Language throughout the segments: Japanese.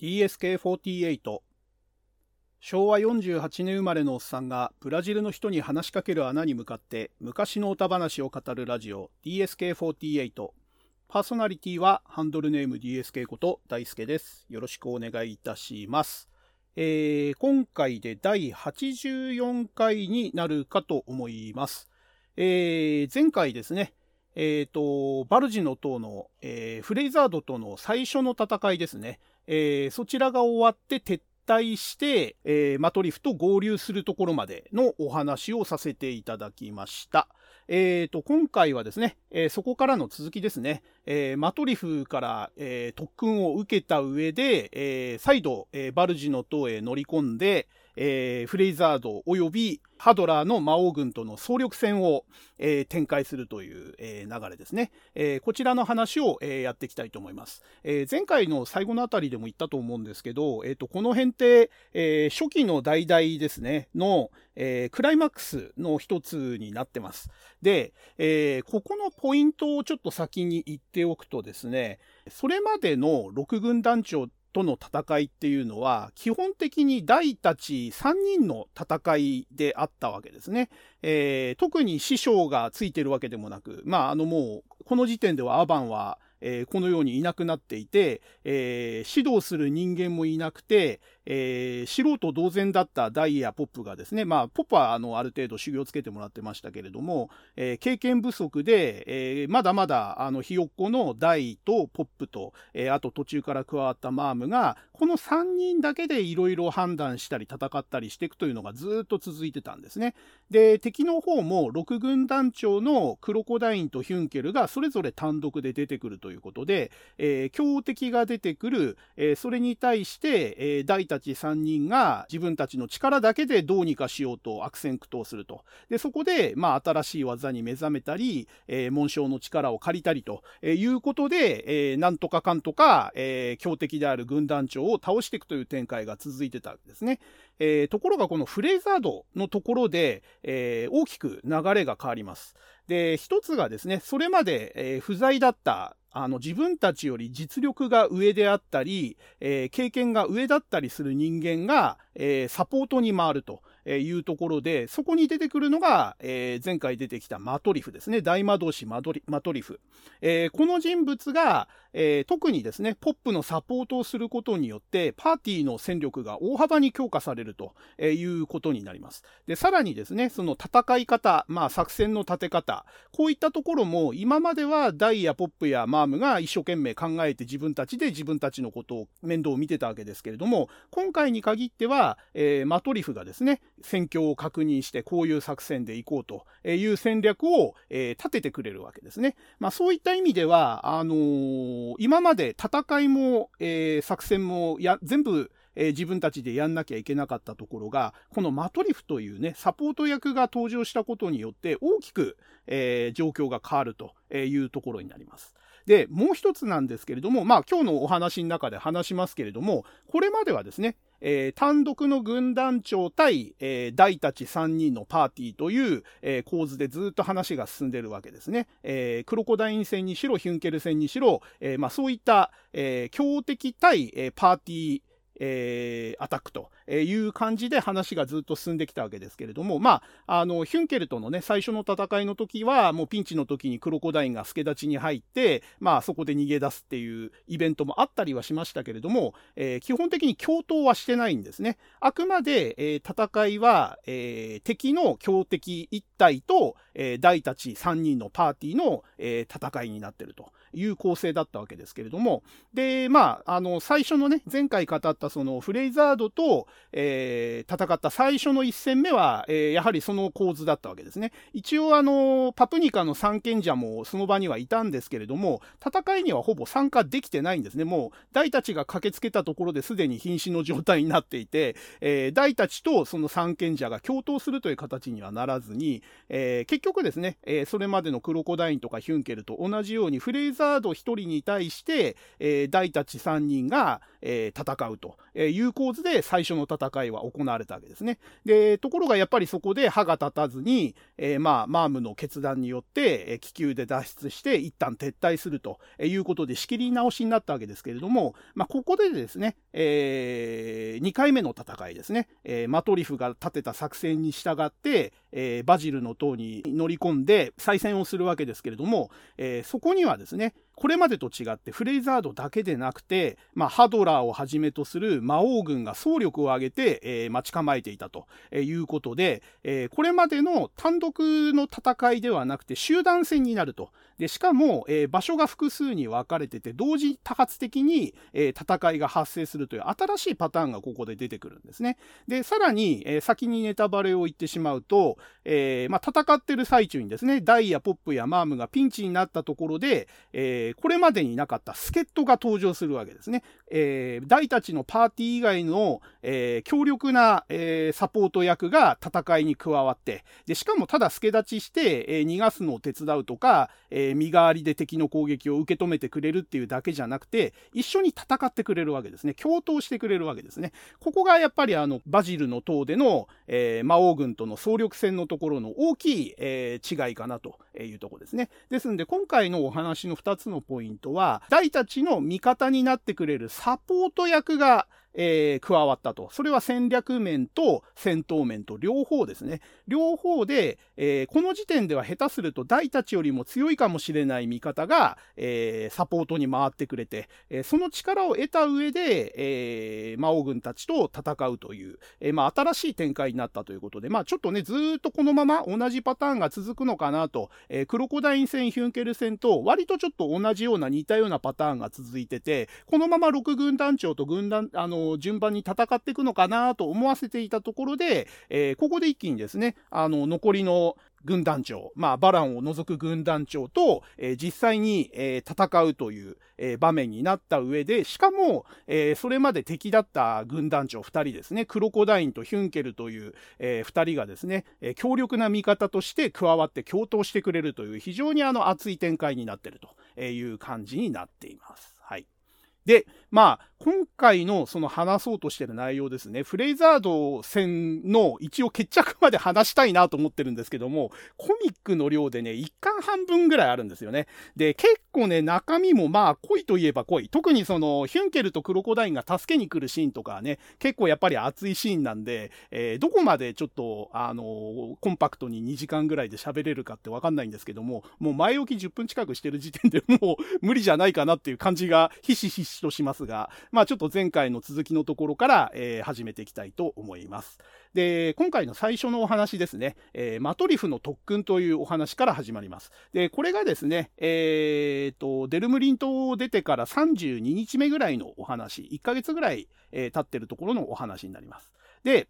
DSK48 昭和48年生まれのおっさんがブラジルの人に話しかける穴に向かって昔の歌話を語るラジオ DSK48 パーソナリティはハンドルネーム DSK こと大輔ですよろしくお願いいたしますえー、今回で第84回になるかと思います。えー、前回ですね、え、ー、と、バルジの塔の、えー、フレイザードとの最初の戦いですね。えー、そちらが終わって撤退して、えマトリフと合流するところまでのお話をさせていただきました。えーと、今回はですね、えそこからの続きですね、えマトリフから、え特訓を受けた上で、え再度、えバルジの塔へ乗り込んで、えー、フレイザード及びハドラーの魔王軍との総力戦を、えー、展開するという、えー、流れですね。えー、こちらの話を、えー、やっていきたいと思います。えー、前回の最後のあたりでも言ったと思うんですけど、えーと、この辺って、えー、初期の代々ですね、の、えー、クライマックスの一つになってます。で、えー、ここのポイントをちょっと先に言っておくとですね、それまでの6軍団長との戦いっていうのは、基本的に大たち3人の戦いであったわけですね。えー、特に師匠がついてるわけでもなく、まあ、あのもう、この時点ではアバンは、えー、このようにいなくなっていて、えー、指導する人間もいなくて、えー、素人同然だったダイヤポップがですね、まあ、ポップはあのある程度修行つけてもらってましたけれども、えー、経験不足で、えー、まだまだあのひよっこのダイとポップと、えー、あと途中から加わったマームが、この3人だけでいろいろ判断したり戦ったりしていくというのがずっと続いてたんですね。で、敵の方も6軍団長のクロコダインとヒュンケルがそれぞれ単独で出てくるということで、えー、強敵が出てくる、えー、それに対して、えー、大たち3人が自分たちの力だけでどうにかしようと悪戦苦闘すると。で、そこで、まあ、新しい技に目覚めたり、えー、紋章の力を借りたりということで、えー、なんとかかんとか、え、強敵である軍団長を倒していくという展開が続いてたんですね。え、ところがこのフレーザードのところで、え、大きく流れが変わります。で、一つがですね、それまで、えー、不在だったあの自分たちより実力が上であったり、えー、経験が上だったりする人間が、えー、サポートに回ると。いうところで、そこに出てくるのが、え、前回出てきたマトリフですね。大魔導士マトリマトリフ。え、この人物が、え、特にですね、ポップのサポートをすることによって、パーティーの戦力が大幅に強化されるということになります。で、さらにですね、その戦い方、まあ作戦の立て方、こういったところも今まではダイやポップやマームが一生懸命考えて自分たちで自分たちのことを面倒を見てたわけですけれども、今回に限っては、えー、マトリフがですね、戦況を確認してこういう作戦でいこうという戦略を、え、立ててくれるわけですね。まあそういった意味では、あのー、今まで戦いも、えー、作戦もや全部え、自分たちでやんなきゃいけなかったところが、このマトリフというね、サポート役が登場したことによって大きく、えー、状況が変わるというところになります。で、もう一つなんですけれども、まあ今日のお話の中で話しますけれども、これまではですね、えー、単独の軍団長対、えー、大たち3人のパーティーという、えー、構図でずっと話が進んでるわけですね。えー、クロコダイン戦にしろ、ヒュンケル戦にしろ、えーまあ、そういった、えー、強敵対、えー、パーティー、えー、アタックという感じで話がずっと進んできたわけですけれども、まあ、あの、ヒュンケルとのね、最初の戦いの時は、もうピンチの時にクロコダインが助立ちに入って、まあ、そこで逃げ出すっていうイベントもあったりはしましたけれども、えー、基本的に共闘はしてないんですね。あくまで、えー、戦いは、えー、敵の強敵1体と、えー、大たち3人のパーティーの、えー、戦いになってるという構成だったわけですけれども、で、まあ、あの、最初のね、前回語ったそのフレイザードと、えー、戦った最初の一戦目は、えー、やはりその構図だったわけですね。一応あの、パプニカの三賢者もその場にはいたんですけれども、戦いにはほぼ参加できてないんですね。もう、大たちが駆けつけたところですでに瀕死の状態になっていて、えー、大たちとその三賢者が共闘するという形にはならずに、えー、結局ですね、えー、それまでのクロコダインとかヒュンケルと同じようにフレイザード1人に対して、えー、大たち3人が、えー、戦うという構図で最初の戦いは行われたわけですね。で、ところがやっぱりそこで歯が立たずに、えー、まあ、マームの決断によって、気球で脱出して一旦撤退するということで仕切り直しになったわけですけれども、まあ、ここでですね、えー、2回目の戦いですね、え、マトリフが立てた作戦に従って、え、バジルの塔に乗り込んで再戦をするわけですけれども、え、そこにはですね、これまでと違ってフレイザードだけでなくて、まあ、ハドラーをはじめとする魔王軍が総力を挙げて、えー、待ち構えていたということで、えー、これまでの単独の戦いではなくて集団戦になると。でしかも、えー、場所が複数に分かれてて同時多発的に、え戦いが発生するという新しいパターンがここで出てくるんですね。で、さらに、え先にネタバレを言ってしまうと、えまあ、戦ってる最中にですね、ダイヤ、ポップやマームがピンチになったところで、えー、これまでになかった助っ人が登場するわけですね。えー、大たちのパーティー以外の、えー、強力な、えー、サポート役が戦いに加わって、で、しかもただ助立ちして、えー、逃がすのを手伝うとか、えー、身代わりで敵の攻撃を受け止めてくれるっていうだけじゃなくて、一緒に戦ってくれるわけですね。共闘してくれるわけですね。ここがやっぱりあの、バジルの塔での、えー、魔王軍との総力戦のところの大きい、えー、違いかなというとこですね。ですんで、今回のお話の2つのポイントは、大たちの味方になってくれるサポート役がえー、加わったと。それは戦略面と戦闘面と両方ですね。両方で、えー、この時点では下手すると大たちよりも強いかもしれない味方が、えー、サポートに回ってくれて、えその力を得た上で、え魔王軍たちと戦うという、えまあ、新しい展開になったということで、まあ、ちょっとね、ずっとこのまま同じパターンが続くのかなと、えクロコダイン戦、ヒュンケル戦と、割とちょっと同じような似たようなパターンが続いてて、このまま6軍団長と軍団、あの順番に戦っていくのかなと思わせていたところで、えー、ここで一気にですね、あの、残りの軍団長、まあ、バランを除く軍団長と、えー、実際に、えー、戦うという、えー、場面になった上で、しかも、えそれまで敵だった軍団長2人ですね、クロコダインとヒュンケルという、え2人がですね、え強力な味方として加わって共闘してくれるという非常にあの熱い展開になっているという感じになっています。はい。で、まあ、今回のその話そうとしてる内容ですね、フレイザード戦の一応決着まで話したいなと思ってるんですけども、コミックの量でね、1巻半分ぐらいあるんですよね。で、結構ね、中身もまあ、濃いといえば濃い。特にその、ヒュンケルとクロコダインが助けに来るシーンとかね、結構やっぱり熱いシーンなんで、えー、どこまでちょっと、あのー、コンパクトに2時間ぐらいで喋れるかってわかんないんですけども、もう前置き10分近くしてる時点でもう無理じゃないかなっていう感じがひしひしとしますが、まあちょっと前回の続きのところから、えー、始めていきたいと思います。で、今回の最初のお話ですね、えー、マトリフの特訓というお話から始まります。で、これがですね、えー、と、デルムリン島を出てから32日目ぐらいのお話、1ヶ月ぐらい、えー、経ってるところのお話になります。で、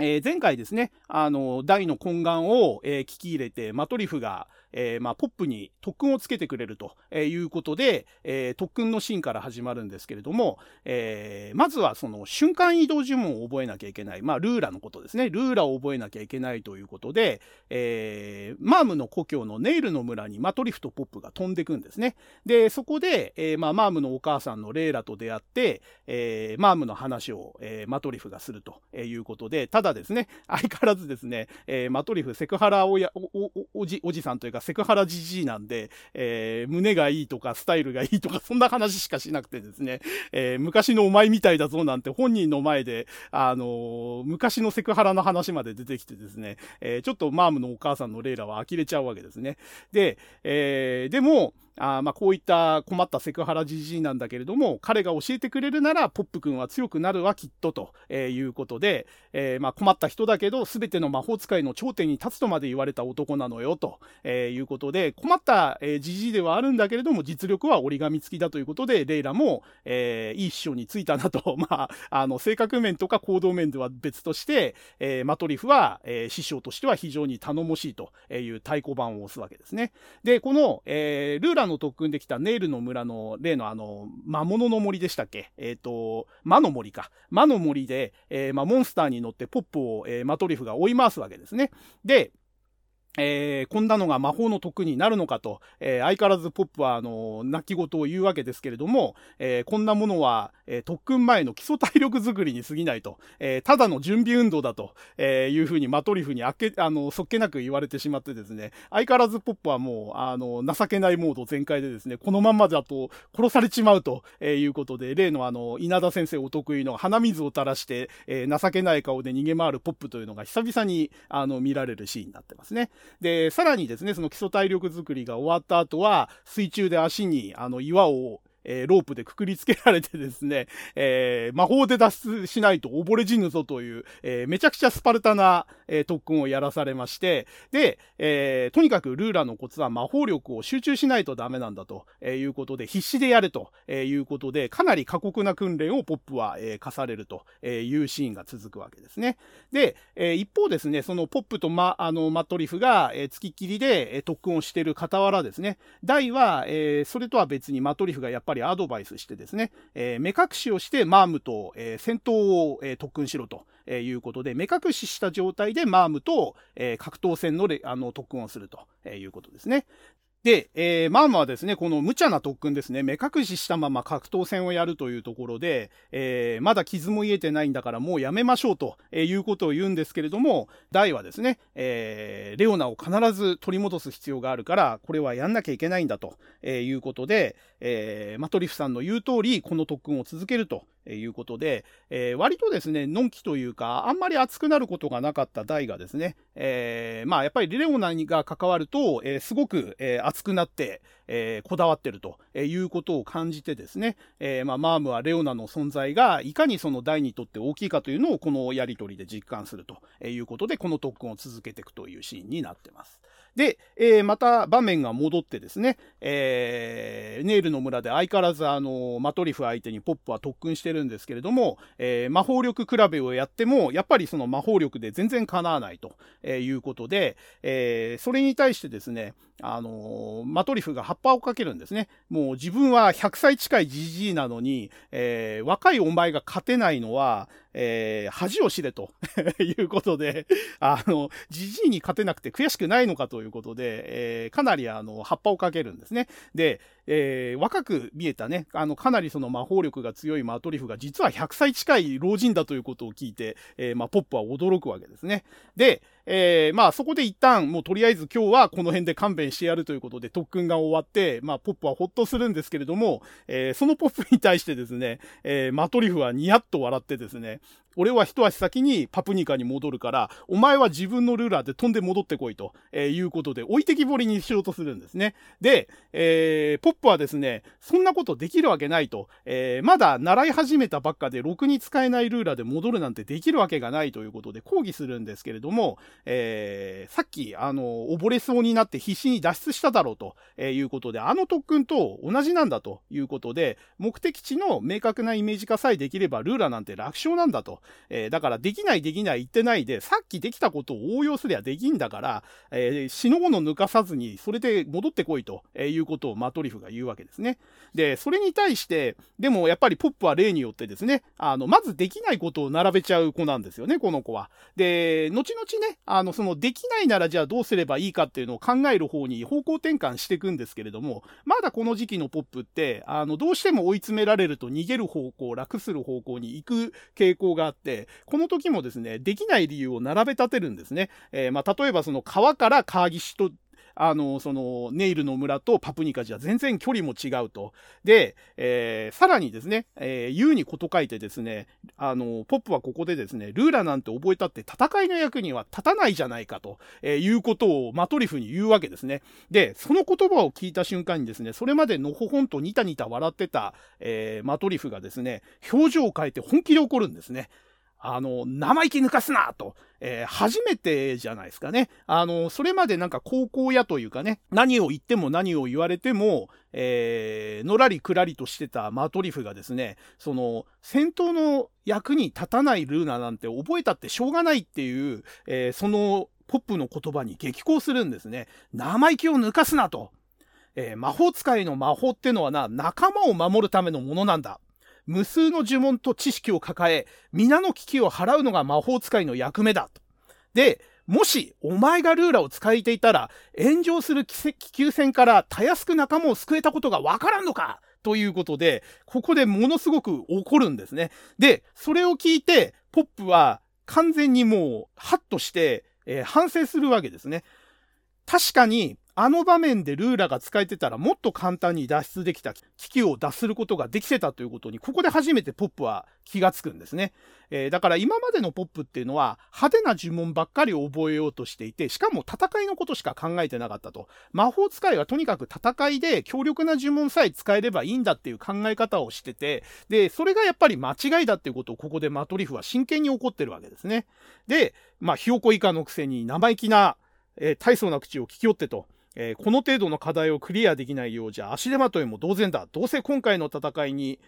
えー、前回ですね、あの、大の懇願を、えー、聞き入れて、マトリフが、えー、まあ、ポップに特訓をつけてくれるということで、えー、特訓のシーンから始まるんですけれども、えー、まずはその瞬間移動呪文を覚えなきゃいけない。まあ、ルーラのことですね。ルーラを覚えなきゃいけないということで、えー、マームの故郷のネイルの村にマトリフとポップが飛んでくんですね。で、そこで、えー、まあ、マームのお母さんのレイラと出会って、えー、マームの話を、えー、マトリフがするということで、ただですね、相変わらずですね、えー、マトリフセクハラおやおおおじおじさんというかセクハラじじいなんで、えー、胸がいいとかスタイルがいいとか そんな話しかしなくてですね、えー、昔のお前みたいだぞなんて本人の前で、あのー、昔のセクハラの話まで出てきてですね、えちょっとマームのお母さんのレイラは呆れちゃうわけですね。で、えでも、あまあ、こういった困ったセクハラじじいなんだけれども、彼が教えてくれるなら、ポップ君は強くなるわ、きっと、ということで、えー、まあ、困った人だけど、すべての魔法使いの頂点に立つとまで言われた男なのよ、ということで、困ったじじいではあるんだけれども、実力は折り紙付きだということで、レイラも、えー、いい師匠についたなと、まあ、あの、性格面とか行動面では別として、えー、マトリフは、えー、師匠としては非常に頼もしいという太鼓判を押すわけですね。で、この、えー、ルーラの特訓できたネイルの村の例のあの、魔物の森でしたっけ？えっ、ー、と、魔の森か。魔の森で、えー、まあ、モンスターに乗ってポップを、えー、マトリフが追い回すわけですね。で、えー、こんなのが魔法の得になるのかと、えー、相変わらずポップは、あの、泣き言を言うわけですけれども、えー、こんなものは、えー、特訓前の基礎体力づくりに過ぎないと、えー、ただの準備運動だと、えー、いうふうにマトリフにあけ、あの、そっけなく言われてしまってですね、相変わらずポップはもう、あの、情けないモード全開でですね、このまんまだと殺されちまうということで、例のあの、稲田先生お得意の鼻水を垂らして、えー、情けない顔で逃げ回るポップというのが久々に、あの、見られるシーンになってますね。で、さらにですね、その基礎体力作りが終わった後は、水中で足に、あの、岩を、えー、ロープでくくりつけられてですね、えー、魔法で脱出しないと溺れ死ぬぞという、えー、めちゃくちゃスパルタな、えー、特訓をやらされまして、で、えー、とにかくルーラのコツは魔法力を集中しないとダメなんだということで、必死でやれということで、かなり過酷な訓練をポップは、えー、課されるというシーンが続くわけですね。で、えー、一方ですね、そのポップとマあのマットリフが、えー、付きっきりで、えー、特訓をしている傍らですね、ダイは、えー、それとは別にマットリフがやっぱりりアドバイスしてですね、えー、目隠しをしてマームと、えー、戦闘を、えー、特訓しろということで、目隠しした状態でマームと、え、格闘戦のあの特訓をするということですね。で、えー、マームはですね、この無茶な特訓ですね、目隠ししたまま格闘戦をやるというところで、えー、まだ傷も癒えてないんだからもうやめましょうということを言うんですけれども、ダイはですね、えー、レオナを必ず取り戻す必要があるから、これはやんなきゃいけないんだということで、えー、マトリフさんの言う通り、この特訓を続けるということで、えー、割とですね、のんきというか、あんまり熱くなることがなかったダイがですね、えー、まあやっぱりレオナが関わると、えー、すごく、えー、熱くなって、えー、こだわってるということを感じてですね、えー、まあマームはレオナの存在がいかにそのダイにとって大きいかというのをこのやりとりで実感するということで、この特訓を続けていくというシーンになってます。で、えー、また場面が戻ってですね、えー、ネイルの村で相変わらずあの、マトリフ相手にポップは特訓してるんですけれども、えー、魔法力比べをやっても、やっぱりその魔法力で全然叶わないということで、えー、それに対してですね、あのー、マトリフが葉っぱをかけるんですね。もう自分は100歳近いじじいなのに、えー、若いお前が勝てないのは、えー、恥を知れと いうことで、あの、じじいに勝てなくて悔しくないのかということで、えー、かなりあの、葉っぱをかけるんですね。で、えー、若く見えたね、あの、かなりその魔法力が強いマトリフが実は100歳近い老人だということを聞いて、えー、まあ、ポップは驚くわけですね。で、えー、まあそこで一旦もうとりあえず今日はこの辺で勘弁してやるということで特訓が終わって、まあポップはほっとするんですけれども、えー、そのポップに対してですね、えー、マトリフはニヤッと笑ってですね、俺は一足先にパプニカに戻るから、お前は自分のルーラーで飛んで戻ってこいと、え、いうことで置いてきぼりにしようとするんですね。で、えー、ポップはですね、そんなことできるわけないと、えー、まだ習い始めたばっかでろくに使えないルーラーで戻るなんてできるわけがないということで抗議するんですけれども、えー、さっき、あの、溺れそうになって必死に脱出しただろうということで、あの特訓と同じなんだということで、目的地の明確なイメージ化さえできればルーラーなんて楽勝なんだと。えー、だからできないできない言ってないで、さっきできたことを応用すりゃできんだから、えー、死の後の抜かさずに、それで戻ってこいということをマトリフが言うわけですね。で、それに対して、でもやっぱりポップは例によってですね、あの、まずできないことを並べちゃう子なんですよね、この子は。で、後々ね、あの、そのできないならじゃあどうすればいいかっていうのを考える方に方向転換していくんですけれども、まだこの時期のポップって、あの、どうしても追い詰められると逃げる方向、楽する方向に行く傾向がって、この時もですね、できない理由を並べ立てるんですね。えー、まあ、例えばその川から川岸とあの、その、ネイルの村とパプニカじゃ全然距離も違うと。で、えー、さらにですね、えー、言うにこと書いてですね、あの、ポップはここでですね、ルーラなんて覚えたって戦いの役には立たないじゃないかと、えー、いうことをマトリフに言うわけですね。で、その言葉を聞いた瞬間にですね、それまでのほほんとニタニタ笑ってた、えー、マトリフがですね、表情を変えて本気で怒るんですね。あの、生意気抜かすなと、えー、初めてじゃないですかね。あの、それまでなんか高校やというかね、何を言っても何を言われても、えー、のらりくらりとしてたマトリフがですね、その、戦闘の役に立たないルーナなんて覚えたってしょうがないっていう、えー、その、ポップの言葉に激高するんですね。生意気を抜かすなと。えー、魔法使いの魔法ってのはな、仲間を守るためのものなんだ。無数の呪文と知識を抱え、皆の危機を払うのが魔法使いの役目だと。で、もしお前がルーラを使いていたら炎上する気球船からたやすく仲間を救えたことがわからんのかということで、ここでものすごく怒るんですね。で、それを聞いて、ポップは完全にもう、ハッとして、えー、反省するわけですね。確かに、あの場面でルーラが使えてたらもっと簡単に脱出できた危機を脱することができてたということに、ここで初めてポップは気がつくんですね。えー、だから今までのポップっていうのは派手な呪文ばっかり覚えようとしていて、しかも戦いのことしか考えてなかったと。魔法使いはとにかく戦いで強力な呪文さえ使えればいいんだっていう考え方をしてて、で、それがやっぱり間違いだっていうことをここでマトリフは真剣に怒ってるわけですね。で、まあ、ひよこ以下のくせに生意気な、えー、大層な口を聞き寄ってと。えー、この程度の課題をクリアできないようじゃ足手まといも同然だ。どうせ今回の戦いに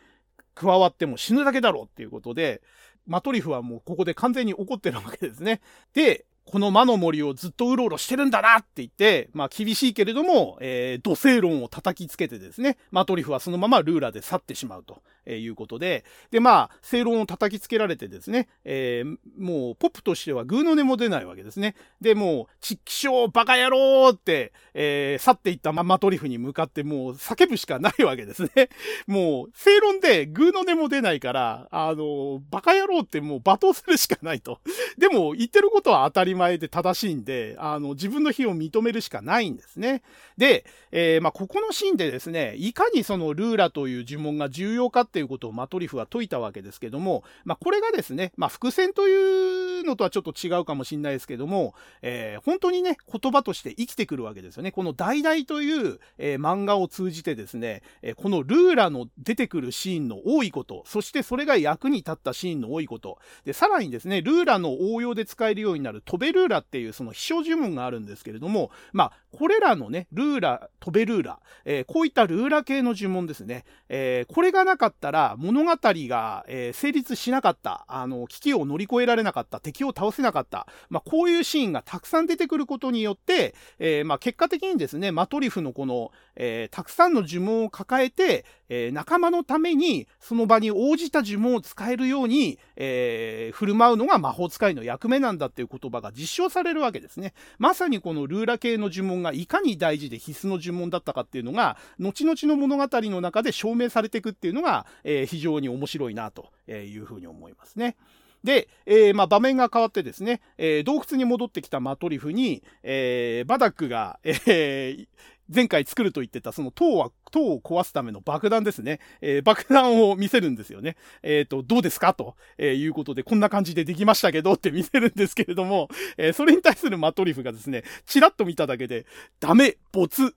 加わっても死ぬだけだろうっていうことで、マトリフはもうここで完全に怒ってるわけですね。で、この魔の森をずっとうろうろしてるんだなって言って、まあ厳しいけれども、えー、土星論を叩きつけてですね、マトリフはそのままルーラで去ってしまうということで、で、まあ、正論を叩きつけられてですね、えー、もうポップとしてはグーの音も出ないわけですね。で、もう、ちっきしょう、バカ野郎って、えー、去っていったマトリフに向かってもう叫ぶしかないわけですね。もう、正論でグーの音も出ないから、あの、バカ野郎ってもう罵倒するしかないと。でも、言ってることは当たり前で正しいんで、あの、自分の非を認めるしかないんですね。で、えー、まあ、ここのシーンでですね、いかにそのルーラという呪文が重要かっていうことをマトリフは解いたわけですけども、まあ、これがですね、まあ、伏線というのとはちょっと違うかもしれないですけども、えー、本当にね、言葉として生きてくるわけですよね。この大々という、えー、漫画を通じてですね、えこのルーラの出てくるシーンの多いこと、そしてそれが役に立ったシーンの多いこと、で、さらにですね、ルーラの応用で使えるようになる飛べルーラっていうその秘書呪文があるんですけれども、まあ、これらのね、ルーラ、飛べルーラ、えー、こういったルーラ系の呪文ですね、えー、これがなかったら物語が、えー、成立しなかった、あの、危機を乗り越えられなかった、敵を倒せなかった、まあ、こういうシーンがたくさん出てくることによって、えまあ、結果的にですね、マトリフのこの、えたくさんの呪文を抱えて、え仲間のためにその場に応じた呪文を使えるように、え振る舞うのが魔法使いの役目なんだっていう言葉が実証されるわけですね。まさにこのルーラ系の呪文がいかに大事で必須の呪文だったかっていうのが、後々の物語の中で証明されていくっていうのが、えー、非常に面白いなというふうに思いますね。で、えー、まあ、場面が変わってですね、えー、洞窟に戻ってきたマトリフに、えー、バダックが、え前回作ると言ってたその塔は、塔を壊すための爆弾ですね。えー、爆弾を見せるんですよね。えっ、ー、と、どうですか？と、えー、いうことで、こんな感じでできましたけどって見せるんですけれども、えそれに対するマトリフがですね、チラッと見ただけで、ダメ、ボツ、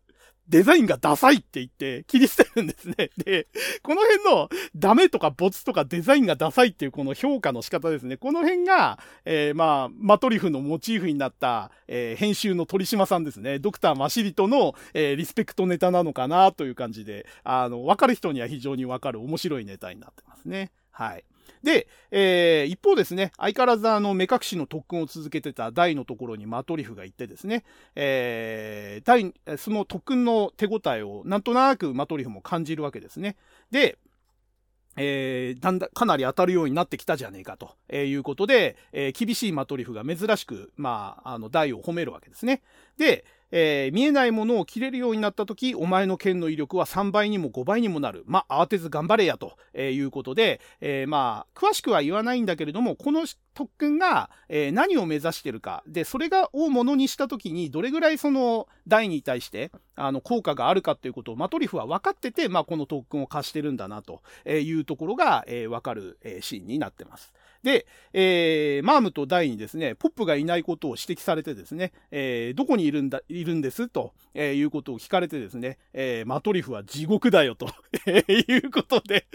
デザインがダサいって言って切り捨てるんですね。で、この辺のダメとかボツとかデザインがダサいっていうこの評価の仕方ですね。この辺が、えー、まあ、マトリフのモチーフになった、えー、編集の鳥島さんですね。ドクターマシリトの、えー、リスペクトネタなのかなという感じで、あの、わかる人には非常にわかる面白いネタになってますね。はい。で、えー、一方ですね、相変わらずあの目隠しの特訓を続けてたダイのところにマトリフが行ってですね、えー、ダイ、その特訓の手応えをなんとなくマトリフも感じるわけですね。で、えー、だんだん、かなり当たるようになってきたじゃねえかと、えー、いうことで、えー、厳しいマトリフが珍しく、まあ、あの、ダイを褒めるわけですね。で、えー、見えないものを切れるようになった時、お前の剣の威力は3倍にも5倍にもなる。まあ、慌てず頑張れや、ということで、えー、まあ、詳しくは言わないんだけれども、この特訓が、え、何を目指してるか、で、それが、をものにした時に、どれぐらいその、台に対して、あの、効果があるかということを、マトリフは分かってて、まあ、この特訓を貸してるんだな、というところが、えー、分かる、え、シーンになってます。で、えー、マームとダイにですね、ポップがいないことを指摘されてですね、えー、どこにいるんだ、いるんですと、えー、いうことを聞かれてですね、えー、マトリフは地獄だよと、いうことで、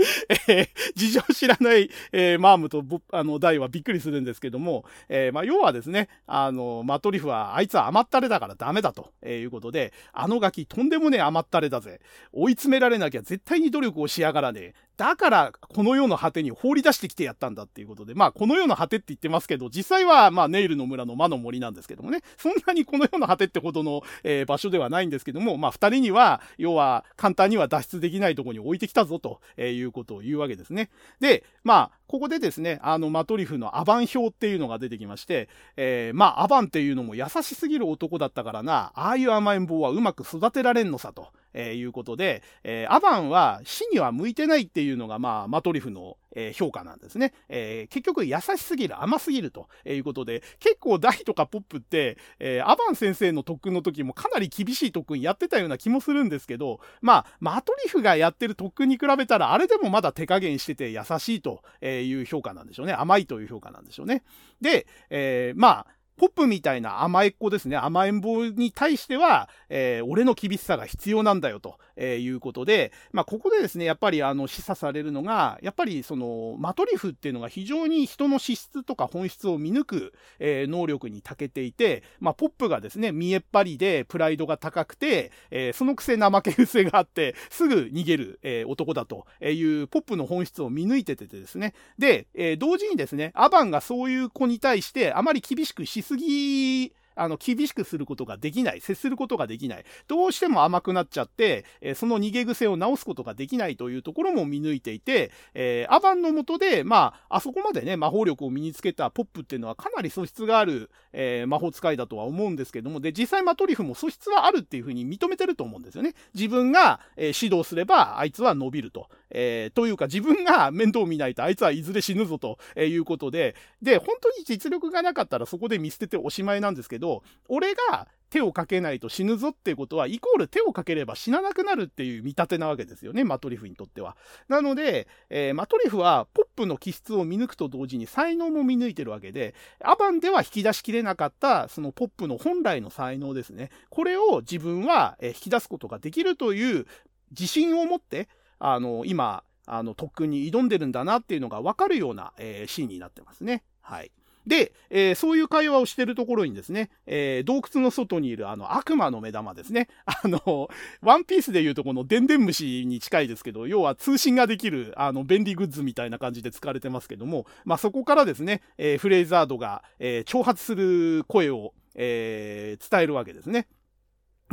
えー、事情知らない、えー、マームとあのダイはびっくりするんですけども、えー、まあ、要はですね、あの、マトリフはあいつは甘ったれだからダメだと、えいうことで、あのガキとんでもねえ甘ったれだぜ。追い詰められなきゃ絶対に努力をしやがらねえ。だから、この世の果てに放り出してきてやったんだっていうことで、まあ、この世の果てって言ってますけど、実際は、まあ、ネイルの村の魔の森なんですけどもね、そんなにこの世の果てってほどの、えー、場所ではないんですけども、まあ、二人には、要は、簡単には脱出できないところに置いてきたぞ、ということを言うわけですね。で、まあ、ここでですね、あの、マトリフのアバン表っていうのが出てきまして、えー、まあ、アバンっていうのも優しすぎる男だったからな、ああいう甘えん坊はうまく育てられんのさ、と。えー、いうことで、えー、アバンは死には向いてないっていうのが、まあ、マトリフの、えー、評価なんですね。えー、結局優しすぎる、甘すぎるということで、結構大とかポップって、えー、アバン先生の特訓の時もかなり厳しい特訓やってたような気もするんですけど、まあ、マトリフがやってる特訓に比べたら、あれでもまだ手加減してて優しいという評価なんでしょうね。甘いという評価なんでしょうね。で、えー、まあ、ポップみたいな甘えっ子ですね、甘えん坊に対しては、えー、俺の厳しさが必要なんだよと、え、いうことで、まあ、ここでですね、やっぱりあの示唆されるのが、やっぱりそのマトリフっていうのが非常に人の資質とか本質を見抜く、え、能力に長けていて、まあ、ポップがですね、見えっ張りでプライドが高くて、え、そのくせ怠け癖があって、すぐ逃げる、え、男だというポップの本質を見抜いててですね、で、え、同時にですね、アバンがそういう子に対してあまり厳しくしすぎあの、厳しくすることができない、接することができない、どうしても甘くなっちゃって、えー、その逃げ癖を直すことができないというところも見抜いていて、えー、アバンのもとで、まあ、あそこまでね、魔法力を身につけたポップっていうのはかなり素質がある、えー、魔法使いだとは思うんですけども、で、実際マトリフも素質はあるっていうふうに認めてると思うんですよね。自分が、えー、指導すれば、あいつは伸びると。えー、というか自分が面倒見ないとあいつはいずれ死ぬぞということで、で、本当に実力がなかったらそこで見捨てておしまいなんですけど、俺が手をかけないと死ぬぞっていうことは、イコール手をかければ死ななくなるっていう見立てなわけですよね、マトリフにとっては。なので、えー、マトリフはポップの気質を見抜くと同時に才能も見抜いてるわけで、アバンでは引き出しきれなかったそのポップの本来の才能ですね。これを自分は引き出すことができるという自信を持って、あの、今、あの、特訓に挑んでるんだなっていうのがわかるような、えー、シーンになってますね。はい。で、えー、そういう会話をしてるところにですね、えー、洞窟の外にいるあの悪魔の目玉ですね。あの、ワンピースで言うとこのデンデン虫に近いですけど、要は通信ができるあの便利グッズみたいな感じで使われてますけども、まあ、そこからですね、えー、フレイザードが、え挑発する声を、え伝えるわけですね。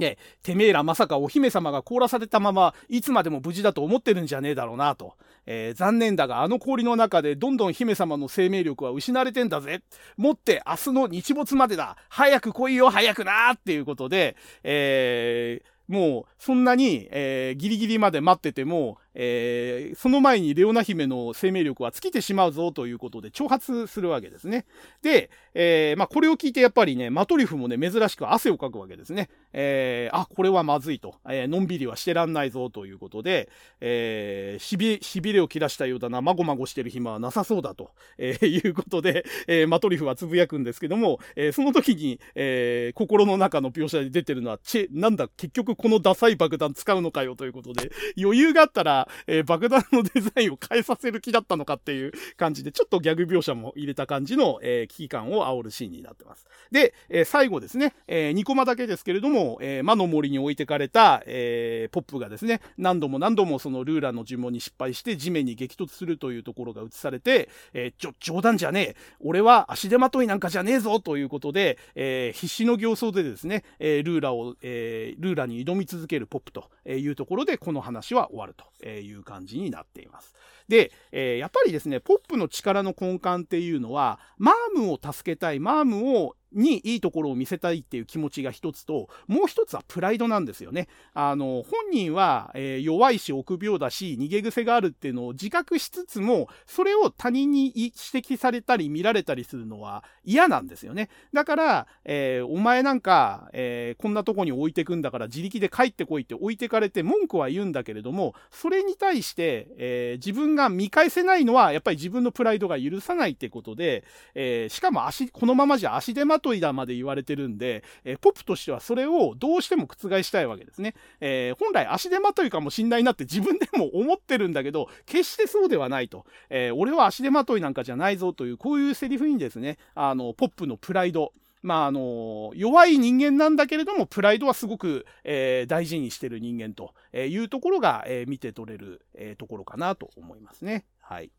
で、てめえらまさかお姫様が凍らされたまま、いつまでも無事だと思ってるんじゃねえだろうなと。えー、残念だが、あの氷の中でどんどん姫様の生命力は失われてんだぜ。もって明日の日没までだ。早く来いよ、早くなっていうことで、えー、もう、そんなに、えー、ギリギリまで待ってても、えー、その前にレオナ姫の生命力は尽きてしまうぞということで挑発するわけですね。で、えー、まあ、これを聞いてやっぱりね、マトリフもね、珍しく汗をかくわけですね。えー、あ、これはまずいと。えのんびりはしてらんないぞということで、えしび、しびれを切らしたようだな、まごまごしてる暇はなさそうだと、えいうことで、えマトリフはつぶやくんですけども、えその時に、え心の中の描写で出てるのは、チェ、なんだ、結局このダサい爆弾使うのかよということで、余裕があったら、えー、爆弾のデザインを変えさせる気だったのかっていう感じで、ちょっとギャグ描写も入れた感じの、えー、危機感を煽るシーンになってます。で、えー、最後ですね、えー、2コマだけですけれども、えー、魔の森に置いてかれた、えー、ポップがですね、何度も何度もそのルーラの呪文に失敗して地面に激突するというところが映されて、えー、ちょ、冗談じゃねえ。俺は足手まといなんかじゃねえぞということで、えー、必死の形相でですね、えー、ルーラを、えー、ルーラに挑み続けるポップというところで、この話は終わるとえいう感じになっています。で、えー、やっぱりですね、ポップの力の根幹っていうのは、マームを助けたい、マームをにいいところを見せたいっていう気持ちが一つと、もう一つはプライドなんですよね。あの、本人は、えー、弱いし臆病だし、逃げ癖があるっていうのを自覚しつつも、それを他人に指摘されたり見られたりするのは嫌なんですよね。だから、えー、お前なんか、えー、こんなとこに置いてくんだから自力で帰ってこいって置いてかれて文句は言うんだけれども、それに対して、え自分が見返せないのは、やっぱり自分のプライドが許さないってことで、えしかも足、このままじゃ足手まといだまで言われてるんで、えー、ポップとしてはそれをどうしても覆したいわけですね。えー、本来足手まといかもしんないなって自分でも思ってるんだけど、決してそうではないと。えー、俺は足手まといなんかじゃないぞという、こういうセリフにですね、あの、ポップのプライド、まあ、あの、弱い人間なんだけれども、プライドはすごく、えー、大事にしてる人間というところが、えー、見て取れる、えー、ところかなと思いますね。はい。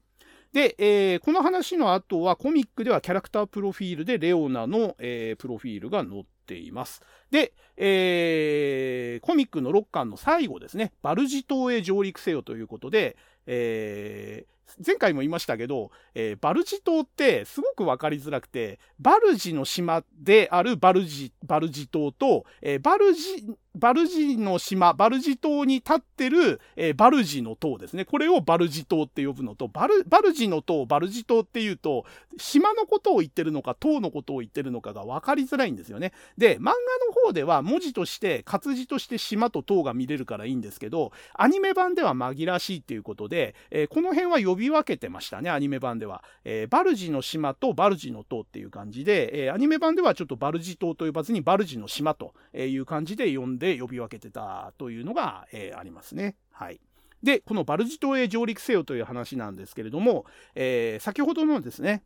で、えー、この話の後はコミックではキャラクタープロフィールでレオナの、えー、プロフィールが載っています。で、えー、コミックの6巻の最後ですね、バルジ島へ上陸せよということで、えー、前回も言いましたけど、えー、バルジ島ってすごくわかりづらくて、バルジの島であるバルジ、バルジ島と、えー、バルジバルジの島、バルジ島に立ってる、えー、バルジの塔ですね。これをバルジ島って呼ぶのと、バル、バルジの塔、バルジ島っていうと、島のことを言ってるのか、塔のことを言ってるのかが分かりづらいんですよね。で、漫画の方では文字として、活字として島と塔が見れるからいいんですけど、アニメ版では紛らしいっていうことで、えー、この辺は呼び分けてましたね、アニメ版では。えー、バルジの島とバルジの塔っていう感じで、えアニメ版ではちょっとバルジ島と呼ばずに、バルジの島という感じで呼んで、で呼び分けてたというのが、えー、ありますね。はい。で、このバルジ島へ上陸せよという話なんですけれども、えー、先ほどのですね、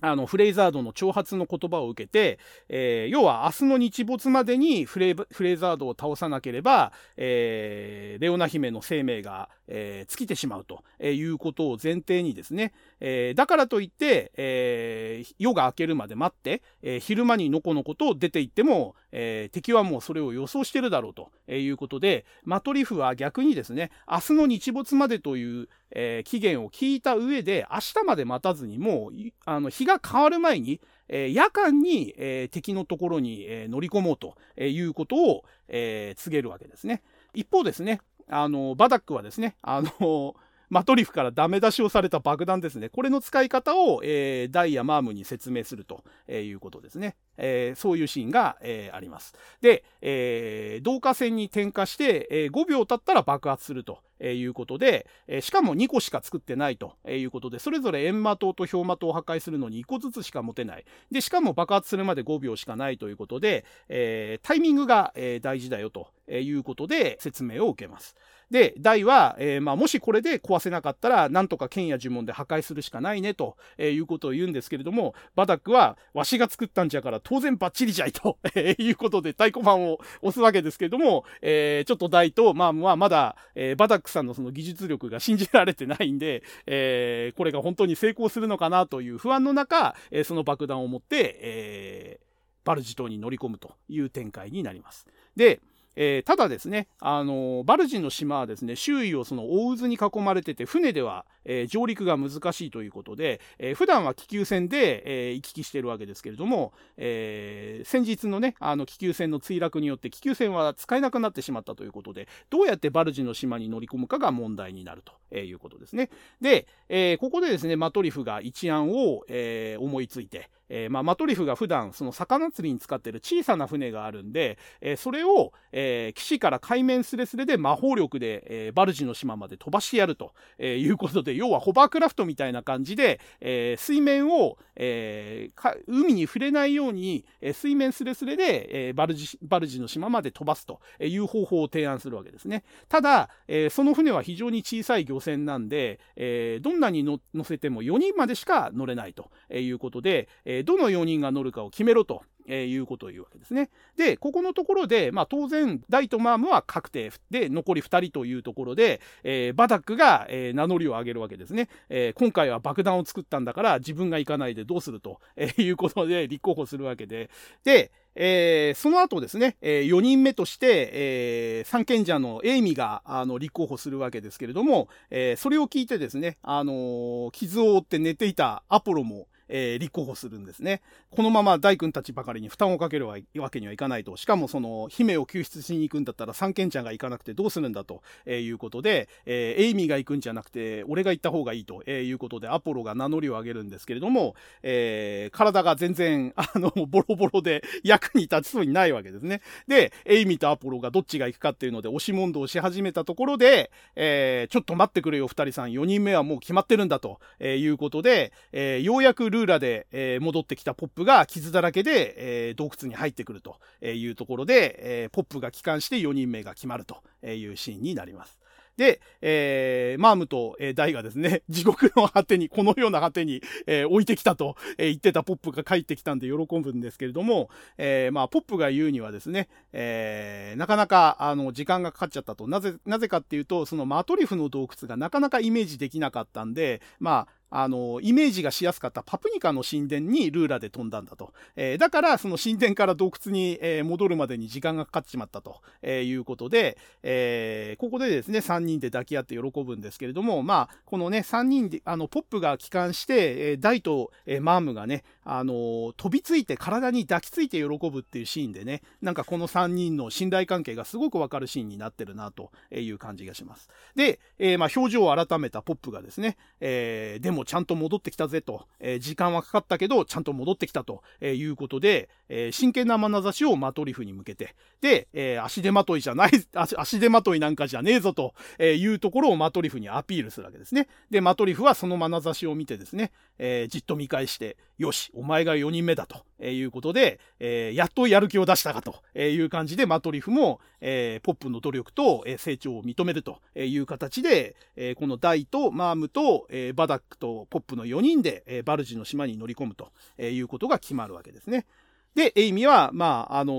あの、フレイザードの挑発の言葉を受けて、えー、要は明日の日没までにフレフレイザードを倒さなければ、えー、レオナ姫の生命が、えー、尽きてしまうということを前提にですね、えー、だからといって、えー、夜が明けるまで待って、えー、昼間にのこのこと出て行っても、えー、敵はもうそれを予想してるだろうということで、マトリフは逆にですね、明日の日没までという、えー、期限を聞いた上で、明日まで待たずにもう、あの、日が変わる前に、えー、夜間に、えー、敵のところに、えー、乗り込もうということを、えー、告げるわけですね。一方ですね、あの、バダックはですね、あの、マトリフからダメ出しをされた爆弾ですね。これの使い方を、えー、ダイヤマームに説明するということですね。えー、そういうシーンが、えー、あります。で、えー、導火線に点火して、えー、5秒経ったら爆発すると。えいうことで、えしかも2個しか作ってないということで、それぞれ閻魔塔と氷魔塔を破壊するのに1個ずつしか持てない。で、しかも爆発するまで5秒しかないということで、えタイミングが、え大事だよということで説明を受けます。で、大は、えー、まあ、もしこれで壊せなかったら、なんとか剣や呪文で破壊するしかないね、と、え、いうことを言うんですけれども、バダックは、わしが作ったんじゃから当然バッチリじゃいと、え、いうことで太鼓判を押すわけですけれども、えー、ちょっと大と、まあまあ、まだ、えー、バダックさんのその技術力が信じられてないんで、えー、これが本当に成功するのかなという不安の中、えー、その爆弾を持って、えー、バルジ島に乗り込むという展開になります。で、えー、ただですね、あのバルジンの島はですね、周囲をその大渦に囲まれてて、船では、えー、上陸が難しいということで、えー、普段は気球船で、えー、行き来してるわけですけれども、えー、先日のね、あの気球船の墜落によって気球船は使えなくなってしまったということで、どうやってバルジンの島に乗り込むかが問題になるということですね。で、え、ここでですね、マトリフが一案を、え、思いついて、えー、まあ、マトリフが普段その魚釣りに使ってる小さな船があるんで、えー、それを、えー、岸から海面すれすれで魔法力で、え、バルジの島まで飛ばしてやると、え、いうことで、要はホバークラフトみたいな感じで、え、水面を、え、海に触れないように、え、水面すれすれで、え、バルジ、バルジの島まで飛ばすという方法を提案するわけですね。ただ、え、その船は非常に小さい漁船なんで、え、どんなに乗せても4人までしか乗れないということで、えーどの4人が乗るかを決めろと。えいうことを言うわけですね。で、ここのところで、まあ当然、ダイとマームは確定で、残り2人というところで、えー、バダックが、えー、名乗りを上げるわけですね、えー、今回は爆弾を作ったんだから自分が行かないでどうすると、えいうことで立候補するわけで、で、えー、その後ですね、えー、4人目として、えー、三賢者のエイミがあの立候補するわけですけれども、えー、それを聞いてですね、あの、傷を負って寝ていたアポロも、えー、立候補するんですね。このまま大君たちばかりに負担をかけるわけにはいかないと。しかもその、姫を救出しに行くんだったら三賢ちゃんが行かなくてどうするんだと、えいうことで、えー、エイミーが行くんじゃなくて、俺が行った方がいいと、えいうことで、アポロが名乗りを上げるんですけれども、え、体が全然、あの、ボロボロで役に立ちそうにないわけですね。で、エイミーとアポロがどっちが行くかっていうので、押し問答し始めたところで、え、ちょっと待ってくれよ、二人さん。4人目はもう決まってるんだと、えいうことで、え、ようやくルーラで、え、戻ってきたポップが傷だらけで、え、洞窟に入ってくるというところで、え、ポップが帰還して4人目が決まるというシーンになります。で、えー、マームと、えー、ダイがですね、地獄の果てに、このような果てに、えー、置いてきたと、えー、言ってたポップが帰ってきたんで喜ぶんですけれども、えー、まあ、ポップが言うにはですね、えー、なかなか、あの、時間がかかっちゃったと。なぜ、なぜかっていうと、そのマトリフの洞窟がなかなかイメージできなかったんで、まあ、あの、イメージがしやすかったパプニカの神殿にルーラで飛んだんだと。えー、だから、その神殿から洞窟に、えー、戻るまでに時間がかかっちまったと、えー、いうことで、えここでですね、3人で抱き合って喜ぶんですけれども、まあ、このね、3人で、あの、ポップが帰還して、えダイと、えマームがね、あの飛びついて体に抱きついて喜ぶっていうシーンでね、なんかこの3人の信頼関係がすごくわかるシーンになってるな、という感じがします。で、えまあ、表情を改めたポップがですね、えでもちゃんと戻ってきたぜと、えー、時間はかかったけど、ちゃんと戻ってきたということで、えー、真剣な眼差しをマトリフに向けて、で、えー、足手まといじゃない、足手まといなんかじゃねえぞというところをマトリフにアピールするわけですね。で、マトリフはその眼差しを見てですね、えー、じっと見返して、よし、お前が4人目だとえいうことで、えー、やっとやる気を出したかという感じで、マトリフも、えー、ポップの努力とえ成長を認めるという形で、え、このダイとマームと、え、バダックとポップの4人で、え、バルジの島に乗り込むということが決まるわけですね。で、エイミは、まあ、あのー、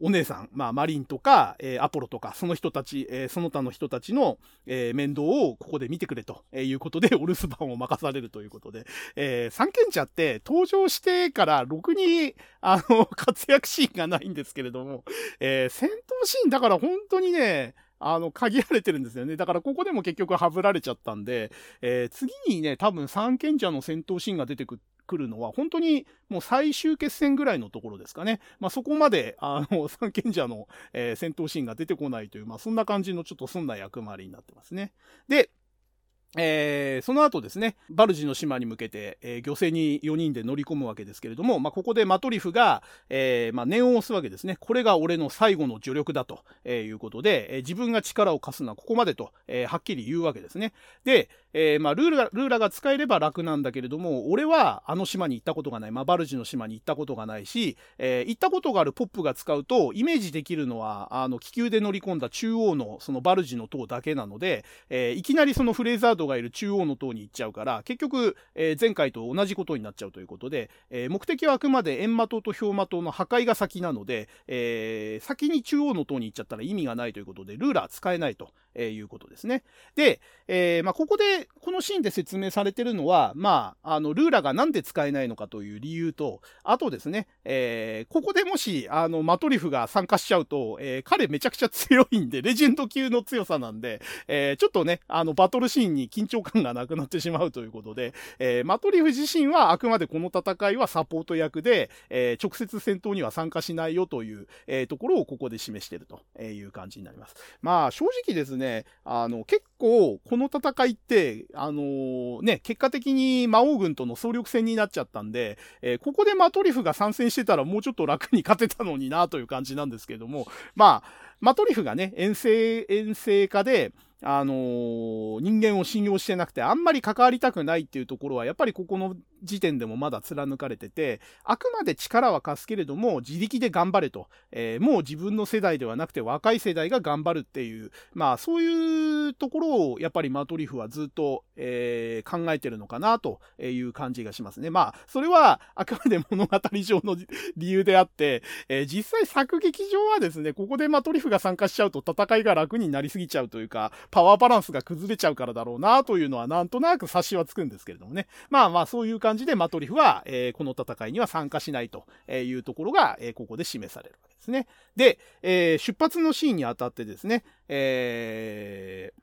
お姉さん、まあ、マリンとか、えー、アポロとか、その人たち、えー、その他の人たちの、え面倒をここで見てくれということで、お留守番を任されるということで、え三賢者って登場してからろくに、あの、活躍シーンがないんですけれども、え戦闘シーンだから本当にね、あの、限られてるんですよね。だからここでも結局はぶられちゃったんで、えー、次にね、多分三賢者の戦闘シーンが出てくるのは、本当にもう最終決戦ぐらいのところですかね。まあそこまで、あの、三賢者の、えー、戦闘シーンが出てこないという、まあそんな感じのちょっとそんな役回りになってますね。で、えー、その後ですね、バルジの島に向けて、えー、漁船に4人で乗り込むわけですけれども、まあ、ここでマトリフが、えー、まあ、念を押すわけですね。これが俺の最後の助力だと、えいうことで、え自分が力を貸すのはここまでと、えはっきり言うわけですね。で、えまあ、ルーラ、ルーラが使えれば楽なんだけれども、俺はあの島に行ったことがない、まあ、バルジの島に行ったことがないし、え行ったことがあるポップが使うと、イメージできるのは、あの、気球で乗り込んだ中央のそのバルジの塔だけなので、えいきなりそのフレーザードがいる中央の塔に行っちゃうから、結局、えー、前回と同じことになっちゃうということで、えー、目的はあくまで閻魔塔と氷魔塔の破壊が先なので、えー、先に中央の塔に行っちゃったら意味がないということで、ルーラー使えないと。いうことですね。で、えまあ、ここで、このシーンで説明されてるのは、まあ、あの、ルーラがなんで使えないのかという理由と、あとですね、えここでもし、あの、マトリフが参加しちゃうと、え彼めちゃくちゃ強いんで、レジェンド級の強さなんで、えちょっとね、あの、バトルシーンに緊張感がなくなってしまうということで、えー、マトリフ自身はあくまでこの戦いはサポート役で、えー、直接戦闘には参加しないよという、えー、ところをここで示しているという感じになります。まあ正直ですね、ねあの結構この戦いって、あのー、ね、結果的に魔王軍との総力戦になっちゃったんで、えー、ここでマトリフが参戦してたらもうちょっと楽に勝てたのになという感じなんですけども、まあ、マトリフがね、遠征、遠征化で、あのー、人間を信用してなくて、あんまり関わりたくないっていうところは、やっぱりここの時点でもまだ貫かれてて、あくまで力は貸すけれども、自力で頑張れと。えー、もう自分の世代ではなくて若い世代が頑張るっていう、まあそういうところを、やっぱりマトリフはずっと、えー、考えてるのかなという感じがしますね。まあ、それはあくまで物語上の理由であって、えー、実際作劇上はですね、ここでマトリフが参加しちゃうと戦いが楽になりすぎちゃうというか、パワーバランスが崩れちゃうからだろうなというのはなんとなく察しはつくんですけれどもね。まあまあそういう感じ感じでマトリフは、えー、この戦いには参加しないというところが、えー、ここで示されるわけですね。で、えー、出発のシーンにあたってですね、えー、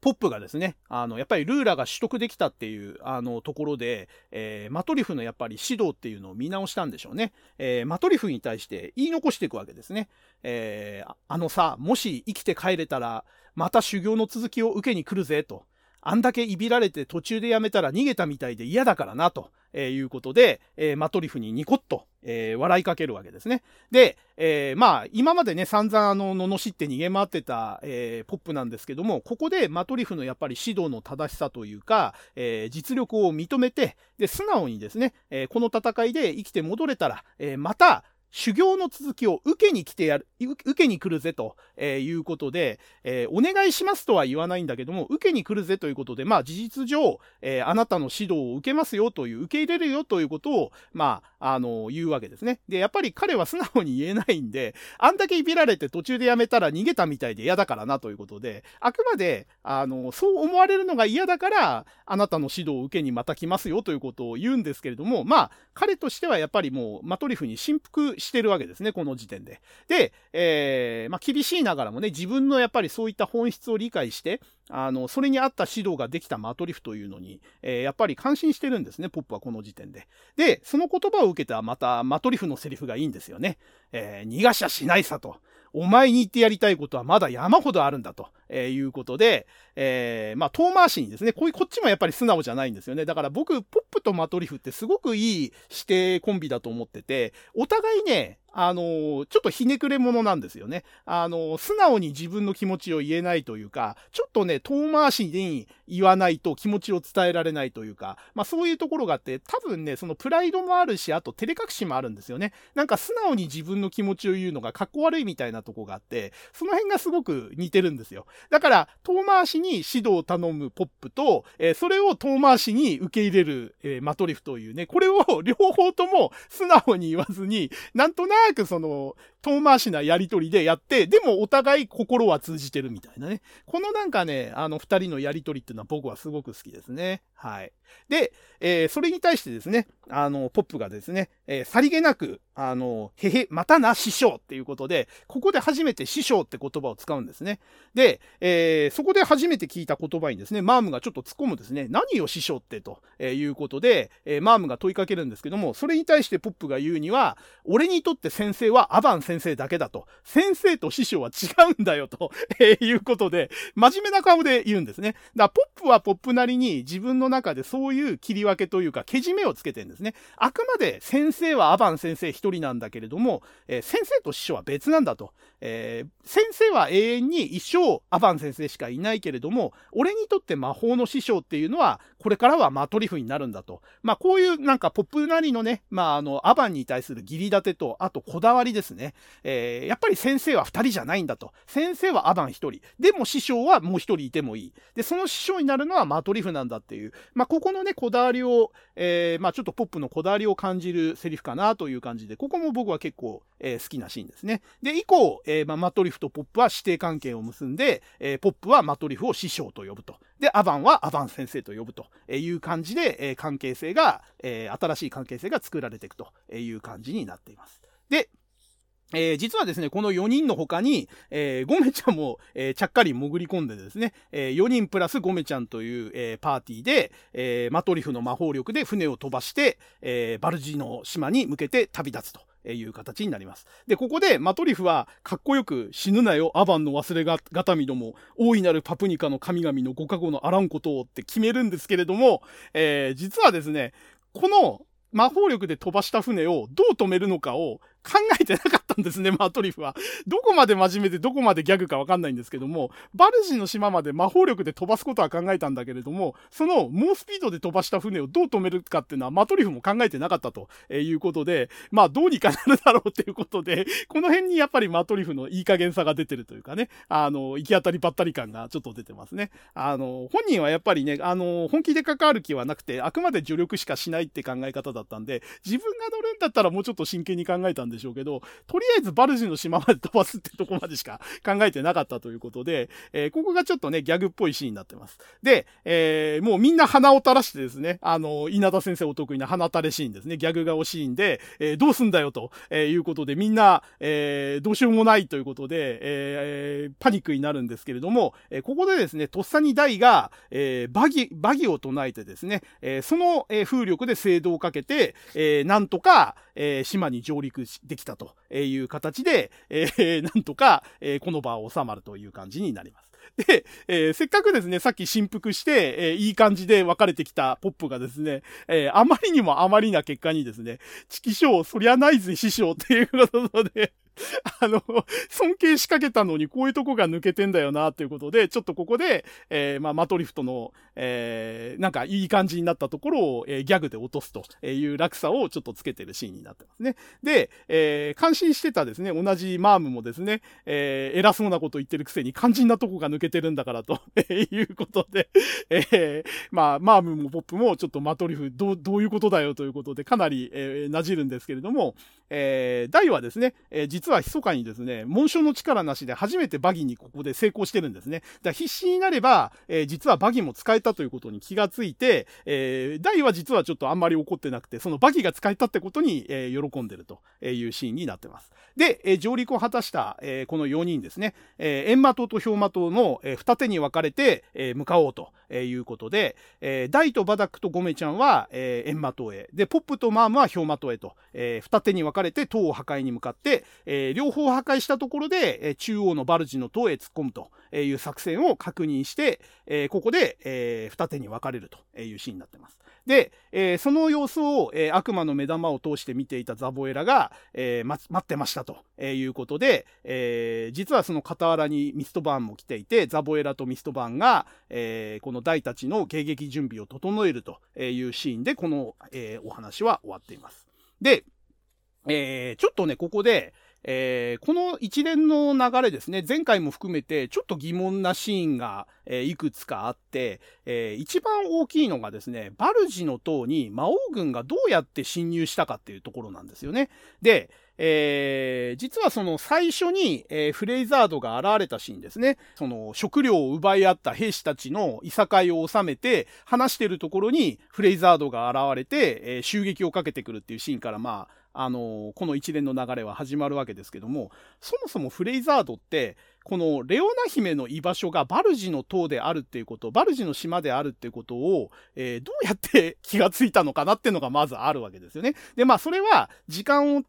ポップがですね、あの、やっぱりルーラが取得できたっていう、あの、ところで、えー、マトリフのやっぱり指導っていうのを見直したんでしょうね。えー、マトリフに対して言い残していくわけですね。えー、あのさ、もし生きて帰れたら、また修行の続きを受けに来るぜ、と。あんだけいびられて途中でやめたら逃げたみたいで嫌だからな、と、いうことで、えー、マトリフにニコッと、えー、笑いかけるわけですね。で、えー、まあ、今までね、散々あの、罵って逃げ回ってた、えポップなんですけども、ここでマトリフのやっぱり指導の正しさというか、え実力を認めて、で、素直にですね、えこの戦いで生きて戻れたら、えまた、修行の続きを受けに来てやる、受けに来るぜということで、え、お願いしますとは言わないんだけども、受けに来るぜということで、まあ事実上、え、あなたの指導を受けますよという、受け入れるよということを、まあ、あの、言うわけですね。で、やっぱり彼は素直に言えないんで、あんだけいびられて途中でやめたら逃げたみたいで嫌だからなということで、あくまで、あの、そう思われるのが嫌だから、あなたの指導を受けにまた来ますよということを言うんですけれども、まあ、彼としてはやっぱりもう、マトリフに振服してるわけですね、この時点で。で、えー、まあ、厳しいながらもね、自分のやっぱりそういった本質を理解して、あの、それに合った指導ができたマトリフというのに、えー、やっぱり感心してるんですね、ポップはこの時点で。で、その言葉を受けたまたマトリフのセリフがいいんですよね。えー、逃がしゃしないさと。お前に言ってやりたいことはまだ山ほどあるんだと、えー、いうことで、えー、まあ、遠回しにですね、こういう、こっちもやっぱり素直じゃないんですよね。だから僕、ポップとマトリフってすごくいい指定コンビだと思ってて、お互いね、あの、ちょっとひねくれ者なんですよね。あの、素直に自分の気持ちを言えないというか、ちょっとね、遠回しに言わないと気持ちを伝えられないというか、まあそういうところがあって、多分ね、そのプライドもあるし、あと照れ隠しもあるんですよね。なんか素直に自分の気持ちを言うのがかっこ悪いみたいなとこがあって、その辺がすごく似てるんですよ。だから、遠回しに指導を頼むポップと、えー、それを遠回しに受け入れる、えー、マトリフというね、これを両方とも素直に言わずに、なんとなくその、遠回しなやりとりでやって、でもお互い心は通じてるみたいなね。このなんかね、あの二人のやりとりっていうのは僕はすごく好きですね。はい。で、えー、それに対してですね、あの、ポップがですね、えー、さりげなく、あの、へへ、またな、師匠っていうことで、ここで初めて師匠って言葉を使うんですね。で、えー、そこで初めて聞いた言葉にですね、マームがちょっと突っ込むですね、何を師匠ってということで、え、マームが問いかけるんですけども、それに対してポップが言うには、俺にとって先生はアバン先生先生だけだと。先生と師匠は違うんだよと、えいうことで、真面目な顔で言うんですね。だからポップはポップなりに自分の中でそういう切り分けというか、けじめをつけてるんですね。あくまで先生はアバン先生一人なんだけれども、えー、先生と師匠は別なんだと。えー、先生は永遠に一生アバン先生しかいないけれども、俺にとって魔法の師匠っていうのは、これからはマトリフになるんだと。まあ、こういうなんかポップなりのね、まあ、あの、アバンに対する義理立てと、あとこだわりですね。えー、やっぱり先生は二人じゃないんだと。先生はアバン一人。でも師匠はもう一人いてもいい。で、その師匠になるのはマトリフなんだっていう。まあ、ここのね、こだわりを、えー、まあ、ちょっとポップのこだわりを感じるセリフかなという感じで、ここも僕は結構、えー、好きなシーンですね。で、以降、えー、まあ、マトリフとポップは師弟関係を結んで、えー、ポップはマトリフを師匠と呼ぶと。で、アバンはアバン先生と呼ぶという感じで、えー、関係性が、えー、新しい関係性が作られていくという感じになっています。で、えー、実はですね、この4人の他に、えー、ゴメちゃんも、えー、ちゃっかり潜り込んでですね、え4人プラスゴメちゃんという、えパーティーで、えマトリフの魔法力で船を飛ばして、えバルジーの島に向けて旅立つと。いう形になります。で、ここでマトリフはかっこよく死ぬなよ、アバンの忘れががみども、大いなるパプニカの神々のご加護のあらんことをって決めるんですけれども、えー、実はですね、この魔法力で飛ばした船をどう止めるのかを考えてなかったんですね、マートリフは。どこまで真面目でどこまでギャグかわかんないんですけども、バルジの島まで魔法力で飛ばすことは考えたんだけれども、その猛スピードで飛ばした船をどう止めるかっていうのはマトリフも考えてなかったということで、まあどうにかなるだろうっていうことで、この辺にやっぱりマトリフのいい加減さが出てるというかね、あの、行き当たりばったり感がちょっと出てますね。あの、本人はやっぱりね、あの、本気で関わる気はなくて、あくまで助力しかしないって考え方だったんで、自分が乗るんだったらもうちょっと真剣に考えたんででしょうけど、とりあえずバルジの島まで飛ばすってとこまでしか考えてなかったということで、えー、ここがちょっとね、ギャグっぽいシーンになってます。で、えー、もうみんな鼻を垂らしてですね、あの、稲田先生お得意な鼻垂れシーンですね、ギャグ顔シーンで、えー、どうすんだよと、えいうことで、みんな、えどうしようもないということで、えパニックになるんですけれども、えここでですね、とっさに大が、えバギ、バギを唱えてですね、えその、え風力で聖堂をかけて、えなんとか、え島に上陸しできたという形で、えー、なんとか、えー、この場を収まるという感じになります。で、えー、せっかくですね、さっき振幅して、えー、いい感じで分かれてきたポップがですね、えー、あまりにもあまりな結果にですね、チキショー、そりゃないぜ師匠っていうことで あの、尊敬しかけたのにこういうとこが抜けてんだよな、ということで、ちょっとここで、えー、まあ、マトリフトの、えー、なんかいい感じになったところを、えー、ギャグで落とすという落差をちょっとつけてるシーンになってますね。で、えー、感心してたですね、同じマームもですね、えー、偉そうなこと言ってるくせに肝心なとこが抜けてるんだからと いうことで、えー、まあ、マームもポップもちょっとマトリフどう、どういうことだよということで、かなり、えー、なじるんですけれども、えー、ダイはですね、えー、実実は密かにですね、紋章の力なしで初めてバギにここで成功してるんですね。だ必死になれば、えー、実はバギも使えたということに気がついて、えー、ダイは実はちょっとあんまり怒ってなくて、そのバギが使えたってことに、えー、喜んでるというシーンになってます。で、えー、上陸を果たした、えー、この4人ですね、えー、閻魔島と氷魔島の、えー、二手に分かれて、えー、向かおうということで、えー、ダイとバダックとゴメちゃんは、えー、閻魔島へ、で、ポップとマームは氷魔島へと、えー、二手に分かれて塔を破壊に向かって、え、え両方破壊したところで、え、中央のバルジの塔へ突っ込むという作戦を確認して、え、ここで、え、二手に分かれるというシーンになってます。で、え、その様子を、え、悪魔の目玉を通して見ていたザボエラが、え、待ってましたということで、え、実はその傍らにミストバーンも来ていて、ザボエラとミストバーンが、え、この大たちの迎撃準備を整えるというシーンで、この、え、お話は終わっています。で、えー、ちょっとね、ここで、えー、この一連の流れですね、前回も含めてちょっと疑問なシーンが、えー、いくつかあって、えー、一番大きいのがですね、バルジの塔に魔王軍がどうやって侵入したかっていうところなんですよね。で、えー、実はその最初に、えー、フレイザードが現れたシーンですね。その食料を奪い合った兵士たちのいさかいを収めて話してるところにフレイザードが現れて、えー、襲撃をかけてくるっていうシーンからまあ、あのこの一連の流れは始まるわけですけども、そもそもフレイザードって、このレオナ姫の居場所がバルジの塔であるっていうこと、バルジの島であるっていうことを、えー、どうやって 気がついたのかなっていうのがまずあるわけですよね。で、まあそれは時間を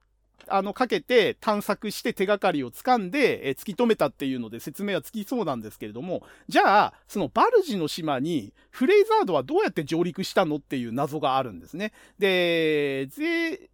あの、かけて探索して手がかりを掴んで、え突き止めたっていうので説明はつきそうなんですけれども、じゃあ、そのバルジの島にフレイザードはどうやって上陸したのっていう謎があるんですね。で、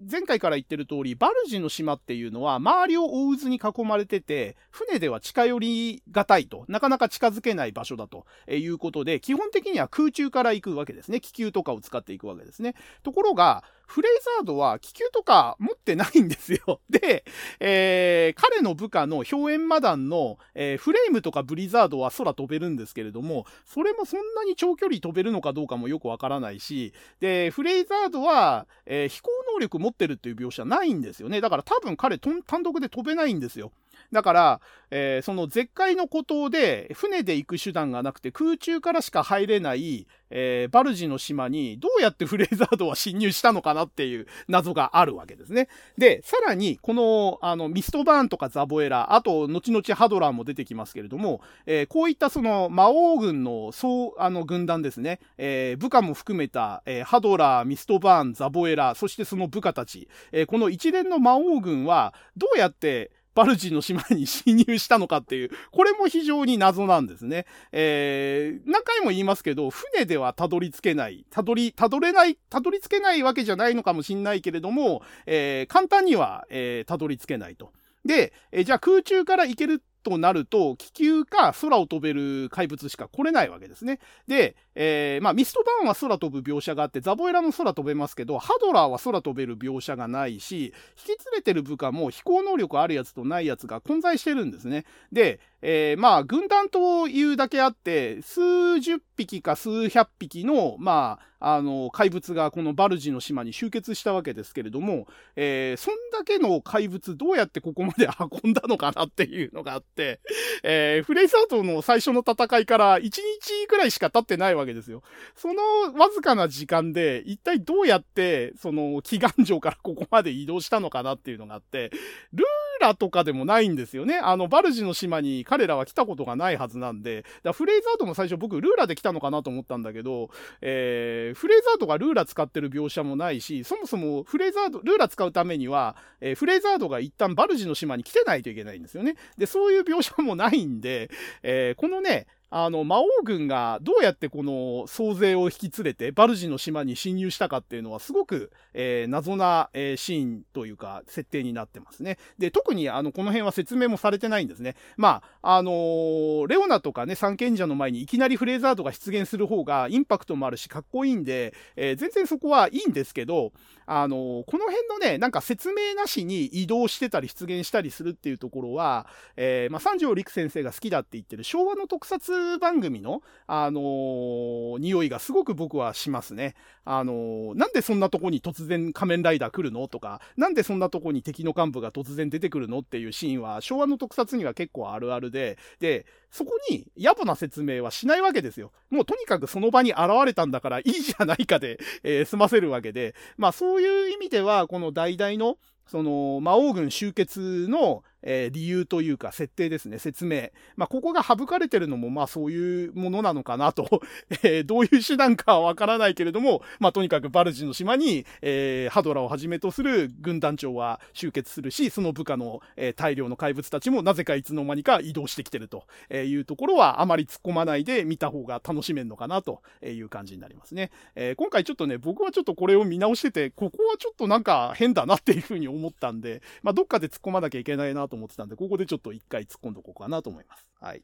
前回から言ってる通り、バルジの島っていうのは周りを大渦に囲まれてて、船では近寄りがたいと、なかなか近づけない場所だということで、基本的には空中から行くわけですね。気球とかを使っていくわけですね。ところが、フレイザードは気球とか持ってないんですよ。で、えー、彼の部下の表演マダンの、えー、フレームとかブリザードは空飛べるんですけれども、それもそんなに長距離飛べるのかどうかもよくわからないし、で、フレイザードは、えー、飛行能力持ってるっていう描写ないんですよね。だから多分彼単独で飛べないんですよ。だから、えー、その絶海の孤島で船で行く手段がなくて空中からしか入れない、えー、バルジの島にどうやってフレーザードは侵入したのかなっていう謎があるわけですね。で、さらに、この、あの、ミストバーンとかザボエラ、あと、後々ハドラーも出てきますけれども、えー、こういったその魔王軍の、そう、あの、軍団ですね、え、部下も含めた、え、ハドラー、ミストバーン、ザボエラ、そしてその部下たち、え、この一連の魔王軍は、どうやって、バルジの島に侵入したのかっていう、これも非常に謎なんですね。えー、何回も言いますけど、船ではたどり着けない、たどり、たどれない、たどり着けないわけじゃないのかもしんないけれども、えー、簡単には、えー、たどり着けないと。で、えー、じゃあ空中から行けるとなると、気球か空を飛べる怪物しか来れないわけですね。で、えー、まあ、ミストバーンは空飛ぶ描写があって、ザボエラも空飛べますけど、ハドラーは空飛べる描写がないし、引き連れてる部下も飛行能力あるやつとないやつが混在してるんですね。で、えー、まあ、軍団というだけあって、数十匹か数百匹の、まあ、あの、怪物がこのバルジの島に集結したわけですけれども、えー、そんだけの怪物どうやってここまで運んだのかなっていうのがあって、えー、フレイサートの最初の戦いから1日くらいしか経ってないわけですよ。そのわずかな時間で、一体どうやって、その、祈願城からここまで移動したのかなっていうのがあって、ルーラとかでもないんですよね。あの、バルジの島に彼らは来たことがないはずなんで、だフレイザードも最初僕ルーラで来たのかなと思ったんだけど、えー、フレイザードがルーラ使ってる描写もないし、そもそもフレイザード、ルーラ使うためには、えー、フレイザードが一旦バルジの島に来てないといけないんですよね。で、そういう描写もないんで、えー、このね、あの、魔王軍がどうやってこの総勢を引き連れてバルジの島に侵入したかっていうのはすごく、えー、謎な、えー、シーンというか設定になってますね。で、特にあの、この辺は説明もされてないんですね。まあ、あのー、レオナとかね、三賢者の前にいきなりフレーザードが出現する方がインパクトもあるしかっこいいんで、え全然そこはいいんですけど、あのこの辺のね、なんか説明なしに移動してたり出現したりするっていうところは、えまあ、三条陸先生が好きだって言ってる昭和の特撮番組の、あのー、匂いがすごく僕はしますね。あのー、なんでそんなとこに突然仮面ライダー来るの？とか、なんでそんなとこに敵の幹部が突然出てくるの？っていうシーンは昭和の特撮には結構あるあるで、で、そこに野暮な説明はしないわけですよ。もうとにかくその場に現れたんだからいいじゃないかで、えー、済ませるわけで、まあそういう意味では、この代々のその魔王軍集結のえー、理由というか設定ですね、説明。まあ、ここが省かれてるのも、まあ、そういうものなのかなと、えー、どういう手段かはわからないけれども、まあ、とにかくバルジの島に、えー、ハドラをはじめとする軍団長は集結するし、その部下の、えー、大量の怪物たちもなぜかいつの間にか移動してきてるというところは、あまり突っ込まないで見た方が楽しめるのかなという感じになりますね。えー、今回ちょっとね、僕はちょっとこれを見直してて、ここはちょっとなんか変だなっていうふうに思ったんで、まあ、どっかで突っ込まなきゃいけないなとと思ってたんで、ここでちょっと一回突っ込んどこうかなと思います。はい。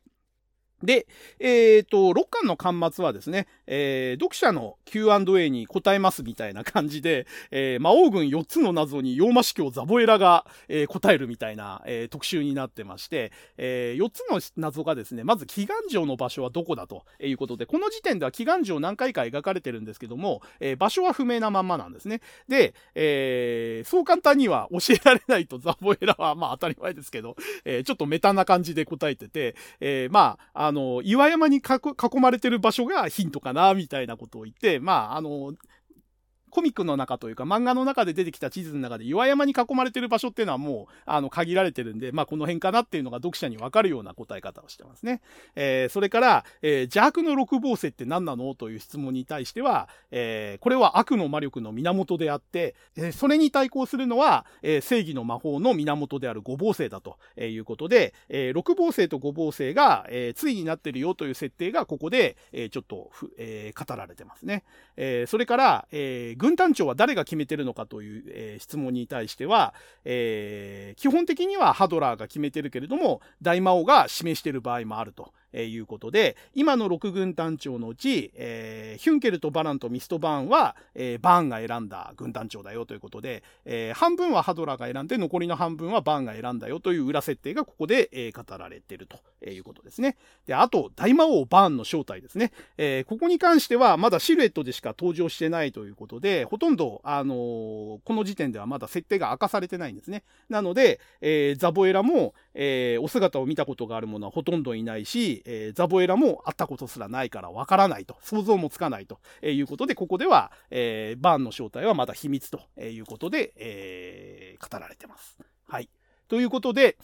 で、えっ、ー、と、6巻の巻末はですね、えー、読者の Q&A に答えますみたいな感じで、えー、魔王軍4つの謎に妖魔司教ザボエラが、えー、答えるみたいな、えー、特集になってまして、えー、4つの謎がですね、まず祈願城の場所はどこだということで、この時点では祈願城何回か描かれてるんですけども、えー、場所は不明なまんまなんですね。で、えー、そう簡単には教えられないとザボエラは、まあ当たり前ですけど、えー、ちょっとメタな感じで答えてて、えー、まあ、あの、岩山に囲まれてる場所がヒントかな、みたいなことを言って、まあ、あの、コミックの中というか漫画の中で出てきた地図の中で岩山に囲まれてる場所っていうのはもうあの限られてるんで、まあこの辺かなっていうのが読者にわかるような答え方をしてますね。えー、それから、えー、邪悪の六芒星って何なの？という質問に対しては、えー、これは悪の魔力の源であって、えー、それに対抗するのは、えー、正義の魔法の源である五芒星だということで、えー、六芒星と五芒星が、えー、対になってるよという設定がここで、えー、ちょっとえー、語られてますね。えー、それから、えー分団長は誰が決めてるのかという、えー、質問に対しては、えー、基本的にはハドラーが決めてるけれども、大魔王が示してる場合もあると。え、いうことで、今の6軍団長のうち、えー、ヒュンケルとバランとミストバーンは、えー、バーンが選んだ軍団長だよということで、えー、半分はハドラーが選んで、残りの半分はバーンが選んだよという裏設定がここで、え、語られているということですね。で、あと、大魔王バーンの正体ですね。え、ここに関しては、まだシルエットでしか登場してないということで、ほとんど、あの、この時点ではまだ設定が明かされてないんですね。なので、え、ザボエラも、えー、お姿を見たことがあるものはほとんどいないし、えー、ザボエラも会ったことすらないからわからないと、想像もつかないということで、ここでは、えー、バーンの正体はまだ秘密ということで、え、語られてます。はい。ということで、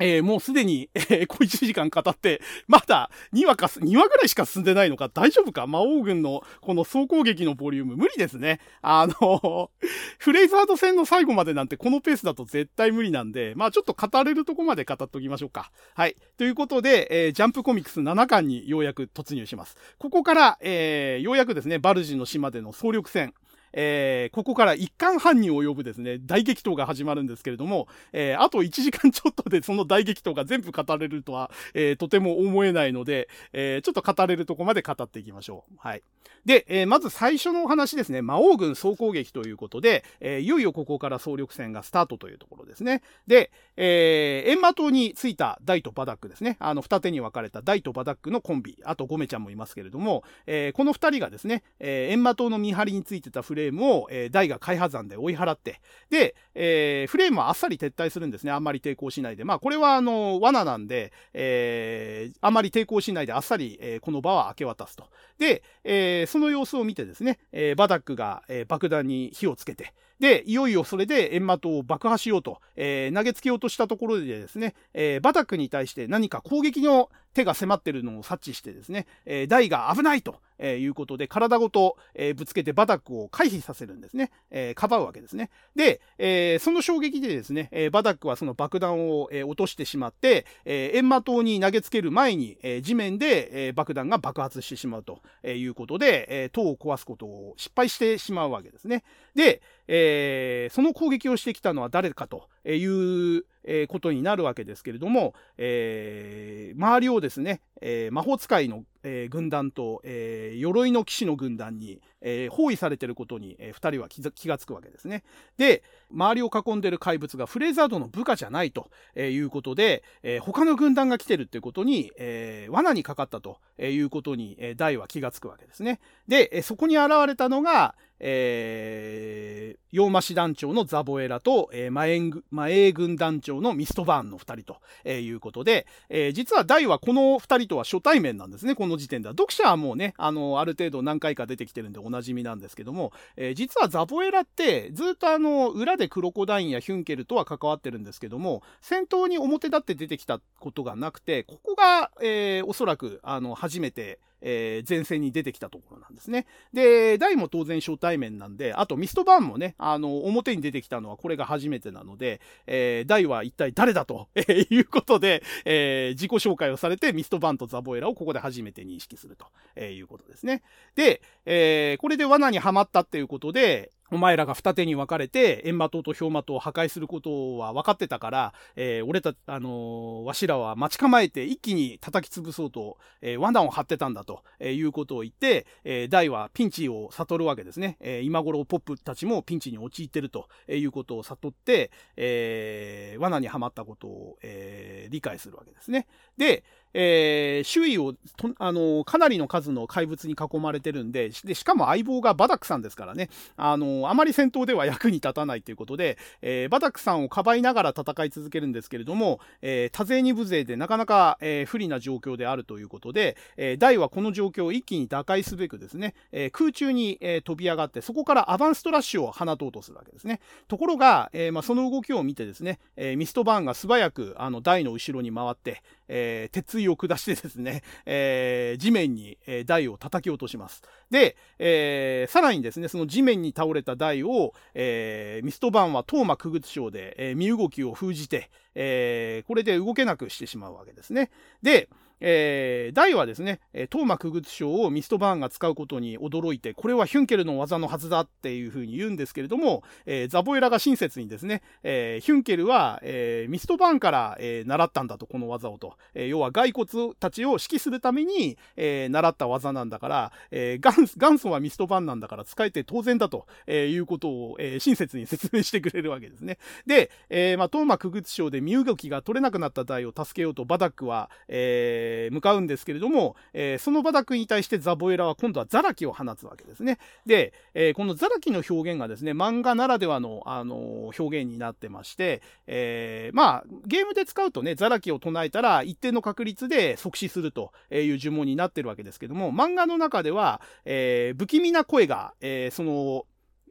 えー、もうすでに、えー、小1時間語って、まだ2話か、2話ぐらいしか進んでないのか大丈夫か？魔王軍のこの総攻撃のボリューム無理ですね。あの、フレイザード戦の最後までなんてこのペースだと絶対無理なんで、まあちょっと語れるとこまで語っときましょうか。はい。ということで、えー、ジャンプコミックス7巻にようやく突入します。ここから、えー、ようやくですね、バルジの島での総力戦。えー、ここから一貫半に及ぶですね、大激闘が始まるんですけれども、えー、あと1時間ちょっとでその大激闘が全部語れるとは、えー、とても思えないので、え、ちょっと語れるとこまで語っていきましょう。はい。で、え、まず最初のお話ですね、魔王軍総攻撃ということで、え、いよいよここから総力戦がスタートというところですね。で、えー、エンマ島についたダイとバダックですね。あの、二手に分かれたダイとバダックのコンビ、あとゴメちゃんもいますけれども、え、この二人がですね、えー、エンマ島の見張りについてたフレレームを、えー、大が海破山で追い払って、で、えー、フレームはあっさり撤退するんですね。あんまり抵抗しないで。まあ、これは、あの、罠なんで、えー、あんまり抵抗しないであっさり、えー、この場は明け渡すと。で、えー、その様子を見てですね、えー、バダックが、えー、爆弾に火をつけて、で、いよいよそれでエンマ島を爆破しようと、えー、投げつけようとしたところでですね、えー、バタックに対して何か攻撃の手が迫ってるのを察知してですね、えー、台が危ないと、えいうことで体ごと、えぶつけてバタックを回避させるんですね。えかばうわけですね。で、えその衝撃でですね、えバタックはその爆弾を、え落としてしまって、えエンマ島に投げつける前に、え地面で、え爆弾が爆発してしまうということで、え塔を壊すことを失敗してしまうわけですね。で、えー、その攻撃をしてきたのは誰かということになるわけですけれども、えー、周りをですね、えー、魔法使いの、えー、軍団と、えー、鎧の騎士の軍団に、えー、包囲されてることに、えー、2人は気がつくわけですね。で、周りを囲んでる怪物がフレーザードの部下じゃないということで、えー、他の軍団が来てるっていうことに、えー、罠にかかったということに、えー、ダイは気がつくわけですね。で、そこに現れたのが、えー、洋マ師団長のザボエラと、えー、マエンマエー軍団長のミストバーンの2人と、えー、いうことで、えー、実はダイはこの2人とは初対面なんですね、この時点では。読者はもうね、あの、ある程度何回か出てきてるんでおなじみなんですけども、えー、実はザボエラってずっとあの、裏でクロコダインやヒュンケルとは関わってるんですけども、戦闘に表立って出てきたことがなくて、ここが、えー、おそらく、あの、初めて、えー、前線に出てきたところなんですね。で、ダイも当然初対面なんで、あとミストバーンもね、あの、表に出てきたのはこれが初めてなので、えー、ダイは一体誰だと、えー、いうことで、えー、自己紹介をされて、ミストバーンとザボエラをここで初めて認識すると、え、いうことですね。で、えー、これで罠にはまったっていうことで、お前らが二手に分かれて、閻魔島と氷魔島を破壊することは分かってたから、えー、俺た、あのー、わしらは待ち構えて一気に叩き潰そうと、えー、罠を張ってたんだと、えいうことを言って、えー、大はピンチを悟るわけですね。えー、今頃ポップたちもピンチに陥ってるということを悟って、えー、罠にはまったことを、えー、理解するわけですね。で、えー、周囲をとあのかなりの数の怪物に囲まれてるんでで、しかも相棒がバダックさんですからね、あのあまり戦闘では役に立たないということで、えー、バダックさんをかばいながら戦い続けるんですけれども、えー、多勢に無勢でなかなか、えー、不利な状況であるということで、えー、ダイはこの状況を一気に打開すべくですね、えー、空中に、えー、飛び上がって、そこからアバンストラッシュを放とうとするわけですね。ところが、えーまあ、その動きを見てですね、えー、ミストバーンが素早くあのダイの後ろに回って、えー、鉄槌を下してですね、えー、地面に、えー、台を叩き落とします。で、えー、さらにですね、その地面に倒れた台を、えー、ミストバンはトーマ区口章で、えー、身動きを封じて、えー、これで動けなくしてしまうわけですね。で、えー、ダイはですね、トーマクグツ賞をミストバーンが使うことに驚いて、これはヒュンケルの技のはずだっていうふうに言うんですけれども、えー、ザボエラが親切にですね、えー、ヒュンケルは、えー、ミストバーンから、えー、習ったんだと、この技をと。えー、要は骸骨たちを指揮するために、えー、習った技なんだから、えー、元祖はミストバーンなんだから使えて当然だと、えー、いうことを、えー、親切に説明してくれるわけですね。で、えーまあ、トーマクグツ賞で身動きが取れなくなったダイを助けようとバダックは、えーえー、向かうんですけれども、えー、そのバダクに対してザボエラは今度はザラキを放つわけですね。で、えー、このザラキの表現がですね、漫画ならではの、あの表現になってまして、えまあ、ゲームで使うとね、ザラキを唱えたら一定の確率で即死するという呪文になってるわけですけども、漫画の中では、え不気味な声が、えその、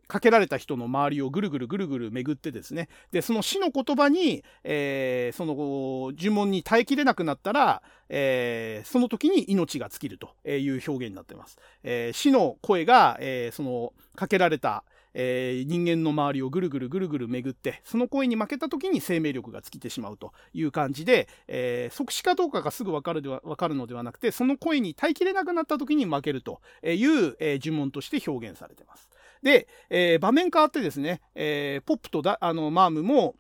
かけられた人の周りをぐるぐるぐるぐる巡ってですね、で、その死の言葉に、えー、その呪文に耐えきれなくなったら、えー、その時に命が尽きるという表現になっています。えー、死の声が、えー、その、かけられた、えー、人間の周りをぐるぐるぐるぐる巡って、その声に負けた時に生命力が尽きてしまうという感じで、えー、即死かどうかがすぐわかるでは、わかるのではなくて、その声に耐えきれなくなった時に負けるという、えー、呪文として表現されています。で、えー、場面変わってですね、えー、ポップとだあのマームも、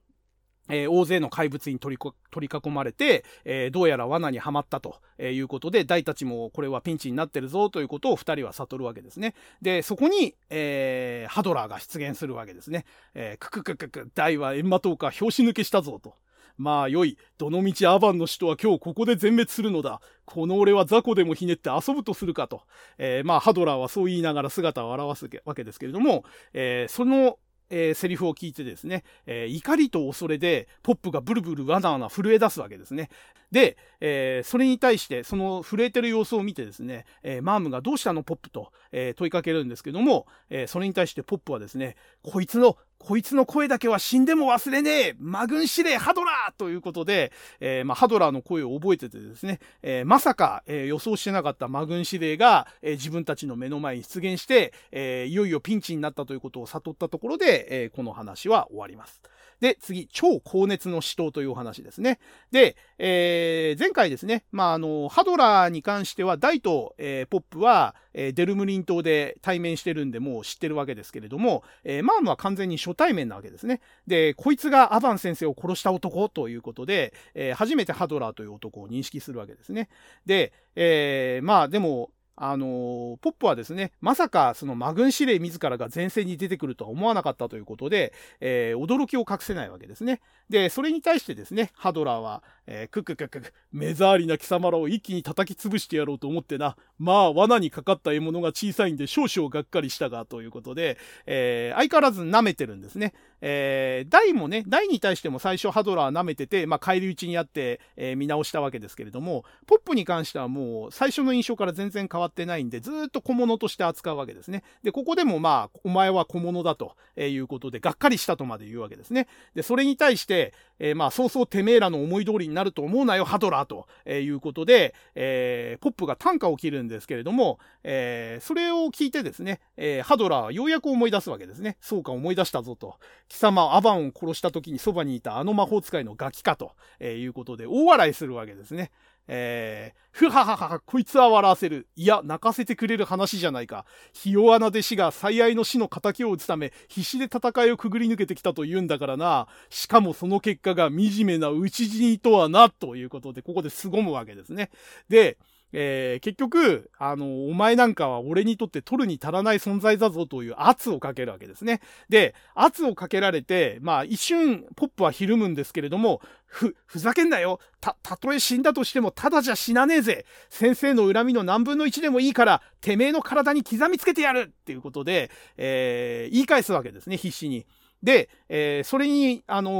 えー、大勢の怪物に取り取り囲まれて、えー、どうやら罠にはまったということで、大たちもこれはピンチになってるぞということを二人は悟るわけですね。で、そこに、えー、ハドラーが出現するわけですね。えー、ククククク、大はエンマトーカー拍子抜けしたぞと。まあよい。どのみちアバンの首都は今日ここで全滅するのだ。この俺は雑魚でもひねって遊ぶとするかと。えー、まあハドラーはそう言いながら姿を現すわけですけれども、えー、そのえー、セリフを聞いてですね、えー、怒りと恐れでポップがブルブルわなわな震え出すわけですね。で、えー、それに対してその震えてる様子を見てですね、えマームがどうしたのポップと、え問いかけるんですけども、えそれに対してポップはですね、こいつのこいつの声だけは死んでも忘れねえ魔軍司令ハドラーということで、えー、まあ、ハドラーの声を覚えててですね、えー、まさか、えー、予想してなかった魔軍司令が、え自分たちの目の前に出現して、えいよいよピンチになったということを悟ったところで、えこの話は終わります。で、次、超高熱の死闘というお話ですね。で、えー、前回ですね、まあ、あの、ハドラーに関しては、ダイと、えー、ポップは、えー、デルムリン島で対面してるんで、もう知ってるわけですけれども、えー、マームは完全に初対面なわけですね。で、こいつがアバン先生を殺した男ということで、えー、初めてハドラーという男を認識するわけですね。で、えー、まあ、でも、あのポップはですね、まさかそのマグン司令自らが前線に出てくるとは思わなかったということで、えー、驚きを隠せないわけですね。で、それに対してですね、ハドラーは、えー、ククククク、目障りな貴様らを一気に叩き潰してやろうと思ってな。まあ、罠にかかった獲物が小さいんで少々がっかりしたが、ということで、えー、相変わらず舐めてるんですね。えー、大もね、大に対しても最初ハドラー舐めてて、まあ、帰り討ちにあって、えー、見直したわけですけれども、ポップに関してはもう最初の印象から全然変わってないんで、ずっと小物として扱うわけですね。で、ここでもまあ、お前は小物だということで、がっかりしたとまで言うわけですね。で、それに対して、えー、まあ、そうそうてめえらの思い通りになると思うなよ、ハドラーと、いうことで、えー、ポップが短歌を切るんですけれども、えー、それを聞いてですね、えハドラーはようやく思い出すわけですね。そうか、思い出したぞと。貴様、アバンを殺した時にそばにいたあの魔法使いのガキかと、いうことで、大笑いするわけですね。えー、ふははは、こいつは笑わせる。いや、泣かせてくれる話じゃないか。ひ弱な弟子が最愛の死の仇を討つため、必死で戦いをくぐり抜けてきたと言うんだからな。しかもその結果が惨めな討ち死にとはな、ということで、ここで凄むわけですね。で、えー、結局、あの、お前なんかは俺にとって取るに足らない存在だぞという圧をかけるわけですね。で、圧をかけられて、まあ一瞬ポップはひるむんですけれども、ふ、ふざけんなよ。た、たとえ死んだとしてもただじゃ死なねえぜ。先生の恨みの何分の一でもいいから、てめえの体に刻みつけてやるっていうことで、えー、言い返すわけですね、必死に。で、えー、それに、あの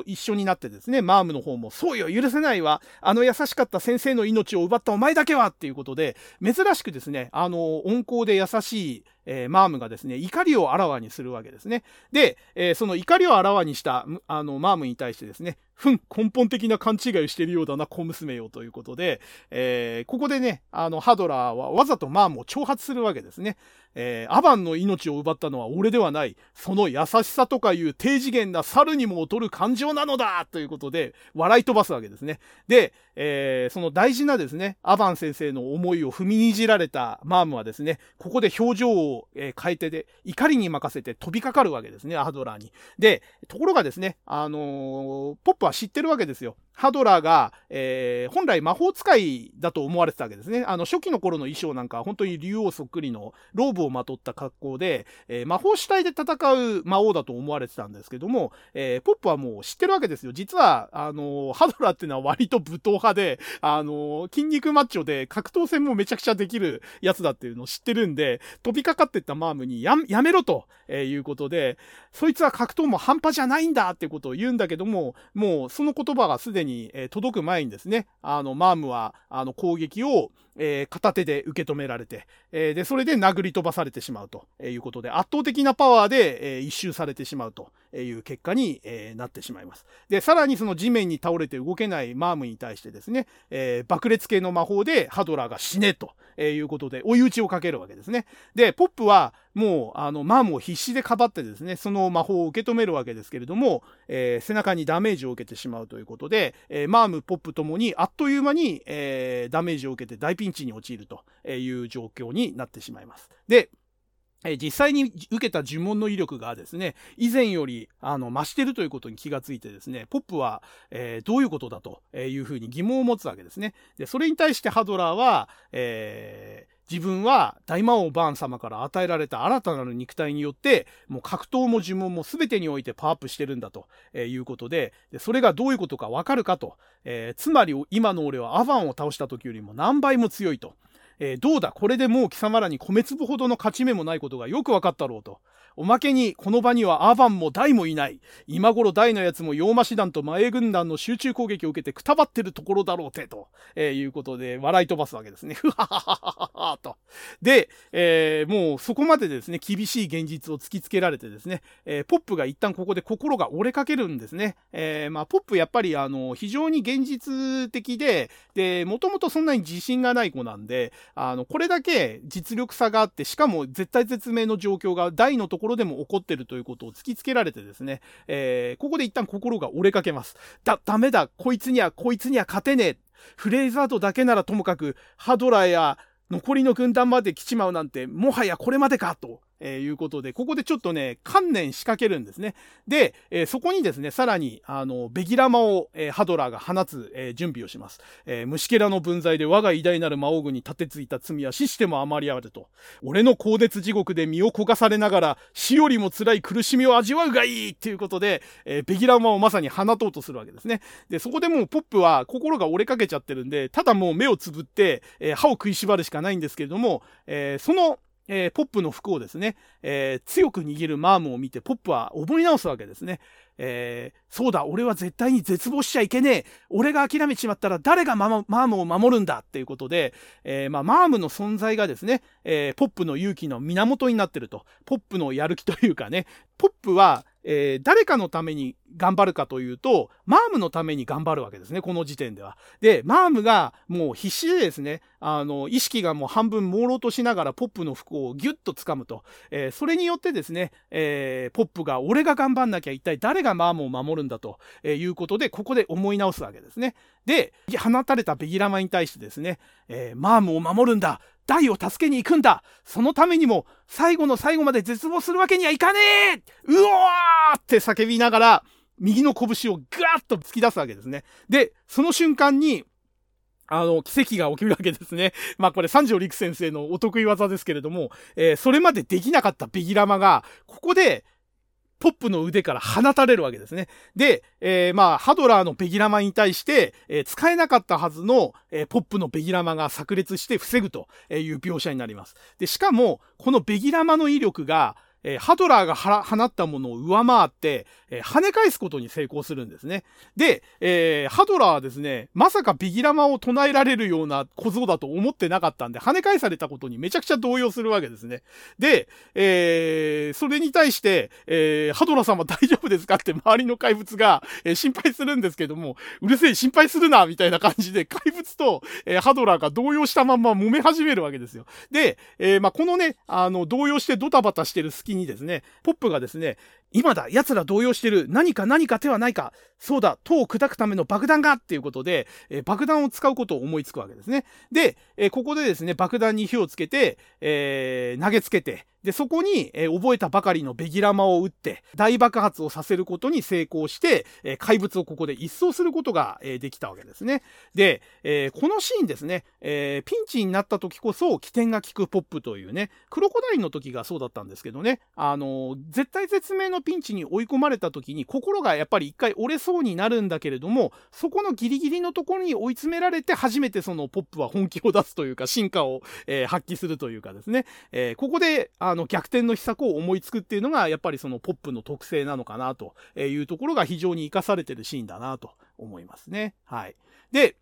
ー、一緒になってですね、マームの方も、そうよ、許せないわ。あの優しかった先生の命を奪ったお前だけはっていうことで、珍しくですね、あのー、温厚で優しい、えー、マームがですね、怒りをあらわにするわけですね。で、えー、その怒りをあらわにした、あの、マームに対してですね、ふん、根本的な勘違いをしてるようだな、小娘よということで、えー、ここでね、あの、ハドラーはわざとマームを挑発するわけですね。えー、アバンの命を奪ったのは俺ではない。その優しさとかいう低次元な猿にも劣る感情なのだということで、笑い飛ばすわけですね。で、えー、その大事なですね、アバン先生の思いを踏みにじられたマームはですね、ここで表情を、変えてで、怒りに任せて飛びかかるわけですね、アドラーに。で、ところがですね、あの、ポップは知ってるわけですよ。ハドラーが、えー、本来魔法使いだと思われてたわけですね。あの、初期の頃の衣装なんか本当に竜王そっくりのローブをまとった格好で、えー、魔法主体で戦う魔王だと思われてたんですけども、えー、ポップはもう知ってるわけですよ。実は、あのハドラーっていうのは割と武闘派で、あの筋肉マッチョで格闘戦もめちゃくちゃできるやつだっていうのを知ってるんで、飛びかかってったマームにや、やめろと、えいうことで、そいつは格闘も半端じゃないんだってことを言うんだけども、もうその言葉がすでにに、え届く前にですね、あの、マームは、あの、攻撃を、えー、片手で受け止められて、えー、で、それで殴り飛ばされてしまうということで、圧倒的なパワーで、えー、一周されてしまうという結果に、えー、なってしまいます。で、さらにその地面に倒れて動けないマームに対してですね、えー、爆裂系の魔法でハドラーが死ねということで、追い打ちをかけるわけですね。で、ポップは、もう、あの、マームを必死でかばってですね、その魔法を受け止めるわけですけれども、えー、背中にダメージを受けてしまうということで、えー、マーム、ポップともにあっという間に、えー、ダメージを受けて大ピンチに陥るという状況になってしまいます。で、え実際に受けた呪文の威力がですね、以前よりあの増してるということに気がついてですね、ポップは、えー、どういうことだというふうに疑問を持つわけですね。で、それに対してハドラーは、えー自分は大魔王バーン様から与えられた新たなる肉体によって、もう格闘も呪文も全てにおいてパワーアップしてるんだということで、でそれがどういうことかわかるかと、えー、つまり今の俺はアバンを倒した時よりも何倍も強いと。えー、どうだ？これでもう貴様らに米粒ほどの勝ち目もないことがよくわかったろうと。おまけに、この場にはアバンもダイもいない。今頃ダイのやつも洋魔師団と前軍団の集中攻撃を受けてくたばってるところだろうて、と、えー、いうことで笑い飛ばすわけですね。ふはははははと。で、えー、もうそこまでですね、厳しい現実を突きつけられてですね、えー、ポップが一旦ここで心が折れかけるんですね。えー、まあ、ポップやっぱりあの、非常に現実的で、で、もともとそんなに自信がない子なんで、あの、これだけ実力差があって、しかも絶対絶命の状況が大のところでも起こってるということを突きつけられてですね、えー、ここで一旦心が折れかけます。だ、ダメだ、こいつには、こいつには勝てねえ。フレイザードだけならともかく、ハドラーや残りの軍団まで来ちまうなんて、もはやこれまでかと。えー、いうことで、ここでちょっとね、観念仕掛けるんですね。で、えー、そこにですね、さらに、あの、ベギラマを、えー、ハドラーが放つ、え準備をします。え虫けらの分際で我が偉大なる魔王軍に立てついた罪は死してもあまりあると。俺の高熱地獄で身を焦がされながら、死よりも辛い苦しみを味わうがいいっていうことで、えベギラマをまさに放とうとするわけですね。で、そこでもうポップは心が折れかけちゃってるんで、ただもう目をつぶって、え歯を食いしばるしかないんですけれども、えそのえー、ポップの服をですね、えー、強く握るマームを見て、ポップは思い直すわけですね。えー、そうだ、俺は絶対に絶望しちゃいけねえ。俺が諦めちまったら誰がママームを守るんだっていうことで、えー、まあ、マームの存在がですね、えー、ポップの勇気の源になってると。ポップのやる気というかね、ポップは、えー、誰かのために頑張るかというと、マームのために頑張るわけですね、この時点では。で、マームがもう必死でですね、あの、意識がもう半分朦朧としながらポップの服をギュッと掴むと。えー、それによってですね、えー、ポップが俺が頑張んなきゃ一体誰ががマームを守るんだということで、ここで思い直すわけですね。で、放たれたベギラマに対してですね、えー、マームを守るんだダイを助けに行くんだそのためにも、最後の最後まで絶望するわけにはいかねえうおーって叫びながら、右の拳をガーッと突き出すわけですね。で、その瞬間に、あの、奇跡が起きるわけですね。まあこれ三条陸先生のお得意技ですけれども、えー、それまでできなかったベギラマが、ここで、ポップの腕から放たれるわけですね。で、えー、まあ、ハドラーのベギラマに対して、えー、使えなかったはずの、えー、ポップのベギラマが炸裂して防ぐという描写になります。で、しかも、このベギラマの威力が、えー、ハドラーが放ったものを上回って、えー、跳ね返すことに成功するんですね。で、えー、ハドラーはですね、まさかビギラマを唱えられるような小僧だと思ってなかったんで、跳ね返されたことにめちゃくちゃ動揺するわけですね。で、えー、それに対して、えー、ハドラー様大丈夫ですかって周りの怪物が、えー、心配するんですけども、うるせえ心配するなみたいな感じで怪物と、えー、ハドラーが動揺したまんま揉め始めるわけですよ。で、えー、まあ、このね、あの、動揺してドタバタしてる隙にですね、ポップがですね、今だ奴ら動揺してる。何か何か手はないか。そうだ塔を砕くための爆弾が。っていうことで、えー、爆弾を使うことを思いつくわけですね。で、えー、ここでですね、爆弾に火をつけて、えー、投げつけて、で、そこに、え、覚えたばかりのベギラマを撃って、大爆発をさせることに成功して、え、怪物をここで一掃することが、え、できたわけですね。で、えこのシーンですね、えピンチになった時こそ起点が効くポップというね、クロコダインの時がそうだったんですけどね、あの絶対絶命のピンチに追い込まれた時に心がやっぱり一回折れそうになるんだけれども、そこのギリギリのところに追い詰められて初めてそのポップは本気を出すというか、進化を、え発揮するというかですね、えここで、あの、逆転の秘策を思いつくっていうのが、やっぱりそのポップの特性なのかなというところが非常に活かされてるシーンだなと思いますね。はい。で、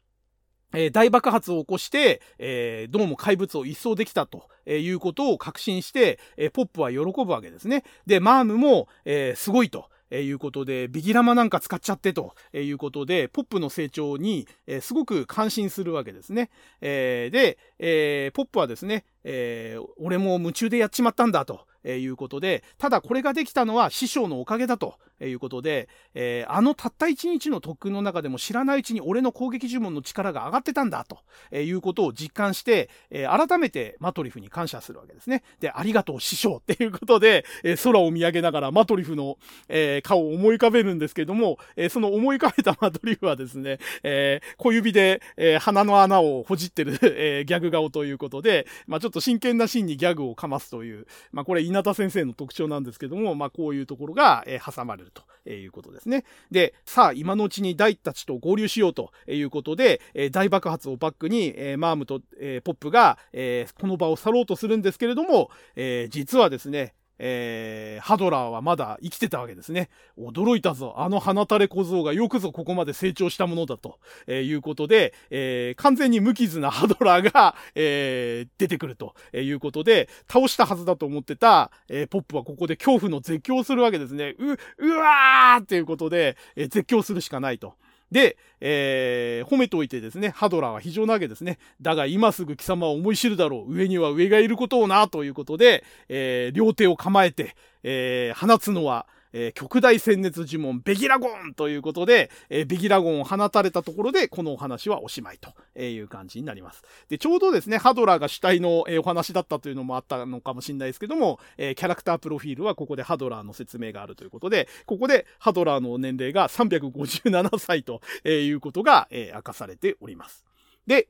え、大爆発を起こして、えー、どうも怪物を一掃できたということを確信して、え、ポップは喜ぶわけですね。で、マームも、えすごいと。えいうことで、ビギラマなんか使っちゃってということで、ポップの成長に、えすごく感心するわけですね。えで、えポップはですね、え俺も夢中でやっちまったんだと。えいうことで、ただこれができたのは師匠のおかげだということで、えー、あのたった一日の特訓の中でも知らないうちに俺の攻撃呪文の力が上がってたんだとえいうことを実感して、えー、改めてマトリフに感謝するわけですね。で、ありがとう師匠っていうことで、えー、空を見上げながらマトリフの、え顔を思い浮かべるんですけども、えその思い浮かべたマトリフはですね、え小指で、え鼻の穴をほじってる、えギャグ顔ということで、まあ、ちょっと真剣なシーンにギャグをかますという、まあ、これ稲田先生の特徴なんですけども、まあ、こういうところが、え挟まれるということですね。で、さあ、今のうちに大たちと合流しようということで、え大爆発をバックに、えマームと、えポップが、えこの場を去ろうとするんですけれども、え実はですね、えー、ハドラーはまだ生きてたわけですね。驚いたぞ。あの放たれ小僧がよくぞここまで成長したものだと、えー、いうことで、えー、完全に無傷なハドラーが、え出てくるということで、倒したはずだと思ってた、えポップはここで恐怖の絶叫をするわけですね。う、うわーっていうことで、え絶叫するしかないと。で、えー、褒めておいてですね、ハドラーは非常なわけですね。だが今すぐ貴様は思い知るだろう。上には上がいることをな、ということで、えー、両手を構えて、えー、放つのは、えー、極大戦熱呪文ベギラゴンということで、えー、ベギラゴンを放たれたところで、このお話はおしまいという感じになります。で、ちょうどですね、ハドラーが主体の、えー、お話だったというのもあったのかもしれないですけども、えー、キャラクタープロフィールはここでハドラーの説明があるということで、ここでハドラーの年齢が357歳ということが、えー、明かされております。で、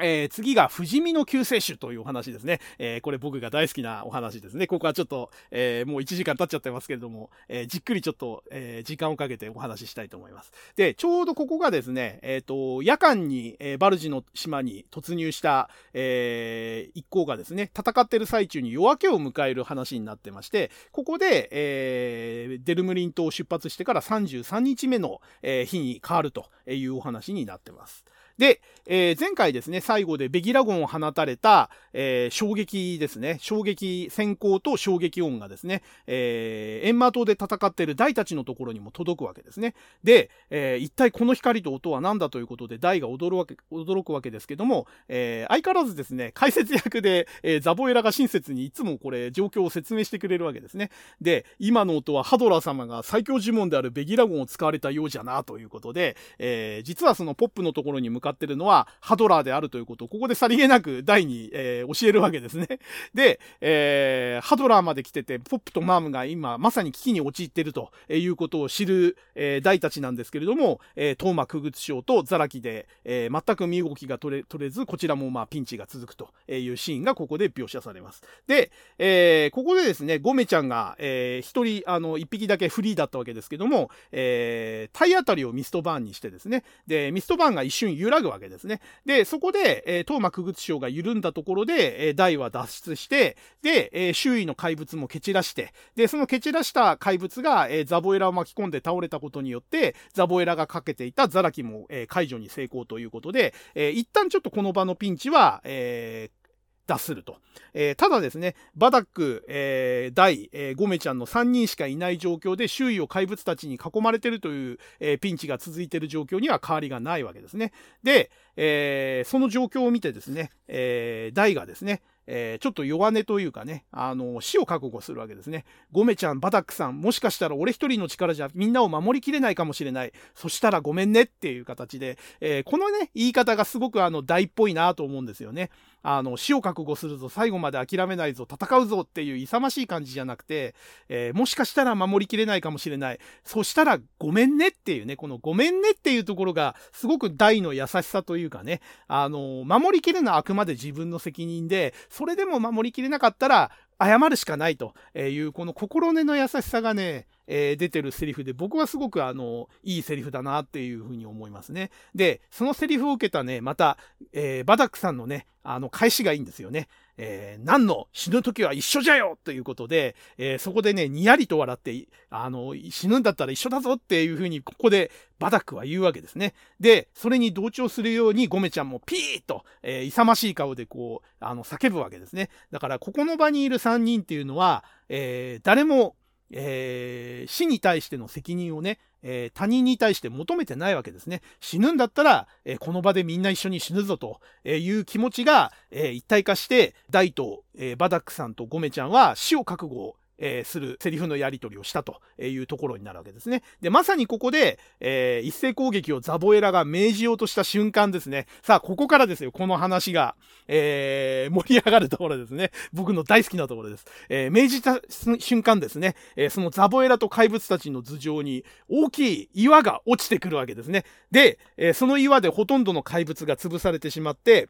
えー、次が、不死身の救世主というお話ですね。えー、これ僕が大好きなお話ですね。ここはちょっと、えー、もう1時間経っちゃってますけれども、えじっくりちょっと、え時間をかけてお話ししたいと思います。で、ちょうどここがですね、えっ、と、夜間に、えバルジの島に突入した、え一行がですね、戦ってる最中に夜明けを迎える話になってまして、ここで、えデルムリン島を出発してから33日目の、え日に変わるというお話になってます。で、えー、前回ですね、最後でベギラゴンを放たれた、えー、衝撃ですね、衝撃先行と衝撃音がですね、えー、エンマ島で戦っている大たちのところにも届くわけですね。で、えー、一体この光と音は何だということで大が驚くわけ驚くわけですけども、えー、相変わらずですね、解説役で、えー、ザボエラが親切にいつもこれ状況を説明してくれるわけですね。で、今の音はハドラー様が最強呪文であるベギラゴンを使われたようじゃなということで、えー、実はそのポップのところに向かってるのはハドラーであるということを、ここでさりげなく大に、えー、教えるわけですね。で、えー、ハドラーまで来てて、ポップとマームが今まさに危機に陥っているということを知る、えー、大たちなんですけれども、えー、トーマ・クグツ将とザラキで、えー、全く身動きが取れ取れず、こちらもまあピンチが続くというシーンがここで描写されます。で、えー、ここでですね、ゴメちゃんが、えー、一人、あの、一匹だけフリーだったわけですけども、えー、体当たりをミストバーンにしてですね、で、ミストバーンが一瞬揺らぐわけですね。で、そこで、えー、東間区口省が緩んだところで、えー、大は脱出して、で、えー、周囲の怪物も蹴散らして、で、その蹴散らした怪物が、えー、ザボエラを巻き込んで倒れたことによって、ザボエラがかけていたザラキも、えー、解除に成功ということで、えー、一旦ちょっとこの場のピンチは、えー、脱すると。えー、ただですね、バダック、えー、ダイ、えー、ゴメちゃんの3人しかいない状況で周囲を怪物たちに囲まれてるという、えー、ピンチが続いてる状況には変わりがないわけですね。で、えー、その状況を見てですね、えー、ダイがですね、えー、ちょっと弱音というかね、あの、死を覚悟するわけですね。ゴメちゃん、バダックさん、もしかしたら俺一人の力じゃみんなを守りきれないかもしれない。そしたらごめんねっていう形で、えー、このね、言い方がすごくあの、大っぽいなと思うんですよね。あの、死を覚悟するぞ、最後まで諦めないぞ、戦うぞっていう勇ましい感じじゃなくて、えー、もしかしたら守りきれないかもしれない。そしたらごめんねっていうね、このごめんねっていうところが、すごく大の優しさというかね、あの、守りきるのはあくまで自分の責任で、それでも守りきれなかったら、謝るしかないという、この心根の優しさがね、えー、出てるセリフで、僕はすごくあの、いいセリフだなっていうふうに思いますね。で、そのセリフを受けたね、また、えー、バダックさんのね、あの、返しがいいんですよね。えー、何の死ぬ時は一緒じゃよということで、えー、そこでね、にやりと笑って、あの、死ぬんだったら一緒だぞっていうふうに、ここでバダックは言うわけですね。で、それに同調するように、ゴメちゃんもピーッと、えー、勇ましい顔でこう、あの、叫ぶわけですね。だから、ここの場にいる3人っていうのは、えー、誰もえー、死に対しての責任をね、えー、他人に対して求めてないわけですね。死ぬんだったら、えー、この場でみんな一緒に死ぬぞという気持ちが、え一体化して、大と、えバダックさんとゴメちゃんは死を覚悟えー、するセリフのやり取りをしたというところになるわけですね。で、まさにここで、えー、一斉攻撃をザボエラが命じようとした瞬間ですね。さあ、ここからですよ、この話が、えー、盛り上がるところですね。僕の大好きなところです。えー、命じた瞬間ですね、えー、そのザボエラと怪物たちの頭上に大きい岩が落ちてくるわけですね。で、えー、その岩でほとんどの怪物が潰されてしまって、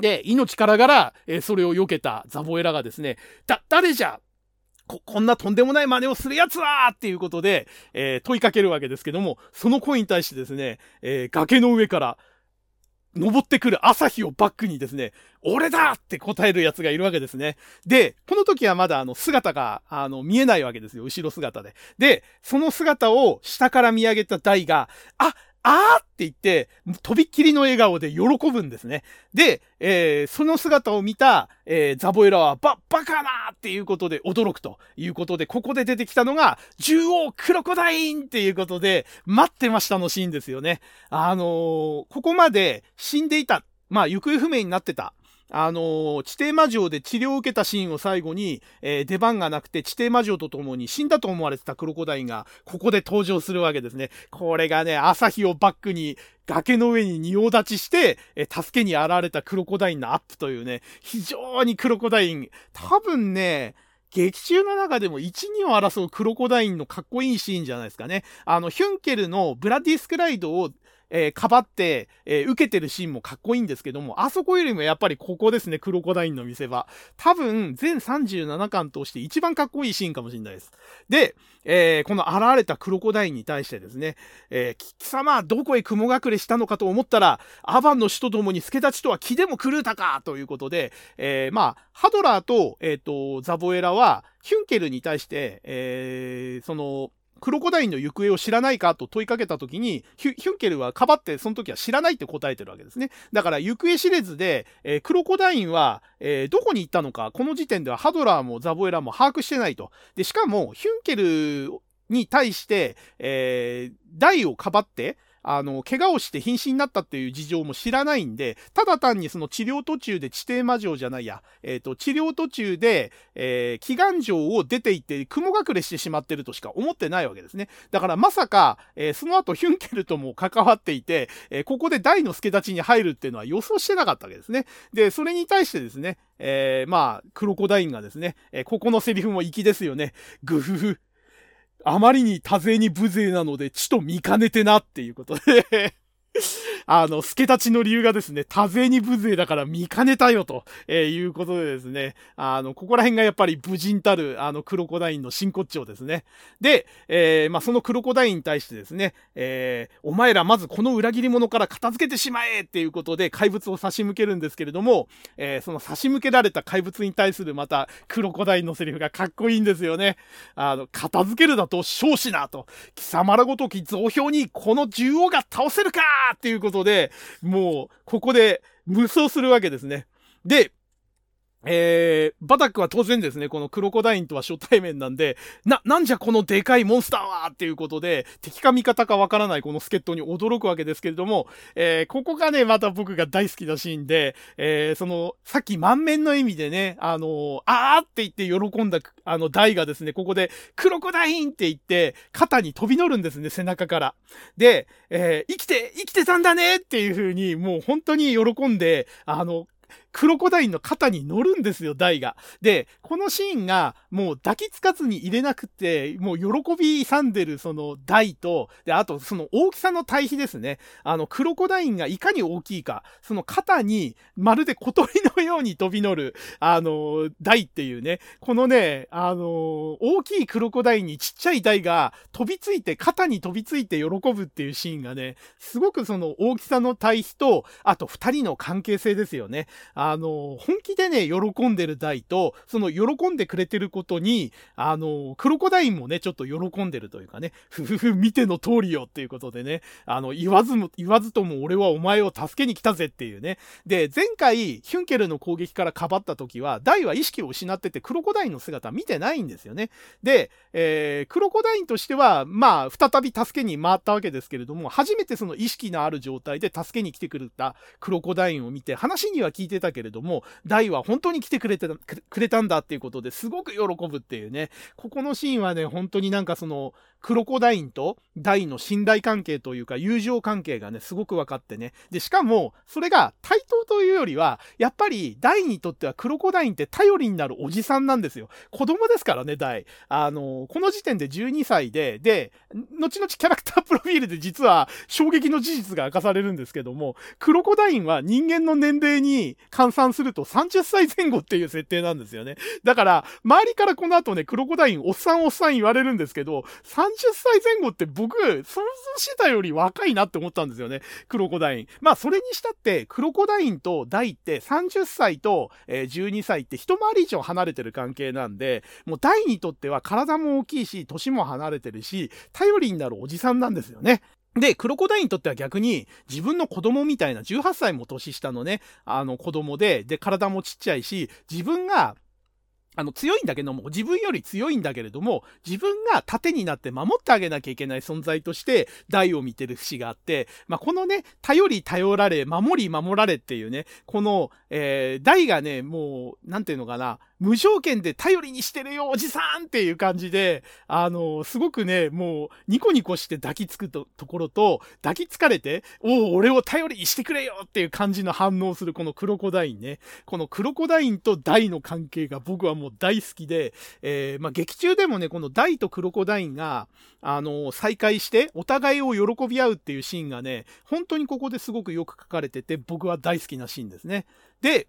で、命からがら、えー、それを避けたザボエラがですね、だ、誰じゃ？こ、こんなとんでもない真似をする奴はっていうことで、えー、問いかけるわけですけども、その声に対してですね、えー、崖の上から、登ってくる朝日をバックにですね、俺だって答える奴がいるわけですね。で、この時はまだあの姿があの見えないわけですよ。後ろ姿で。で、その姿を下から見上げた大が、あ、あーって言って、とびっきりの笑顔で喜ぶんですね。で、えー、その姿を見た、えー、ザボエラは、ば、バカなっていうことで驚くということで、ここで出てきたのが、獣王クロコダインっていうことで、待ってましたのシーンですよね。あのー、ここまで死んでいた、まあ、行方不明になってた。あのー、地底魔女で治療を受けたシーンを最後に、えー、出番がなくて地底魔女と共に死んだと思われてたクロコダインが、ここで登場するわけですね。これがね、朝日をバックに、崖の上に仁王立ちして、えー、助けに現れたクロコダインのアップというね、非常にクロコダイン、多分ね、劇中の中でも1、2を争うクロコダインのかっこいいシーンじゃないですかね。あの、ヒュンケルのブラディスクライドをえー、かばって、えー、受けてるシーンもかっこいいんですけども、あそこよりもやっぱりここですね、クロコダインの見せ場。多分、全37巻として一番かっこいいシーンかもしれないです。で、えー、この現れたクロコダインに対してですね、え、貴様、どこへ雲隠れしたのかと思ったら、アバンの死と共に助立ちとは気でも狂うたかということで、え、まあ、ハドラーと、えっ、と、ザボエラは、ヒュンケルに対して、え、その、クロコダインの行方を知らないかと問いかけた時に、ヒュンケルはかばってその時は知らないって答えてるわけですね。だから行方知れずで、えー、クロコダインは、えー、どこに行ったのか、この時点ではハドラーもザボエラも把握してないと。で、しかも、ヒュンケルに対して、えー、ダをかばって、あの、怪我をして瀕死になったっていう事情も知らないんで、ただ単にその治療途中で地底魔女じゃないや、えっ、ー、と、治療途中で、えー、祈願城を出て行って雲隠れしてしまってるとしか思ってないわけですね。だからまさか、えー、その後ヒュンケルとも関わっていて、えー、ここで大の助立ちに入るっていうのは予想してなかったわけですね。で、それに対してですね、えー、まあ、クロコダインがですね、えー、ここのセリフも粋ですよね。グフフ。あまりに多勢に無勢なので、地と見かねてなっていうことで。あの、助立ちの理由がですね、多勢に無勢だから見かねたよと、えー、いうことでですね、あの、ここら辺がやっぱり無人たる、あの、クロコダインの真骨頂ですね。で、えー、まあ、そのクロコダインに対してですね、えー、お前らまずこの裏切り者から片付けてしまえっていうことで怪物を差し向けるんですけれども、えー、その差し向けられた怪物に対するまたクロコダインのセリフがかっこいいんですよね。あの、片付けるだと少子なと、貴様らごとき増票にこの獣王が倒せるかっていうことで、もう、ここで無双するわけですね。で、えー、バタックは当然ですね、このクロコダインとは初対面なんで、な、なんじゃこのでかいモンスターはっていうことで、敵か味方かわからないこの助っ人に驚くわけですけれども、えー、ここがね、また僕が大好きなシーンで、えー、その、さっき満面の意味でね、あのー、あーって言って喜んだ、あの、ダイがですね、ここで、クロコダインって言って、肩に飛び乗るんですね、背中から。で、えー、生きて、生きてたんだねっていう風に、もう本当に喜んで、あの、クロコダインの肩に乗るんですよ、ダイが。で、このシーンがもう抱きつかずに入れなくて、もう喜び勇んでるそのダイと、で、あとその大きさの対比ですね。あの、クロコダインがいかに大きいか、その肩にまるで小鳥のように飛び乗る、あの、ダイっていうね、このね、あの、大きいクロコダインにちっちゃいダイが飛びついて、肩に飛びついて喜ぶっていうシーンがね、すごくその大きさの対比と、あと二人の関係性ですよね。ああの、本気でね、喜んでる大と、その喜んでくれてることに、あの、クロコダインもね、ちょっと喜んでるというかね、ふふふ、見ての通りよっていうことでね、あの、言わずも、言わずとも俺はお前を助けに来たぜっていうね。で、前回、ヒュンケルの攻撃からかばった時は、ダイは意識を失ってて、クロコダインの姿見てないんですよね。で、えー、クロコダインとしては、まあ、再び助けに回ったわけですけれども、初めてその意識のある状態で助けに来てくれたクロコダインを見て、話には聞いてたたけれども、大は本当に来てくれてくれたんだっていうことですごく喜ぶっていうね、ここのシーンはね、本当になんかその、クロコダインと大の信頼関係というか友情関係がね、すごく分かってね。で、しかも、それが対等というよりは、やっぱり大にとってはクロコダインって頼りになるおじさんなんですよ。子供ですからね、大。あの、この時点で12歳で、で、後々キャラクタープロフィールで実は衝撃の事実が明かされるんですけども、クロコダインは人間の年齢に換算すると30歳前後っていう設定なんですよね。だから、周りからこの後ね、クロコダインおっさんおっさん言われるんですけど、30歳前後って僕、想像してたより若いなって思ったんですよね。クロコダイン。まあ、それにしたって、クロコダインとダイって30歳と、え12歳って一回り以上離れてる関係なんで、もうダイにとっては体も大きいし、年も離れてるし、頼りになるおじさんなんですよね。で、クロコダインにとっては逆に自分の子供みたいな18歳も年下のね、あの子供で、で、体もちっちゃいし、自分があの、強いんだけども、自分より強いんだけれども、自分が盾になって守ってあげなきゃいけない存在として、大を見てる節があって、まあ、このね、頼り頼られ、守り守られっていうね、この、えー、大がね、もう、なんていうのかな、無条件で頼りにしてるよ、おじさんっていう感じで、あの、すごくね、もう、ニコニコして抱きつくとところと、抱きつかれて、おお、俺を頼りにしてくれよっていう感じの反応するこのクロコダインね。このクロコダインと大の関係が僕はもう大好きで、えー、まあ、劇中でもね、この大とクロコダインが、あの、再会して、お互いを喜び合うっていうシーンがね、本当にここですごくよく書かれてて、僕は大好きなシーンですね。で、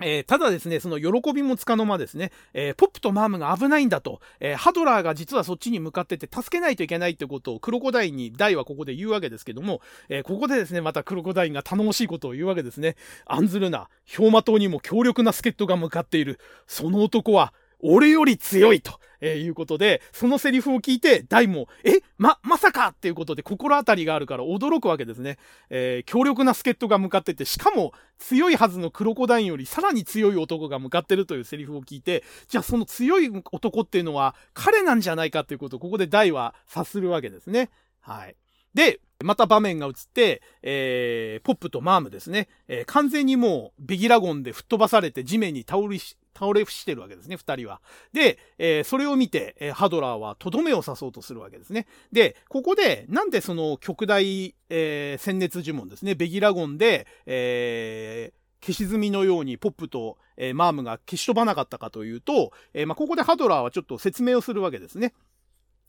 えー、ただですね、その喜びもつかの間ですね、えー、ポップとマームが危ないんだと、えー、ハドラーが実はそっちに向かってて助けないといけないってことをクロコダインにダイはここで言うわけですけども、えここでですね、またクロコダインが頼もしいことを言うわけですね。案ずるな、氷馬島にも強力な助っ人が向かっている。その男は、俺より強いと。えー、いうことで、そのセリフを聞いて、ダイも、え、ま、まさかっていうことで心当たりがあるから驚くわけですね。えー、強力な助っ人が向かってて、しかも強いはずのクロコダインよりさらに強い男が向かってるというセリフを聞いて、じゃあその強い男っていうのは彼なんじゃないかっていうことをここでダイは察するわけですね。はい。で、また場面が映って、えー、ポップとマームですね、えー、完全にもうベギラゴンで吹っ飛ばされて地面に倒り倒れ伏してるわけですね、二人は。で、えー、それを見て、えー、ハドラーはとどめを刺そうとするわけですね。で、ここで、なんでその極大、えー、戦熱呪文ですね、ベギラゴンで、えー、消し積みのようにポップと、えー、マームが消し飛ばなかったかというと、えーまあ、ここでハドラーはちょっと説明をするわけですね。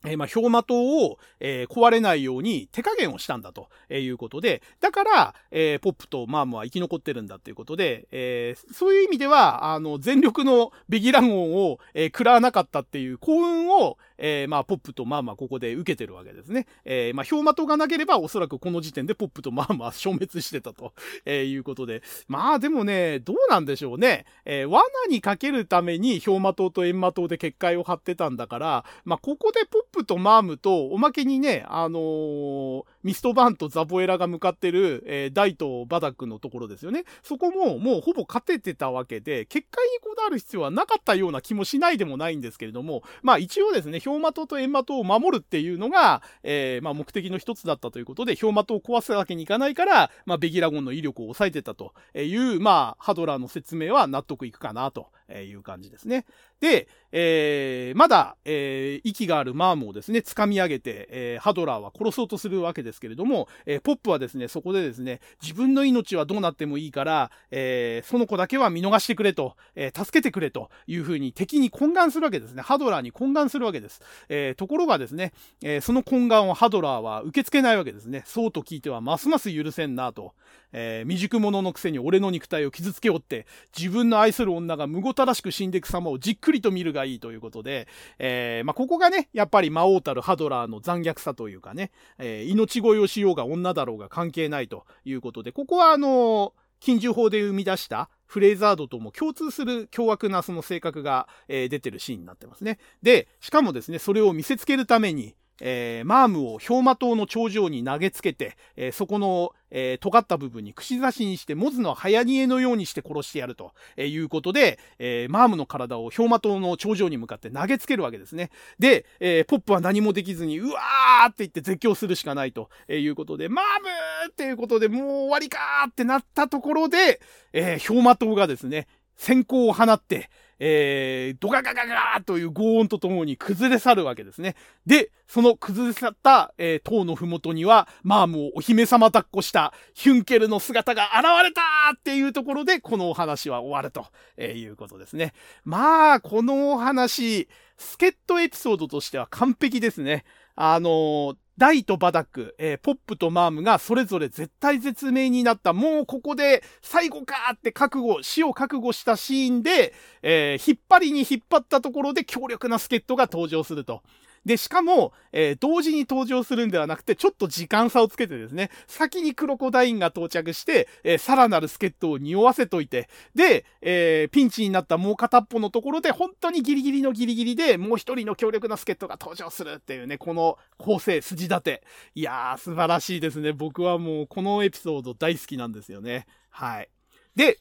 えー、まあ、氷馬島を、えー、壊れないように手加減をしたんだとえいうことで、だから、えー、ポップとマームは生き残ってるんだっていうことで、えー、そういう意味では、あの、全力のベギラゴンを、えー、食らわなかったっていう幸運を、えー、まあ、ポップとマームはここで受けてるわけですね。えー、まあ、氷馬島がなければ、おそらくこの時点でポップとマームは消滅してたと、えいうことで。まあ、でもね、どうなんでしょうね。えー、罠にかけるために氷馬島と閻魔島で結界を張ってたんだから、まあ、ここでポッププとマームと、おまけにね、あのー、ミストバーンとザボエラが向かってる、えー、ダイとバダックのところですよね。そこももうほぼ勝ててたわけで、結界にこだわる必要はなかったような気もしないでもないんですけれども、まあ一応ですね、氷魔島と閻魔島を守るっていうのが、えー、まあ目的の一つだったということで、氷魔島を壊すわけにいかないから、まあベギラゴンの威力を抑えてたという、まあハドラーの説明は納得いくかなとえいう感じですね。で、えー、まだ、えー、息があるマームをですね、掴み上げて、えー、ハドラーは殺そうとするわけですけれども、え、ポップはですね、そこでですね、自分の命はどうなってもいいから、え、その子だけは見逃してくれと、え、助けてくれというふうに敵に懇願するわけですね。ハドラーに懇願するわけです。え、ところがですね、え、その懇願をハドラーは受け付けないわけですね。そうと聞いてはますます許せんなと。えー、未熟者のくせに俺の肉体を傷つけおって、自分の愛する女がむごたらしく死んでいく様をじっくりと見るがいいということで、えー、まあ、ここがね、やっぱり魔王たるハドラーの残虐さというかね、えー、命乞いをしようが女だろうが関係ないということで、ここはあの禁獣法で生み出したフレーザードとも共通する凶悪なその性格が、え、出てるシーンになってますね。で、しかもですね、それを見せつけるために、えー、マームを氷馬島の頂上に投げつけて、えー、そこの、えー、尖った部分に串刺しにして、モズの早煮えのようにして殺してやるとえいうことで、え、マームの体を氷馬島の頂上に向かって投げつけるわけですね。で、え、ポップは何もできずに、うわーって言って絶叫するしかないとえいうことで、マームっっていうことでもう終わりかーってなったところで、えー、氷魔島がですね、先行を放って、えー、ドガガガガーという轟音とともに崩れ去るわけですね。で、その崩れ去った、えー、塔のふもとには、マームをお姫様抱っこしたヒュンケルの姿が現れたっていうところで、このお話は終わると、えー、いうことですね。まあ、このお話、助っ人エピソードとしては完璧ですね。あのーダイとバダック、えー、ポップとマームがそれぞれ絶対絶命になった、もうここで最後かーって覚悟、死を覚悟したシーンで、えー、引っ張りに引っ張ったところで強力な助っ人が登場すると。で、しかも、えー、同時に登場するんではなくて、ちょっと時間差をつけてですね、先にクロコダインが到着して、えー、さらなる助っ人を匂わせといて、で、えー、ピンチになったもう片っぽのところで、本当にギリギリのギリギリで、もう一人の強力な助っ人が登場するっていうね、この構成、筋立て。いやー、素晴らしいですね。僕はもう、このエピソード大好きなんですよね。はい。で、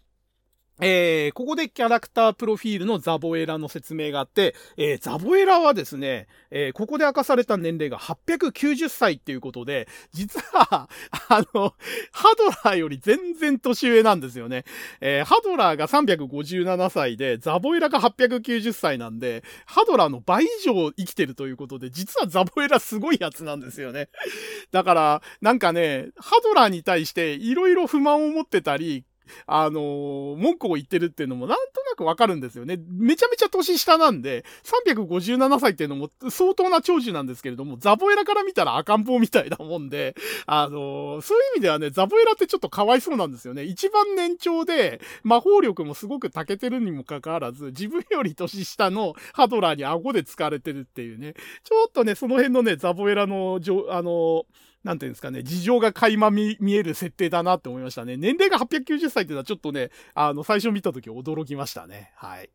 えー、ここでキャラクタープロフィールのザボエラの説明があって、えー、ザボエラはですね、えー、ここで明かされた年齢が890歳っていうことで、実は、あの、ハドラーより全然年上なんですよね。えー、ハドラーが357歳で、ザボエラが890歳なんで、ハドラーの倍以上生きてるということで、実はザボエラすごいやつなんですよね。だから、なんかね、ハドラーに対して色々不満を持ってたり、あのー、文句を言ってるっていうのもなんとなくわかるんですよね。めちゃめちゃ年下なんで、357歳っていうのも相当な長寿なんですけれども、ザボエラから見たら赤ん坊みたいなもんで、あのー、そういう意味ではね、ザボエラってちょっとかわいそうなんですよね。一番年長で、魔法力もすごく長けてるにもかかわらず、自分より年下のハドラーに顎で使われてるっていうね、ちょっとね、その辺のね、ザボエラの、あのーなんていうんですかね、事情が垣間見える設定だなって思いましたね。年齢が890歳っていうのはちょっとね、あの、最初見た時驚きましたね。はい。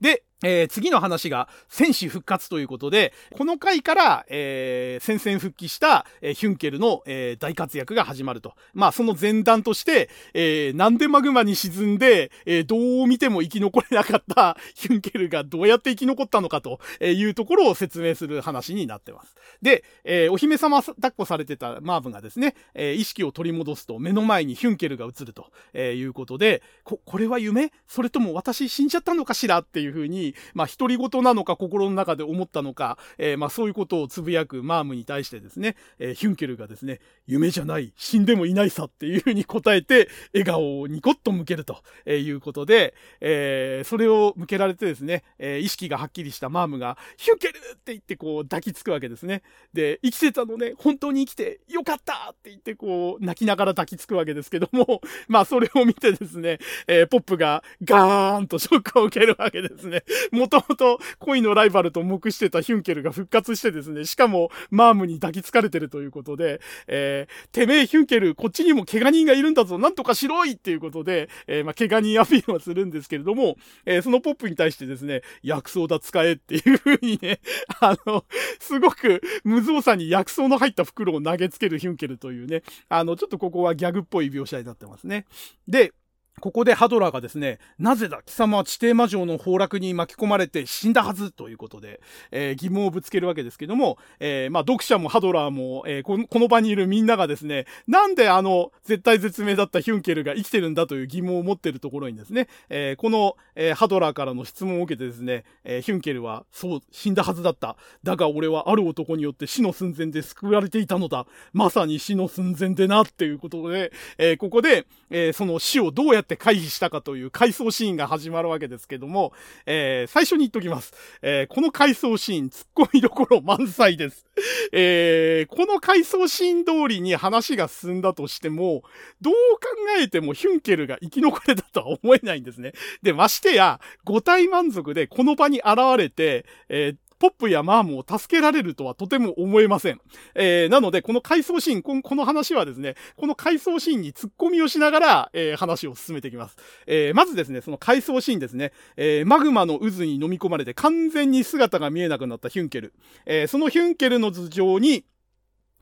で、えー、次の話が戦士復活ということで、この回から、えー、戦線復帰した、えー、ヒュンケルの、え、大活躍が始まると。まあ、その前段として、え、なんでマグマに沈んで、え、どう見ても生き残れなかった ヒュンケルがどうやって生き残ったのかというところを説明する話になってます。で、え、お姫様抱っこされてたマーブがですね、え、意識を取り戻すと目の前にヒュンケルが映ると、え、いうことで、こ、これは夢？それとも私死んじゃったのかしら？っていうふうに、まあ、独り言なのか心の中で思ったのか、えー、まあ、そういうことをつぶやくマームに対してですね、えー、ヒュンケルがですね、夢じゃない、死んでもいないさっていうふうに答えて、笑顔をニコッと向けるということで、えー、それを向けられてですね、え意識がはっきりしたマームが、ヒュンケルって言ってこう抱きつくわけですね。で、生きてたのね、本当に生きてよかったって言ってこう、泣きながら抱きつくわけですけども、まあそれを見てですね、えポップがガーンとショックを受けるわけですね。もともと恋のライバルと目してたヒュンケルが復活してですね、しかもマームに抱きつかれてるということで、えー、てめえヒュンケル、こっちにも怪我人がいるんだぞ、なんとかしろいっていうことで、えー、まあ、怪我人アピールはするんですけれども、えー、そのポップに対してですね、薬草だ使えっていう風にね、あの、すごく無造作に薬草の入った袋を投げつけるヒュンケルというね、あの、ちょっとここはギャグっぽい描写になってますね。で、ここでハドラーがですね、なぜだ貴様は地底魔女の崩落に巻き込まれて死んだはずということで、えー、疑問をぶつけるわけですけども、えー、まあ読者もハドラーも、えー、この、この場にいるみんながですね、なんであの、絶対絶命だったヒュンケルが生きてるんだという疑問を持ってるところにですね、えこの、えハドラーからの質問を受けてですね、えヒュンケルは、そう、死んだはずだった。だが俺はある男によって死の寸前で救われていたのだ。まさに死の寸前でなっていうことで、えここで、えその死をどうやってって回避したかという回想シーンが始まるわけですけども、えー、最初に言っときます。えー、この回想シーン、突っ込みどころ満載です。えー、この回想シーン通りに話が進んだとしても、どう考えてもヒュンケルが生き残れたとは思えないんですね。で、ましてや、五体満足でこの場に現れて、えー、ポップやマームを助けられるとはとても思えません。えー、なので、この回想シーンこ、この話はですね、この回想シーンに突っ込みをしながら、えー、話を進めていきます。えー、まずですね、その回想シーンですね、えー、マグマの渦に飲み込まれて完全に姿が見えなくなったヒュンケル。えー、そのヒュンケルの頭上に、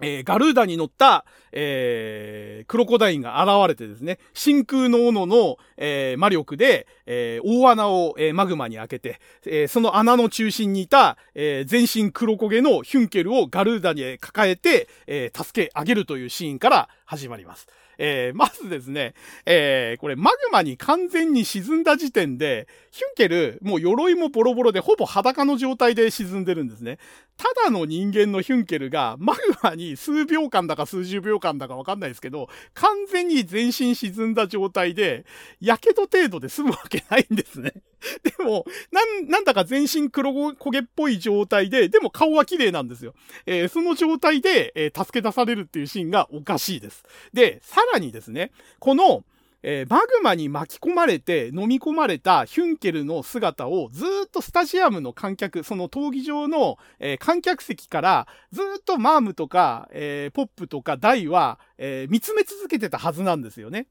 えー、ガルーダに乗った、えー、クロコダインが現れてですね、真空の斧の、えー、魔力で、えー、大穴を、えー、マグマに開けて、えー、その穴の中心にいた、えー、全身黒焦げのヒュンケルをガルーダに抱えて、えー、助け上げるというシーンから始まります。えー、まずですね、えー、これマグマに完全に沈んだ時点で、ヒュンケル、もう鎧もボロボロでほぼ裸の状態で沈んでるんですね。ただの人間のヒュンケルがマグマに数秒間だか数十秒間だかわかんないですけど、完全に全身沈んだ状態で、火傷程度で済むわけないんですね。でも、なん、なんだか全身黒焦げっぽい状態で、でも顔は綺麗なんですよ。えー、その状態で、えー、助け出されるっていうシーンがおかしいです。で、さらにですね、この、えー、マグマに巻き込まれて飲み込まれたヒュンケルの姿をずっとスタジアムの観客、その闘技場の、えー、観客席からずっとマームとか、えー、ポップとかダイは、え見つめ続けてたはずなんですよね。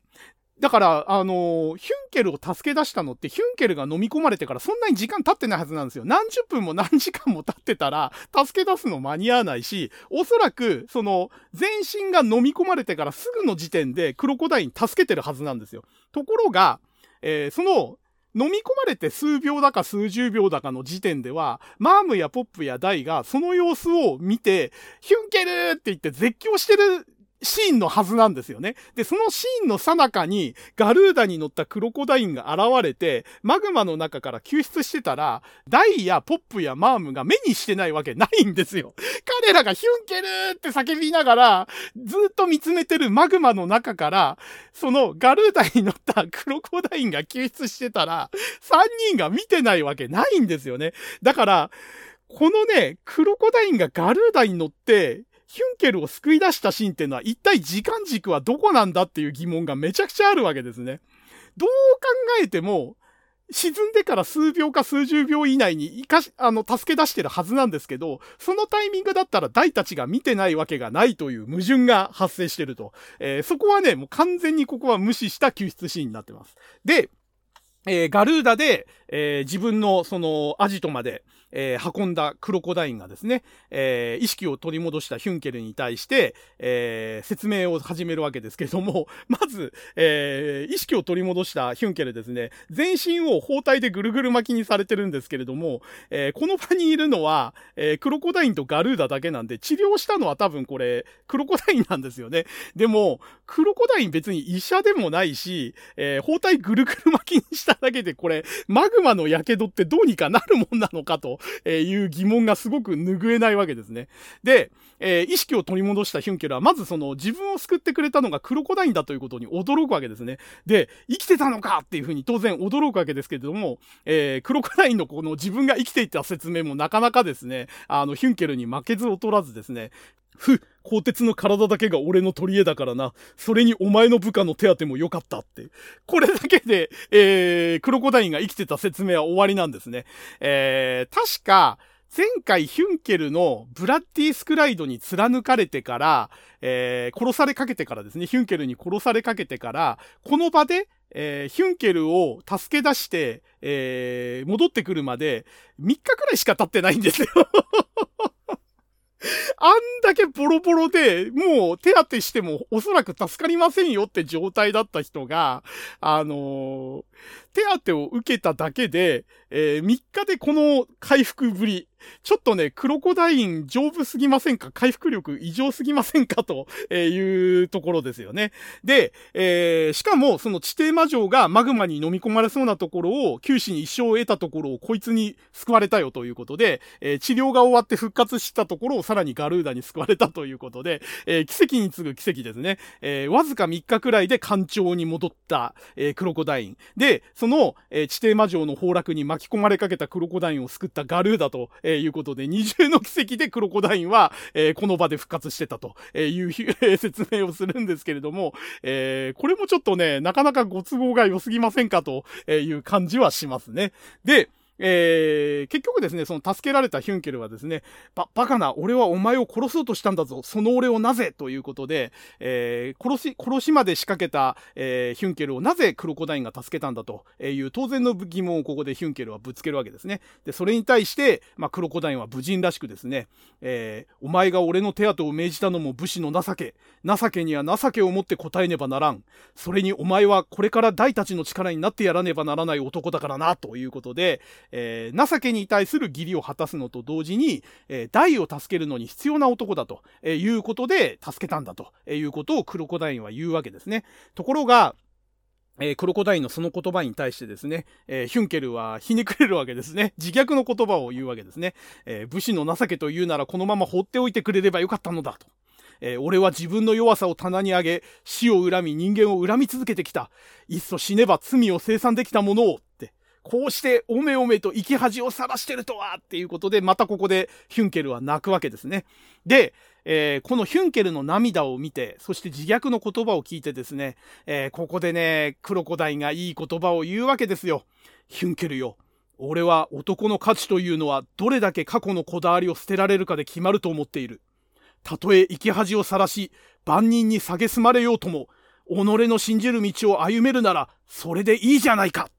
だから、あのー、ヒュンケルを助け出したのって、ヒュンケルが飲み込まれてからそんなに時間経ってないはずなんですよ。何十分も何時間も経ってたら、助け出すの間に合わないし、おそらく、その、全身が飲み込まれてからすぐの時点でクロコダイン助けてるはずなんですよ。ところが、えー、その、飲み込まれて数秒だか数十秒だかの時点では、マームやポップやダイがその様子を見て、ヒュンケルって言って絶叫してるシーンのはずなんですよね。で、そのシーンの最中にガルーダに乗ったクロコダインが現れて、マグマの中から救出してたら、ダイやポップやマームが目にしてないわけないんですよ。彼らがヒュンケルーって叫びながら、ずっと見つめてるマグマの中から、そのガルーダに乗ったクロコダインが救出してたら、3人が見てないわけないんですよね。だから、このね、クロコダインがガルーダに乗って、ヒュンケルを救い出したシーンっていうのは一体時間軸はどこなんだっていう疑問がめちゃくちゃあるわけですね。どう考えても、沈んでから数秒か数十秒以内にいかし、あの、助け出してるはずなんですけど、そのタイミングだったら大たちが見てないわけがないという矛盾が発生してると。えー、そこはね、もう完全にここは無視した救出シーンになってます。で、えー、ガルーダで、えー、自分のそのアジトまで、えー、運んだクロコダインがですね、えー、意識を取り戻したヒュンケルに対して、えー、説明を始めるわけですけども、まず、えー、意識を取り戻したヒュンケルですね、全身を包帯でぐるぐる巻きにされてるんですけれども、えー、この場にいるのは、えー、クロコダインとガルーダだけなんで、治療したのは多分これ、クロコダインなんですよね。でも、クロコダイン別に医者でもないし、えー、包帯ぐるぐる巻きにしただけで、これ、マグマの火傷ってどうにかなるもんなのかとえいう疑問がすごく拭えないわけですね。で、えー、意識を取り戻したヒュンケルは、まずその自分を救ってくれたのがクロコダインだということに驚くわけですね。で、生きてたのかっていうふうに当然驚くわけですけれども、えー、クロコダインのこの自分が生きていた説明もなかなかですね、あの、ヒュンケルに負けず劣らずですね、ふ、鋼鉄の体だけが俺の取り柄だからな。それにお前の部下の手当ても良かったって。これだけで、えー、クロコダインが生きてた説明は終わりなんですね。えー、確か、前回ヒュンケルのブラッディスクライドに貫かれてから、えー、殺されかけてからですね、ヒュンケルに殺されかけてから、この場で、えー、ヒュンケルを助け出して、えー、戻ってくるまで3日くらいしか経ってないんですよあんだけボロボロで、もう手当てしてもおそらく助かりませんよって状態だった人が、あのー、手当てを受けただけで、えー、3日でこの回復ぶり。ちょっとね、クロコダイン丈夫すぎませんか？回復力異常すぎませんか？というところですよね。で、えー、しかもその地底魔女がマグマに飲み込まれそうなところを、九死に一生を得たところをこいつに救われたよということで、えー、治療が終わって復活したところをさらにガルーダに救われたということで、えー、奇跡に次ぐ奇跡ですね。えー、わずか3日くらいで干潮に戻った、えー、クロコダイン。で、その、えー、地底魔女の崩落に巻き込まれかけたクロコダインを救ったガルーダと、えー、えいうことで、二重の奇跡でクロコダインは、えー、この場で復活してたという、え説明をするんですけれども、えー、これもちょっとね、なかなかご都合が良すぎませんかという感じはしますね。で、えー、結局ですね、その助けられたヒュンケルはですね、ば、バカな、俺はお前を殺そうとしたんだぞ、その俺をなぜということで、えー、殺し、殺しまで仕掛けた、えー、ヒュンケルをなぜクロコダインが助けたんだという当然の疑問をここでヒュンケルはぶつけるわけですね。で、それに対して、まあ、クロコダインは無人らしくですね、えー、お前が俺の手当を命じたのも武士の情け。情けには情けをもって答えねばならん。それにお前はこれから大たちの力になってやらねばならない男だからな、ということで、えー、情けに対する義理を果たすのと同時に、えー、大を助けるのに必要な男だとえいうことで助けたんだとえいうことをクロコダインは言うわけですね。ところが、えー、クロコダインのその言葉に対してですね、えー、ヒュンケルはひねくれるわけですね。自虐の言葉を言うわけですね。えー、武士の情けというならこのまま放っておいてくれればよかったのだと。え俺は自分の弱さを棚に上げ、死を恨み人間を恨み続けてきた。いっそ死ねば罪を生産できたものを、って。こうしておめおめと生き恥をさらしてるとはっていうことで、またここでヒュンケルは泣くわけですね。で、えー、このヒュンケルの涙を見て、そして自虐の言葉を聞いてですね、えー、ここでね、クロコダイがいい言葉を言うわけですよ。ヒュンケルよ。俺は男の価値というのはどれだけ過去のこだわりを捨てられるかで決まると思っている。たとえ生き恥をさらし、万人に蔑まれようとも、己の信じる道を歩めるなら、それでいいじゃないか。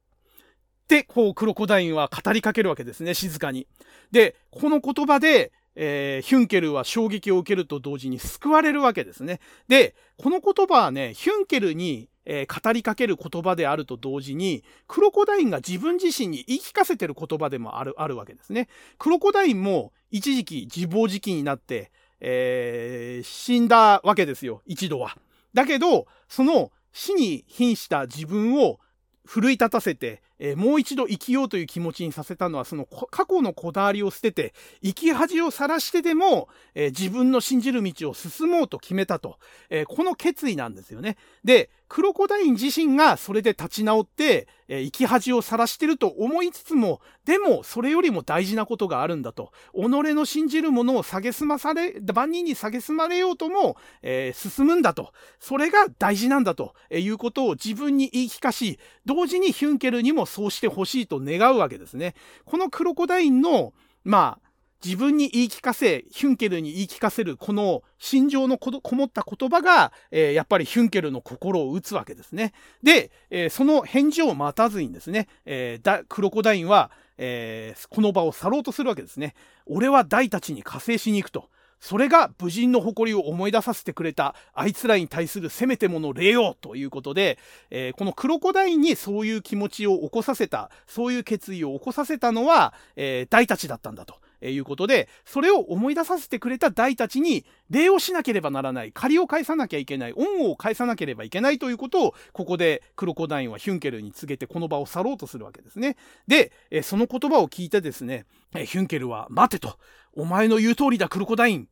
って、こう、クロコダインは語りかけるわけですね、静かに。で、この言葉で、えー、ヒュンケルは衝撃を受けると同時に救われるわけですね。で、この言葉はね、ヒュンケルに、えー、語りかける言葉であると同時に、クロコダインが自分自身に言い聞かせてる言葉でもある、あるわけですね。クロコダインも一時期自暴自棄になって、えー、死んだわけですよ、一度は。だけど、その死に瀕した自分を奮い立たせて、えー、もう一度生きようという気持ちにさせたのは、その過去のこだわりを捨てて、生き恥をさらしてでも、えー、自分の信じる道を進もうと決めたと、えー、この決意なんですよね。で、クロコダイン自身がそれで立ち直って、えー、生き恥をさらしてると思いつつも、でもそれよりも大事なことがあるんだと。己の信じるものを蔑まされ、万人に蔑まれようとも、えー、進むんだと。それが大事なんだということを自分に言い聞かし、同時にヒュンケルにもそうしてほしいと願うわけですね。このクロコダインの、まあ、自分に言い聞かせ、ヒュンケルに言い聞かせるこの心情のここもった言葉が、えー、やっぱりヒュンケルの心を打つわけですね。で、えー、その返事を待たずにですね、えー、だクロコダインは、えこの場を去ろうとするわけですね。俺は大たちに加勢しに行くと。それが武人の誇りを思い出させてくれたあいつらに対するせめてもの礼よということで、えー、このクロコダインにそういう気持ちを起こさせた、そういう決意を起こさせたのは、えー、大たちだったんだと。えいうことで、それを思い出させてくれた大たちに礼をしなければならない、借りを返さなきゃいけない、恩を返さなければいけないということを、ここでクロコダインはヒュンケルに告げてこの場を去ろうとするわけですね。で、えその言葉を聞いてですね、えヒュンケルは、待てと、お前の言う通りだクロコダイン。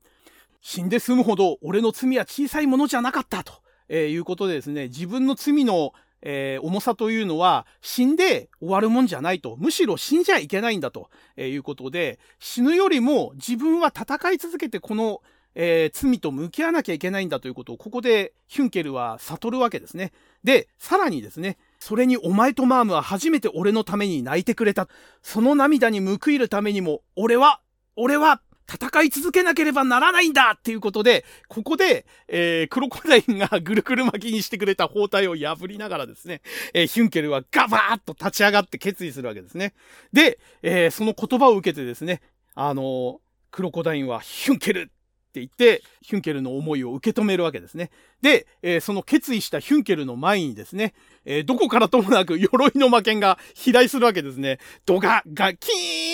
死んで済むほど俺の罪は小さいものじゃなかったと、えいうことでですね、自分の罪のえー、重さというのは死んで終わるもんじゃないと。むしろ死んじゃいけないんだと、えいうことで、死ぬよりも自分は戦い続けてこの、えー、罪と向き合わなきゃいけないんだということを、ここでヒュンケルは悟るわけですね。で、さらにですね、それにお前とマームは初めて俺のために泣いてくれた。その涙に報いるためにも、俺は、俺は、戦い続けなければならないんだっていうことで、ここで、えー、クロコダインが ぐるぐる巻きにしてくれた包帯を破りながらですね、えー、ヒュンケルはガバーッと立ち上がって決意するわけですね。で、えー、その言葉を受けてですね、あのクロコダインはヒュンケルって言って、ヒュンケルの思いを受け止めるわけですね。で、えー、その決意したヒュンケルの前にですね、えー、どこからともなく鎧の魔剣が飛来するわけですね。ドガ、ガ、キ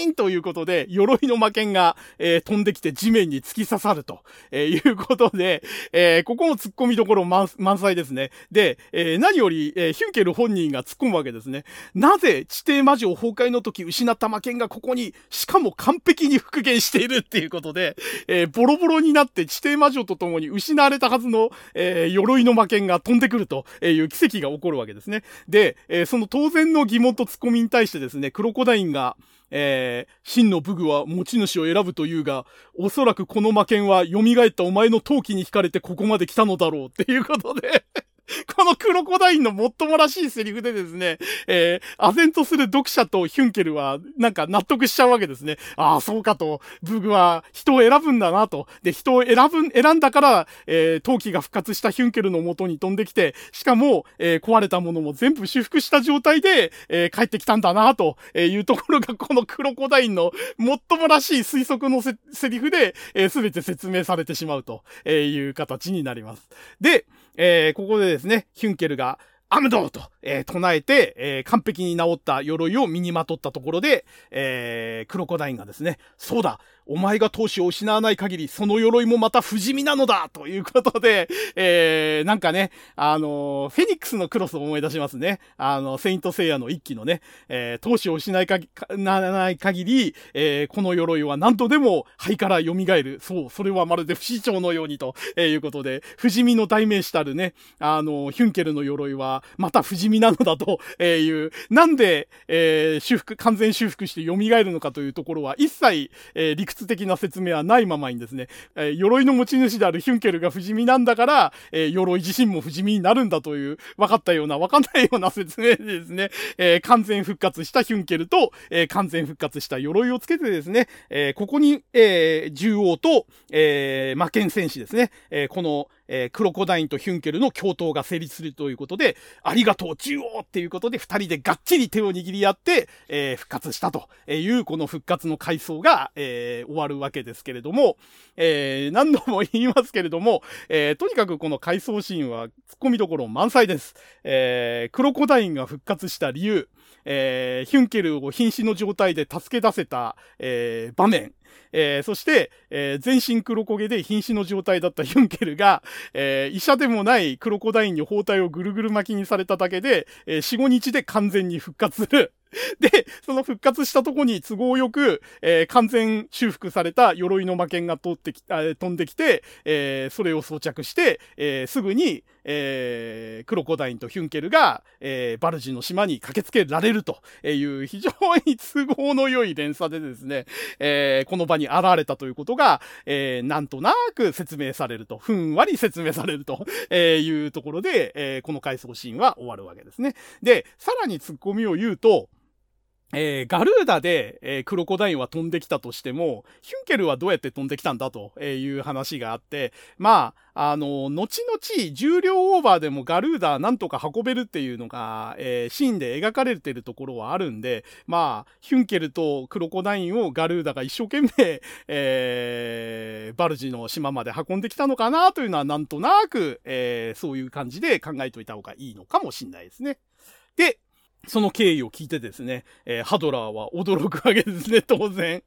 ーンということで、鎧の魔剣が、えー、飛んできて地面に突き刺さると、えいうことで、えここも突っ込みどころ満載ですね。で、え何より、えヒュンケル本人が突っ込むわけですね。なぜ地底魔女崩壊の時失った魔剣がここに、しかも完璧に復元しているっていうことで、えボロボロになって地底魔女と共に失われたはずの、え、鎧の魔剣が飛んでくるという奇跡が起こるわけですですね。で、えー、その当然の疑問とツッコミに対してですね、クロコダインが、えー、真の武具は持ち主を選ぶというが、おそらくこの魔剣は蘇ったお前の陶器に惹かれてここまで来たのだろうっていうことで このクロコダインのもっともらしいセリフでですね、えー、唖然とする読者とヒュンケルは、なんか納得しちゃうわけですね。ああ、そうかと、ブグは人を選ぶんだなと。で、人を選ぶ、選んだから、えー、陶器が復活したヒュンケルの元に飛んできて、しかも、えー、壊れたものも全部修復した状態で、えー、帰ってきたんだなというところが、このクロコダインのもっともらしい推測のセリフで、えー、全て説明されてしまうという形になります。で、えー、ここでですね、ヒュンケルが、アムドと、えー、唱えて、えー、完璧に治った鎧を身にまとったところで、えー、クロコダインがですね、そうだ、お前が闘志を失わない限り、その鎧もまた不死身なのだということで、えー、なんかね、あのフェニックスのクロスを思い出しますね。あの、セイントセイヤの一期のね、えー、闘志を失いかならない限り、えー、この鎧は何とでも肺から蘇る。そう、それはまるで不死鳥のようにと、えー、いうことで、不死身の代名詞たるね、あの、ヒュンケルの鎧は、また不死身なのだとえいう、なんで、えー、修復、完全修復して蘇るのかというところは、一切、えー、理屈屈的な説明はないままにですね、えー、鎧の持ち主であるヒュンケルが不死身なんだから、えー、鎧自身も不死身になるんだという、分かったような、分かんないような説明でですね、えー、完全復活したヒュンケルと、えー、完全復活した鎧をつけてですね、えー、ここに、えー、獣王と、えー、魔剣戦士ですね、えー、この、えー、クロコダインとヒュンケルの共闘が成立するということで、ありがとう、中央っていうことで、二人でがっちり手を握り合って、えー、復活したという、この復活の回想が、えー、終わるわけですけれども、えー、何度も言いますけれども、えー、とにかくこの回想シーンは突っ込みどころ満載です。えー、クロコダインが復活した理由、えー、ヒュンケルを瀕死の状態で助け出せた、えー、場面、えー、そして、えー、全身黒焦げで瀕死の状態だったヒュンケルが、えー、医者でもないクロコダインに包帯をぐるぐる巻きにされただけで、えー、4、5日で完全に復活する。で、その復活したとこに都合よく、えー、完全修復された鎧の魔剣が通ってき、飛んできて、えー、それを装着して、えー、すぐに、えー、クロコダインとヒュンケルが、えー、バルジの島に駆けつけられるという非常に都合の良い連鎖でですね、えー、この場に現れたということが、えー、なんとなく説明されると、ふんわり説明されるというところで、えー、この回想シーンは終わるわけですね。で、さらに突っ込みを言うと、えー、ガルーダで、えー、クロコダインは飛んできたとしても、ヒュンケルはどうやって飛んできたんだという話があって、まあ、あの、後々重量オーバーでもガルーダなんとか運べるっていうのが、えー、シーンで描かれてるところはあるんで、まあ、ヒュンケルとクロコダインをガルーダが一生懸命、えー、バルジの島まで運んできたのかなというのはなんとなく、えー、そういう感じで考えておいた方がいいのかもしれないですね。で、その経緯を聞いてですね、えー、ハドラーは驚くわけですね、当然。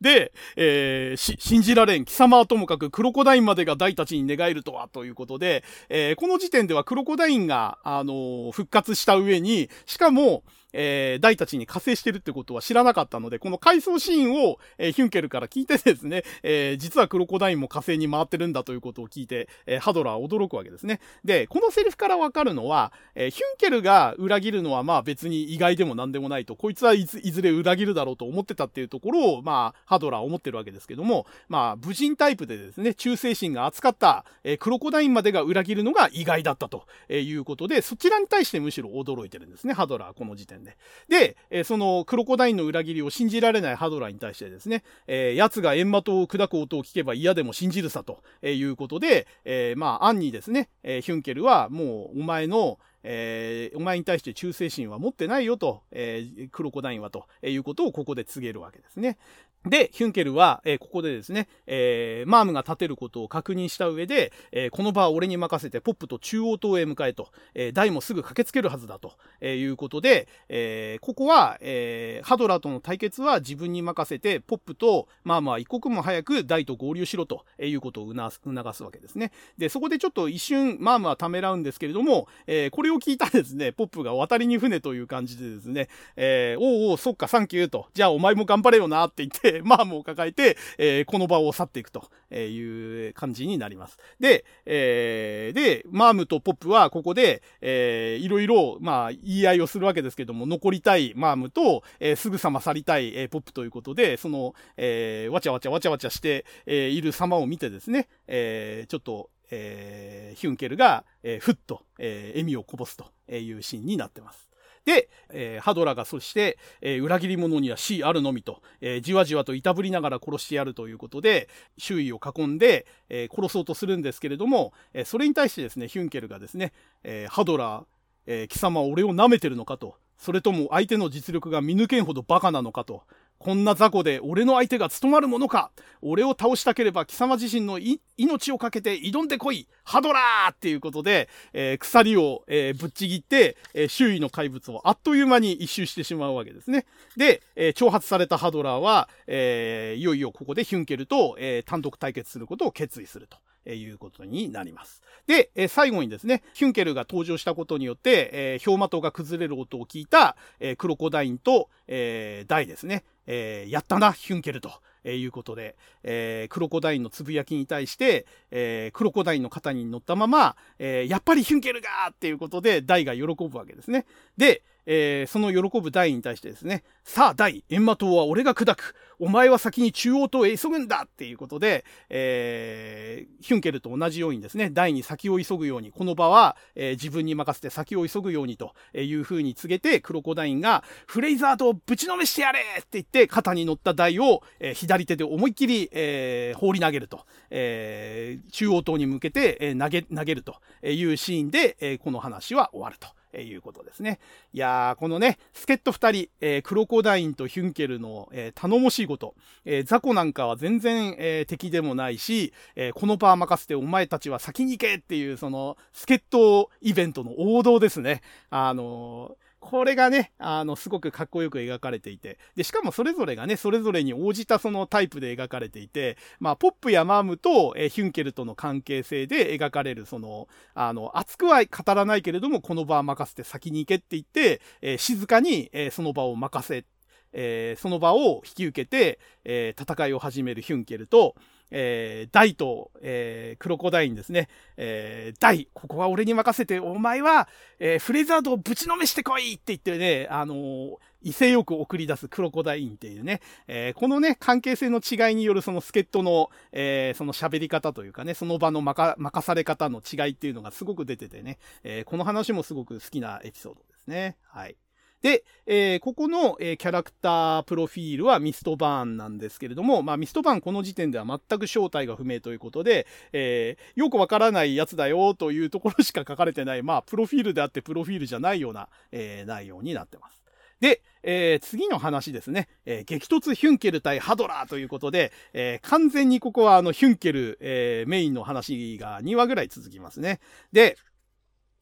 で、えー、し、信じられん。貴様はともかくクロコダインまでが大たちに願えるとは、ということで、えー、この時点ではクロコダインが、あのー、復活した上に、しかも、えー、大たちに加勢してるってことは知らなかったので、この回想シーンを、えー、ヒュンケルから聞いてですね、えー、実はクロコダインも火星に回ってるんだということを聞いて、えー、ハドラーは驚くわけですね。で、このセリフからわかるのは、えー、ヒュンケルが裏切るのはまあ別に意外でも何でもないと、こいつはいずいずれ裏切るだろうと思ってたっていうところを、まあ、ハドラーは思ってるわけですけども、まあ、武人タイプでですね、忠誠心が厚かった、えー、クロコダインまでが裏切るのが意外だったということで、そちらに対してむしろ驚いてるんですね、ハドラーはこの時点で。で、えー、そのクロコダインの裏切りを信じられないハドラーに対してですね、えー、奴が閻魔刀を砕く音を聞けば嫌でも信じるさということで、えー、まあ、暗にですね、えー、ヒュンケルはもうお前の、えー、お前に対して忠誠心は持ってないよと、えー、クロコダインはということをここで告げるわけですね。で、ヒュンケルは、えー、ここでですね、えー、マームが立てることを確認した上で、えー、この場は俺に任せてポップと中央島へ向かえと、えー、ダイもすぐ駆けつけるはずだと、え、いうことで、え、ここは、え、ハドラーとの対決は自分に任せて、ポップとマームは一刻も早くダイと合流しろとえいうことを促すわけですね。で、そこでちょっと一瞬マームはためらうんですけれども、え、これを聞いたですね、ポップが渡りに船という感じでですね、え、おうおう、そっか、サンキューと、じゃあお前も頑張れよなって言って、マームを抱えて、えー、この場を去っていくという感じになります。で、えー、で、マームとポップはここで、えー、いろいろ、まあ、言い合いをするわけですけども、残りたいマームと、えー、すぐさま去りたい、えー、ポップということで、その、えー、わちゃわちゃわちゃわちゃして、えー、いる様を見てですね、えー、ちょっと、えー、ヒュンケルが、えー、ふっと、えー、笑みをこぼすというシーンになってます。で、えー、ハドラがそして、えー、裏切り者には死あるのみと、えー、じわじわといたぶりながら殺してやるということで、周囲を囲んで、え殺そうとするんですけれども、えそれに対してですね、ヒュンケルがですね、えハドラー、え貴様は俺を舐めてるのかと、それとも相手の実力が見抜けんほどバカなのかと、こんな雑魚で俺の相手が務まるものか俺を倒したければ貴様自身の命をかけて挑んでこいハドラーっていうことで、えー、鎖を、えー、ぶっちぎって、えー、周囲の怪物をあっという間に一周してしまうわけですね。で、え挑発されたハドラーは、えいよいよここでヒュンケルと、え単独対決することを決意すると。えいうことになります。で、え最後にですね、ヒュンケルが登場したことによって、えー、氷的が崩れる音を聞いた、え、クロコダインと、え、ダイですね、え、やったな、ヒュンケルと。えいうことで、えー、クロコダインのつぶやきに対して、えー、クロコダインの肩に乗ったまま、えー、やっぱりヒュンケルがっていうことで、ダイが喜ぶわけですね。で、えー、その喜ぶ大に対してですね、さあ大、閻魔島は俺が砕く。お前は先に中央島へ急ぐんだっていうことで、えー、ヒュンケルと同じようにですね、大に先を急ぐように、この場は、えー、自分に任せて先を急ぐようにという風に告げて、クロコダインが、フレイザードをぶちのめしてやれって言って、肩に乗った大を、えー、左手で思いっきり、えー、放り投げると、えー、中央島に向けて、えー、投げ、投げるというシーンで、えー、この話は終わると。えいうことですね。いやー、このね、助っ人二人、えー、クロコダインとヒュンケルの、えー、頼もしいこと。えー、ザコなんかは全然、えー、敵でもないし、えー、このパー任せてお前たちは先に行けっていう、その、助っ人イベントの王道ですね。あのーこれがね、あの、すごくかっこよく描かれていて、で、しかもそれぞれがね、それぞれに応じたそのタイプで描かれていて、まあ、ポップやマームと、え、ヒュンケルとの関係性で描かれる、その、あの、熱くは語らないけれども、この場は任せて先に行けって言って、え、静かに、え、その場を任せ、えその場を引き受けて、え戦いを始めるヒュンケルと、えー、ダイと、えー、クロコダインですね。えー、ダイ、ここは俺に任せて、お前は、えー、フレザードをぶちのめしてこいって言ってね、あのー、威勢よく送り出すクロコダインっていうね、えー、このね、関係性の違いによるその助っ人の、えー、その喋り方というかね、その場の任され方の違いっていうのがすごく出ててね、えー、この話もすごく好きなエピソードですね。はい。で、えー、ここの、えー、キャラクタープロフィールはミストバーンなんですけれども、まあ、ミストバーンこの時点では全く正体が不明ということで、えー、よくわからないやつだよというところしか書かれてない、まあ、プロフィールであってプロフィールじゃないような、え内容になってます。で、えー、次の話ですね、えー、激突ヒュンケル対ハドラーということで、えー、完全にここはあのヒュンケル、えメインの話が2話ぐらい続きますね。で、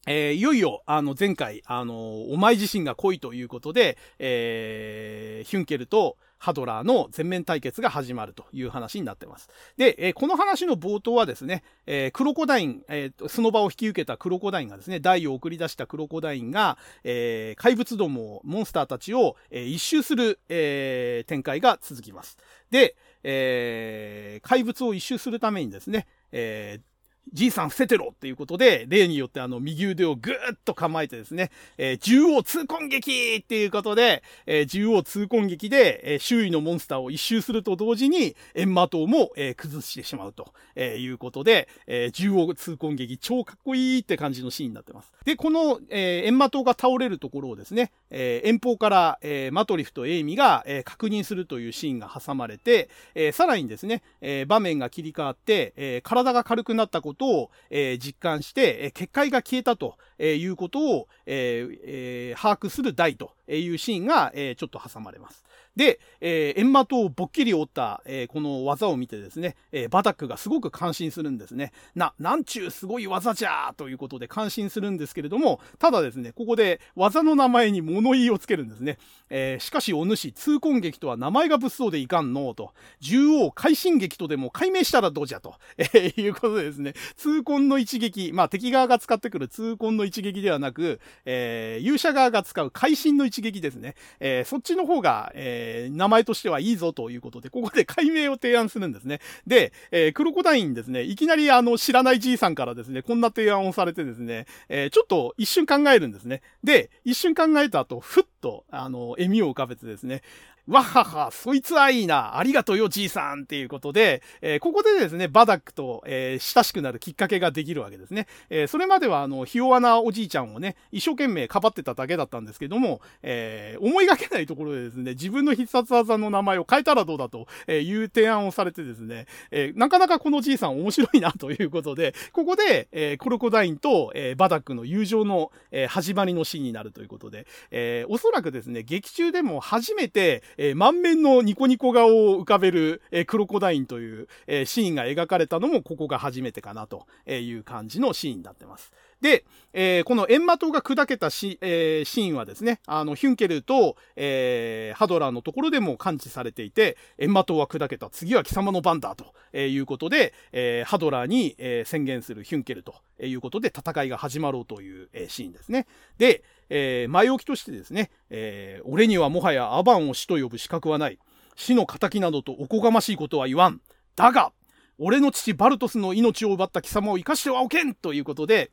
えー、いよいよ、あの、前回、あの、お前自身が来いということで、えー、ヒュンケルとハドラーの全面対決が始まるという話になってます。で、えー、この話の冒頭はですね、えー、クロコダイン、えー、その場を引き受けたクロコダインがですね、台を送り出したクロコダインが、えー、怪物ども、モンスターたちを、えー、一周する、えー、展開が続きます。で、えー、怪物を一周するためにですね、えー、じいさん伏せてろっていうことで、例によってあの右腕をぐーっと構えてですね、えー、縦横痛恨撃っていうことで、えー、縦横痛恨撃で、えー、周囲のモンスターを一周すると同時に、閻魔塔も、えー、崩してしまうと、えー、いうことで、えー、縦横痛恨撃超かっこいいって感じのシーンになってます。で、この、えー、閻魔塔が倒れるところをですね、えー、遠方から、えー、マトリフとエイミが、えー、確認するというシーンが挟まれて、えー、さらにですね、えー、場面が切り替わって、えー、体が軽くなったことことを、えー、実感して、えー、結界が消えたとえいうことを、えーえー、把握する台というシーンが、えー、ちょっと挟まれます。で、えー、エンマトをぼっきり折った、えー、この技を見てですね、えー、バタックがすごく感心するんですね。な、なんちゅうすごい技じゃーということで感心するんですけれども、ただですね、ここで技の名前に物言いをつけるんですね。えー、しかしお主、痛恨劇とは名前が物騒でいかんのと、獣王快進撃とでも解明したらどうじゃと、えー、いうことでですね、痛恨の一撃、まあ敵側が使ってくる痛恨の一撃ではなく、えー、勇者側が使う会心の一撃ですね。えー、そっちの方が、えーえー、名前としてはいいぞということで、ここで解明を提案するんですね。で、えー、クロコダインですね、いきなりあの、知らないじいさんからですね、こんな提案をされてですね、えー、ちょっと一瞬考えるんですね。で、一瞬考えた後、ふっと、あの、笑みを浮かべてですね、わはは、そいつはいいな、ありがとうよ、じいさんっていうことで、えー、ここでですね、バダックと、えー、親しくなるきっかけができるわけですね。えー、それまでは、あの、ひ弱なおじいちゃんをね、一生懸命かばってただけだったんですけども、え思いがけないところでですね、自分の必殺技の名前を変えたらどうだという提案をされてですね、えなかなかこのじいさん面白いなということで、ここで、えクロコダインと、えバダックの友情の、え始まりのシーンになるということで、えおそらくですね、劇中でも初めて、えー、満面のニコニコ顔を浮かべる、えー、クロコダインという、えー、シーンが描かれたのもここが初めてかなという感じのシーンになってます。で、えー、このエンマ島が砕けたシ,、えー、シーンはですね、あの、ヒュンケルと、えー、ハドラーのところでも感知されていて、エンマ島は砕けた、次は貴様の番だ、ということで、えー、ハドラーに、えー、宣言するヒュンケルということで戦いが始まろうという、えー、シーンですね。で、えー、前置きとしてですね、えー、俺にはもはやアバンを死と呼ぶ資格はない。死の仇などとおこがましいことは言わん。だが、俺の父バルトスの命を奪った貴様を生かしてはおけんということで、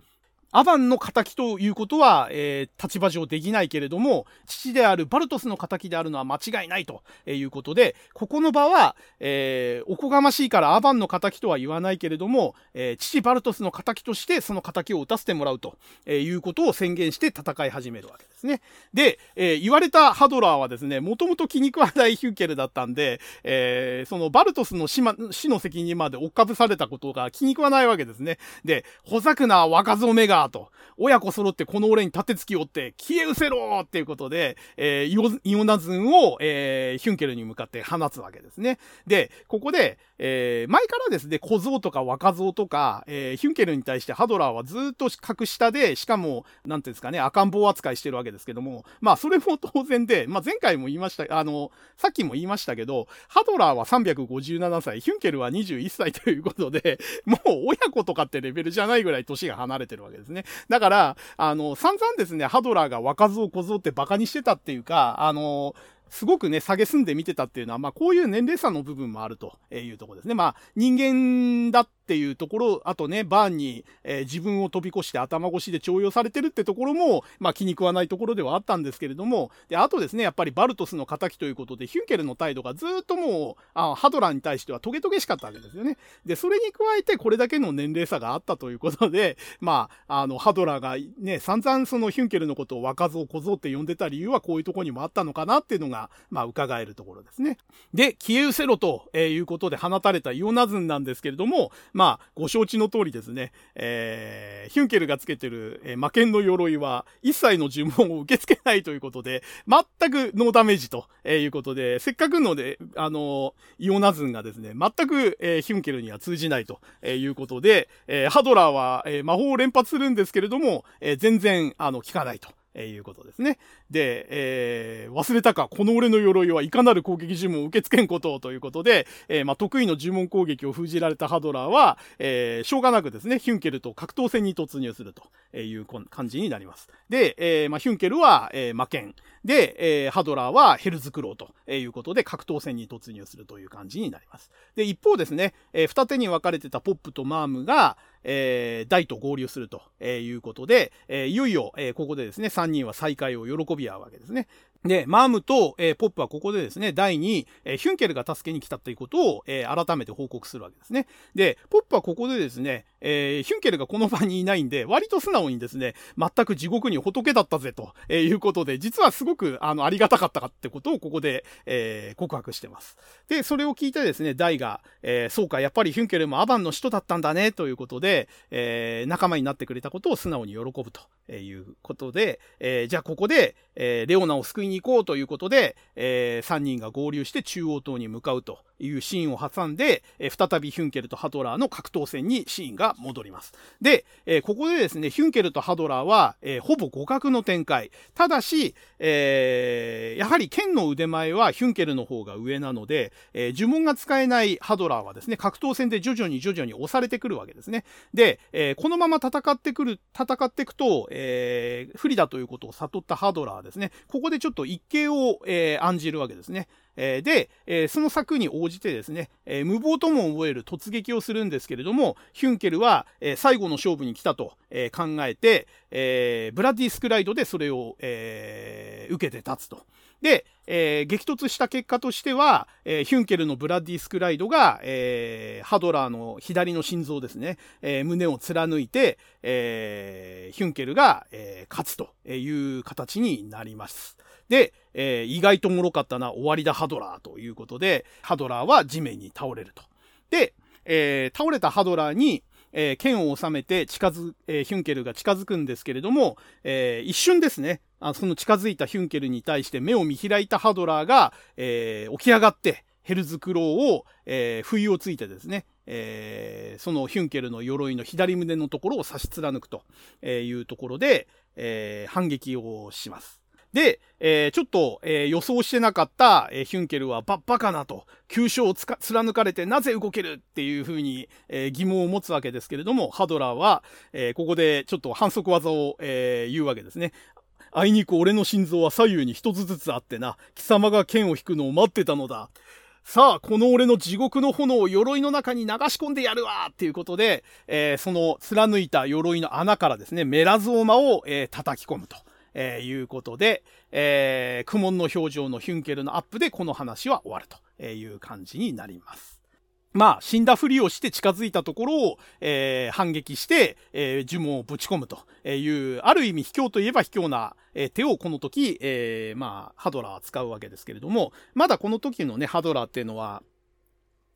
アバンの仇ということは、えー、立場上できないけれども、父であるバルトスの仇であるのは間違いないということで、ここの場は、えー、おこがましいからアバンの仇とは言わないけれども、えー、父バルトスの仇としてその仇を打たせてもらうということを宣言して戦い始めるわけですね。で、えー、言われたハドラーはですね、もともと気に食わないヒューケルだったんで、えー、そのバルトスの死,、ま、死の責任まで追っかぶされたことが気に食わないわけですね。で、ほざくな若造めがと、親子揃ってこの俺に立てつきおって、消え失せろっていうことで、えー、イオナズンを、えー、ヒュンケルに向かって放つわけですね。で、ここで、えー、前からですね、小僧とか若造とか、えー、ヒュンケルに対してハドラーはずっと格下で、しかも、なんていうんですかね、赤ん坊扱いしてるわけですけども、まあ、それも当然で、まあ、前回も言いました、あの、さっきも言いましたけど、ハドラーは357歳、ヒュンケルは21歳ということで、もう親子とかってレベルじゃないぐらい年が離れてるわけですね。だから、あの、散々ですね、ハドラーが若造小僧って馬鹿にしてたっていうか、あの、すごくね、下げすんで見てたっていうのは、まあ、こういう年齢差の部分もあるというところですね。まあ、人間だっていうところ、あとね、バーンに、えー、自分を飛び越して頭越しで徴用されてるってところも、まあ、気に食わないところではあったんですけれども、で、あとですね、やっぱりバルトスの仇ということで、ヒュンケルの態度がずっともう、あハドラーに対してはトゲトゲしかったわけですよね。で、それに加えてこれだけの年齢差があったということで、まあ、あの、ハドラーがね、散々そのヒュンケルのことを若造小僧って呼んでた理由はこういうところにもあったのかなっていうのが、まあ、伺えるところですね。で、消え失せろということで放たれたイオナズンなんですけれども、まあ、ご承知の通りですね、えー、ヒュンケルがつけてる、えー、魔剣の鎧は一切の呪文を受け付けないということで、全くノーダメージということで、せっかくので、あの、イオナズンがですね、全く、えー、ヒュンケルには通じないということで、えー、ハドラーは、えー、魔法を連発するんですけれども、えー、全然、あの、効かないと。えー、いうことですね。で、えー、忘れたか、この俺の鎧はいかなる攻撃呪文を受け付けんことということで、えー、まあ、得意の呪文攻撃を封じられたハドラーは、えー、しょうがなくですね、ヒュンケルと格闘戦に突入するという感じになります。で、えー、まあ、ヒュンケルは、えー、魔剣。で、えー、ハドラーはヘルズクローということで格闘戦に突入するという感じになります。で、一方ですね、えー、二手に分かれてたポップとマームが、えー、大と合流するということで、えー、いよいよ、えー、ここでですね、3人は再会を喜び合うわけですね。で、マームと、えー、ポップはここでですね、第に、えー、ヒュンケルが助けに来たということを、えー、改めて報告するわけですね。で、ポップはここでですね、え、ヒュンケルがこの場にいないんで、割と素直にですね、全く地獄に仏だったぜ、ということで、実はすごく、あの、ありがたかったかってことをここで、え、告白してます。で、それを聞いてですね、ダイが、え、そうか、やっぱりヒュンケルもアバンの人だったんだね、ということで、え、仲間になってくれたことを素直に喜ぶとえいうことで、えー、じゃあここで、えー、レオナを救いに行こうということで、えー、3人が合流して中央島に向かうというシーンを挟んで、えー、再びヒュンケルとハドラーの格闘戦にシーンが戻ります。で、えー、ここでですね、ヒュンケルとハドラーは、えー、ほぼ互角の展開。ただし、えー、やはり剣の腕前はヒュンケルの方が上なので、えー、呪文が使えないハドラーはですね、格闘戦で徐々に徐々に押されてくるわけですね。で、えー、このまま戦ってくる、戦っていくと、え、え不利だということを悟ったハドラーですね、ここでちょっと一計を、えー、案じるわけですね。えで、えその策に応じてですね、え無謀とも思える突撃をするんですけれども、ヒュンケルは、え最後の勝負に来たと、え考えて、えブラディスクライドでそれを、え受けて立つと。で、えー、激突した結果としては、えー、ヒュンケルのブラディスクライドが、えー、ハドラーの左の心臓ですね、え胸を貫いて、えヒュンケルが、え勝つという形になります。で、えー、意外とおもろかったな、終わりだハドラーということで、ハドラーは地面に倒れると。で、えー、倒れたハドラーに、えー、剣を収めて近づ、えー、ヒュンケルが近づくんですけれども、えー、一瞬ですね、あその近づいたヒュンケルに対して目を見開いたハドラーが、えー、起き上がって、ヘルズクローを、えー、不意をついてですね、えー、そのヒュンケルの鎧の左胸のところを差し貫くというところで、えー、反撃をします。で、えー、ちょっと、えー、予想してなかった、えー、ヒュンケルはバッバカなと、急所を貫かれてなぜ動けるっていうふうに、えー、疑問を持つわけですけれども、ハドラーは、えー、ここでちょっと反則技を、えー、言うわけですね。あいにく俺の心臓は左右に一つずつあってな、貴様が剣を引くのを待ってたのだ。さあ、この俺の地獄の炎を鎧の中に流し込んでやるわっていうことで、えー、その貫いた鎧の穴からですね、メラゾーマを、えー、叩き込むと。えー、いうことで、えー、苦悶の表情のヒュンケルのアップでこの話は終わるという感じになります。まあ、死んだふりをして近づいたところを、えー、反撃して、えー、呪文をぶち込むという、ある意味卑怯といえば卑怯な、えー、手をこの時、えー、まあ、ハドラーは使うわけですけれども、まだこの時のね、ハドラーっていうのは、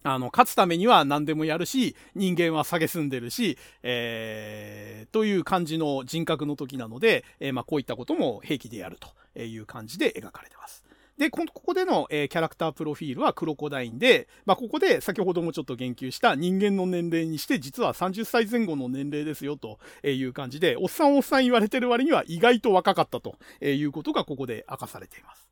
あの、勝つためには何でもやるし、人間は蔑んでるし、えー、という感じの人格の時なので、えー、まあ、こういったことも平気でやるという感じで描かれてます。で、ここでの、えー、キャラクタープロフィールはクロコダインで、まあ、ここで先ほどもちょっと言及した人間の年齢にして実は30歳前後の年齢ですよという感じで、おっさんおっさん言われてる割には意外と若かったということがここで明かされています。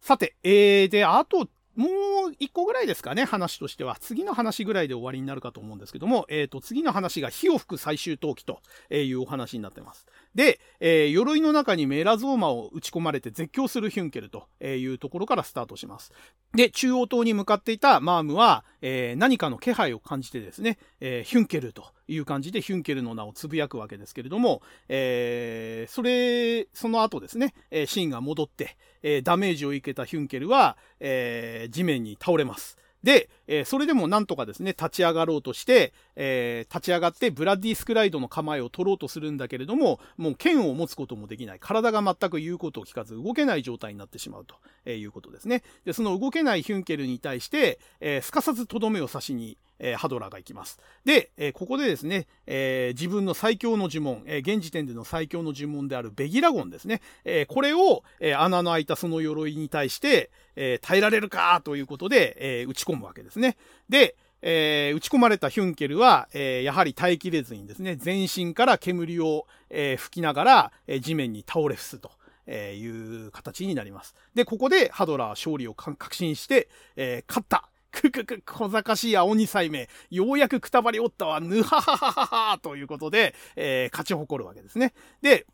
さて、えー、で、あともう一個ぐらいですかね、話としては。次の話ぐらいで終わりになるかと思うんですけども、えっ、ー、と、次の話が火を吹く最終闘技というお話になってます。で、えー、鎧の中にメラゾーマを打ち込まれて絶叫するヒュンケルというところからスタートします。で、中央島に向かっていたマームは、えー、何かの気配を感じてですね、えー、ヒュンケルという感じでヒュンケルの名をつぶやくわけですけれども、えー、それ、その後ですね、えシーンが戻って、えダメージを受けたヒュンケルは、え地面に倒れます。で、えー、それでもなんとかですね、立ち上がろうとして、えー、立ち上がってブラディスクライドの構えを取ろうとするんだけれども、もう剣を持つこともできない。体が全く言うことを聞かず動けない状態になってしまうと、えー、いうことですね。で、その動けないヒュンケルに対して、えすかさずとどめを刺しに、えー、ハドラーが行きます。で、えー、ここでですね、えー、自分の最強の呪文、え現時点での最強の呪文であるベギラゴンですね、えこれを、え穴の開いたその鎧に対して、え耐えられるかということで、え打ち込むわけですね。で、えー、打ち込まれたヒュンケルは、えー、やはり耐えきれずにですね、全身から煙を、えー、吹きながら、え地面に倒れ伏すと。えいう形になります。で、ここでハドラー勝利を確信して、え勝ったくくく、小賢しい青二歳目、ようやくくたばりおったわ、ぬははははは、ということで、えー、勝ち誇るわけですね。で、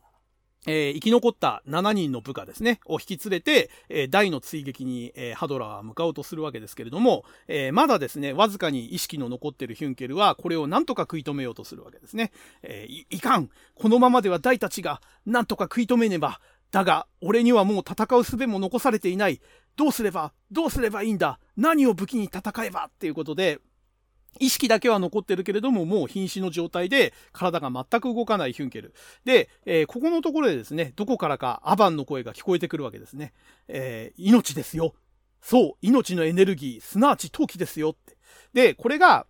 えー、生き残った7人の部下ですね、を引き連れて、えー、大の追撃に、えー、ハドラーは向かおうとするわけですけれども、え、まだですね、わずかに意識の残っているヒュンケルは、これを何とか食い止めようとするわけですね。え、いいかんこのままでは大たちが何とか食い止めねば、だが、俺にはもう戦う術も残されていない。どうすれば、どうすればいいんだ？何を武器に戦えばっていうことで、意識だけは残ってるけれども、もう瀕死の状態で体が全く動かないヒュンケル。で、えー、ここのところでですね、どこからかアバンの声が聞こえてくるわけですね。えー、命ですよ。そう、命のエネルギー、すなわち陶器ですよって。で、これが、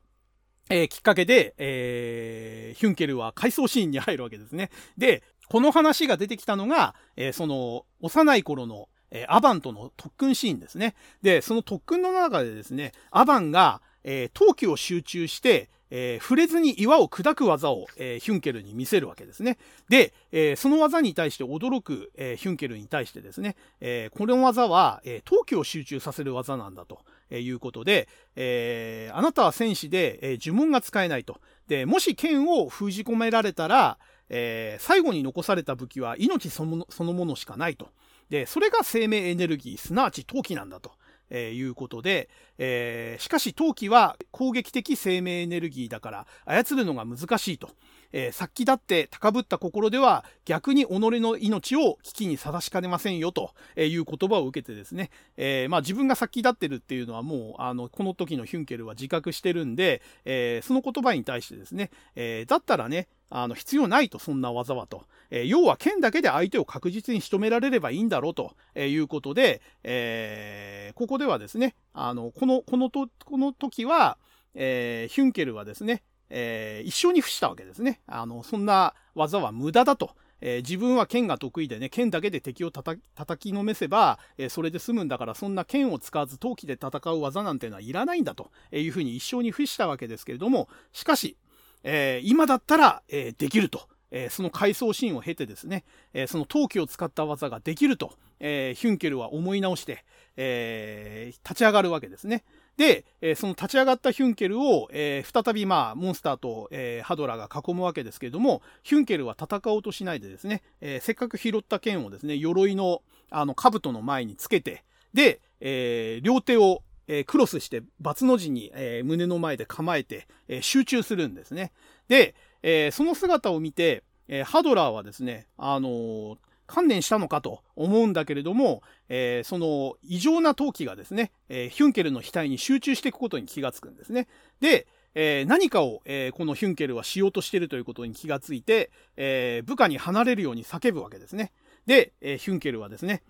えー、きっかけで、え、ヒュンケルは回想シーンに入るわけですね。で、この話が出てきたのが、え、その、幼い頃の、えー、アバンとの特訓シーンですね。で、その特訓の中でですね、アバンが、えー、陶器を集中して、えー、触れずに岩を砕く技を、えー、ヒュンケルに見せるわけですね。で、えー、その技に対して驚く、えヒュンケルに対してですね、えこの技は、え陶器を集中させる技なんだということで、えあなたは戦士で、え呪文が使えないと。で、もし剣を封じ込められたら、え最後に残された武器は命そのものしかないと。で、それが生命エネルギー、すなわち陶器なんだと。えー、いうことで、えー、しかし陶器は攻撃的生命エネルギーだから操るのが難しいと。えー、さっきだって高ぶった心では逆に己の命を危機にさらしかねませんよという言葉を受けてですね、えー、まあ自分が先立ってるっていうのはもうあのこの時のヒュンケルは自覚してるんで、えー、その言葉に対してですね、えだったらね、あの必要ないとそんな技はと。えー、要は剣だけで相手を確実に仕留められればいいんだろうということで、えー、ここではですね、あの、この、このと、この時は、えー、ヒュンケルはですね、えー、一生に付したわけですね。あの、そんな技は無駄だと。えー、自分は剣が得意でね、剣だけで敵を叩きのめせば、えー、それで済むんだから、そんな剣を使わず陶器で戦う技なんていうのはいらないんだというふうに一生に付したわけですけれども、しかし、えー、今だったら、えできると。えその回想シーンを経てですね、えその陶器を使った技ができると、えヒュンケルは思い直して、え立ち上がるわけですね。で、えー、その立ち上がったヒュンケルを、えー、再びまあ、モンスターと、えー、ハドラーが囲むわけですけれども、ヒュンケルは戦おうとしないでですね、えせっかく拾った剣をですね、鎧の、あの、兜の前につけて、で、え両手を、えクロスして、バツの字に、え胸の前で構えて、え集中するんですね。で、えその姿を見て、えハドラーはですね、あの観念したのかと思うんだけれども、えー、その異常な陶器がですね、えー、ヒュンケルの額に集中していくことに気がつくんですね。で、えー、何かを、えこのヒュンケルはしようとしているということに気がついて、え部下に離れるように叫ぶわけですね。で、えヒュンケルはですね、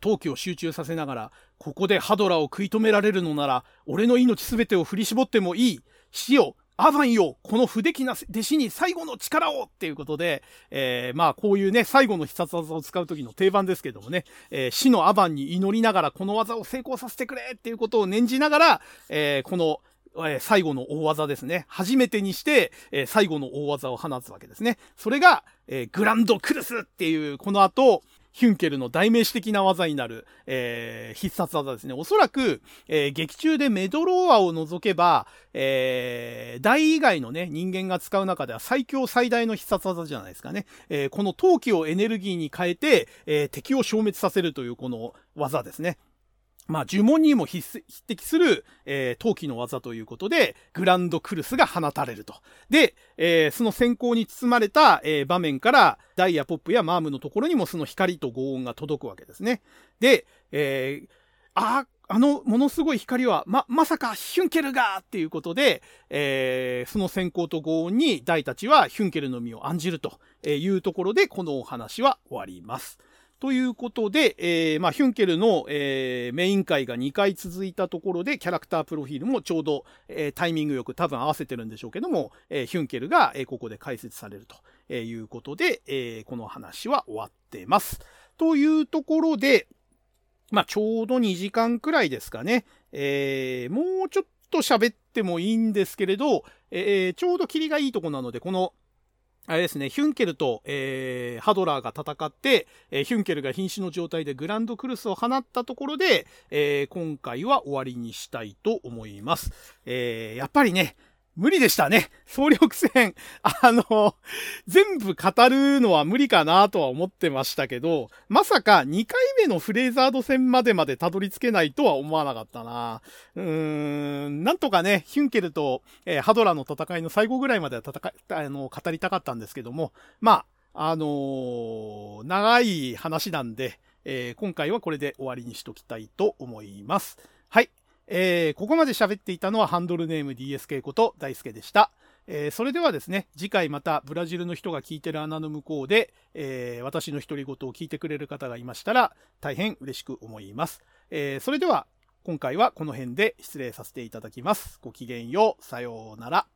陶器を集中させながら、ここでハドラーを食い止められるのなら、俺の命すべてを振り絞ってもいい。死をアバンよこの不出来な弟子に最後の力をっていうことで、えー、まあこういうね、最後の必殺技を使う時の定番ですけどもね、えー、死のアバンに祈りながらこの技を成功させてくれっていうことを念じながら、えー、このえ、最後の大技ですね。初めてにして、え、最後の大技を放つわけですね。それが、え、グランドクルスっていう、この後、ヒュンケルの代名詞的な技になる、えー、必殺技ですね。おそらく、えー、劇中でメドローアを除けば、えー、大以外のね、人間が使う中では最強最大の必殺技じゃないですかね。えー、この陶器をエネルギーに変えて、えー、敵を消滅させるというこの技ですね。まあ、呪文にも匹敵する、えー、陶器の技ということで、グランドクルスが放たれると。で、えー、その閃光に包まれた、えー、場面から、ダイヤ、ポップやマームのところにもその光と轟音が届くわけですね。で、えー、あ、あの、ものすごい光は、ま、まさかヒュンケルがっていうことで、えー、その閃光と轟音にダイたちはヒュンケルの身を案じるというところで、このお話は終わります。ということで、えー、まあ、ヒュンケルの、えー、メイン回が2回続いたところで、キャラクタープロフィールもちょうど、えー、タイミングよく多分合わせてるんでしょうけども、えヒュンケルが、えここで解説されるということで、えこの話は終わってます。というところで、まあ、ちょうど2時間くらいですかね。えもうちょっと喋ってもいいんですけれど、えちょうどキリがいいとこなので、このあれですね、ヒュンケルと、えー、ハドラーが戦って、えー、ヒュンケルが瀕死の状態でグランドクルスを放ったところで、えー、今回は終わりにしたいと思います。えやっぱりね、無理でしたね。総力戦。あの、全部語るのは無理かなとは思ってましたけど、まさか2回目のフレーザード戦までまでたどり着けないとは思わなかったな。うーん、なんとかね、ヒュンケルと、えー、ハドラの戦いの最後ぐらいまでは戦い、あの、語りたかったんですけども、まあ、あのー、長い話なんで、えー、今回はこれで終わりにしときたいと思います。はい。えー、ここまで喋っていたのはハンドルネーム DSK こと大輔でした。えー、それではですね、次回またブラジルの人が聞いてる穴の向こうで、えー、私の独り言を聞いてくれる方がいましたら、大変嬉しく思います。えー、それでは、今回はこの辺で失礼させていただきます。ごきげんよう。さようなら。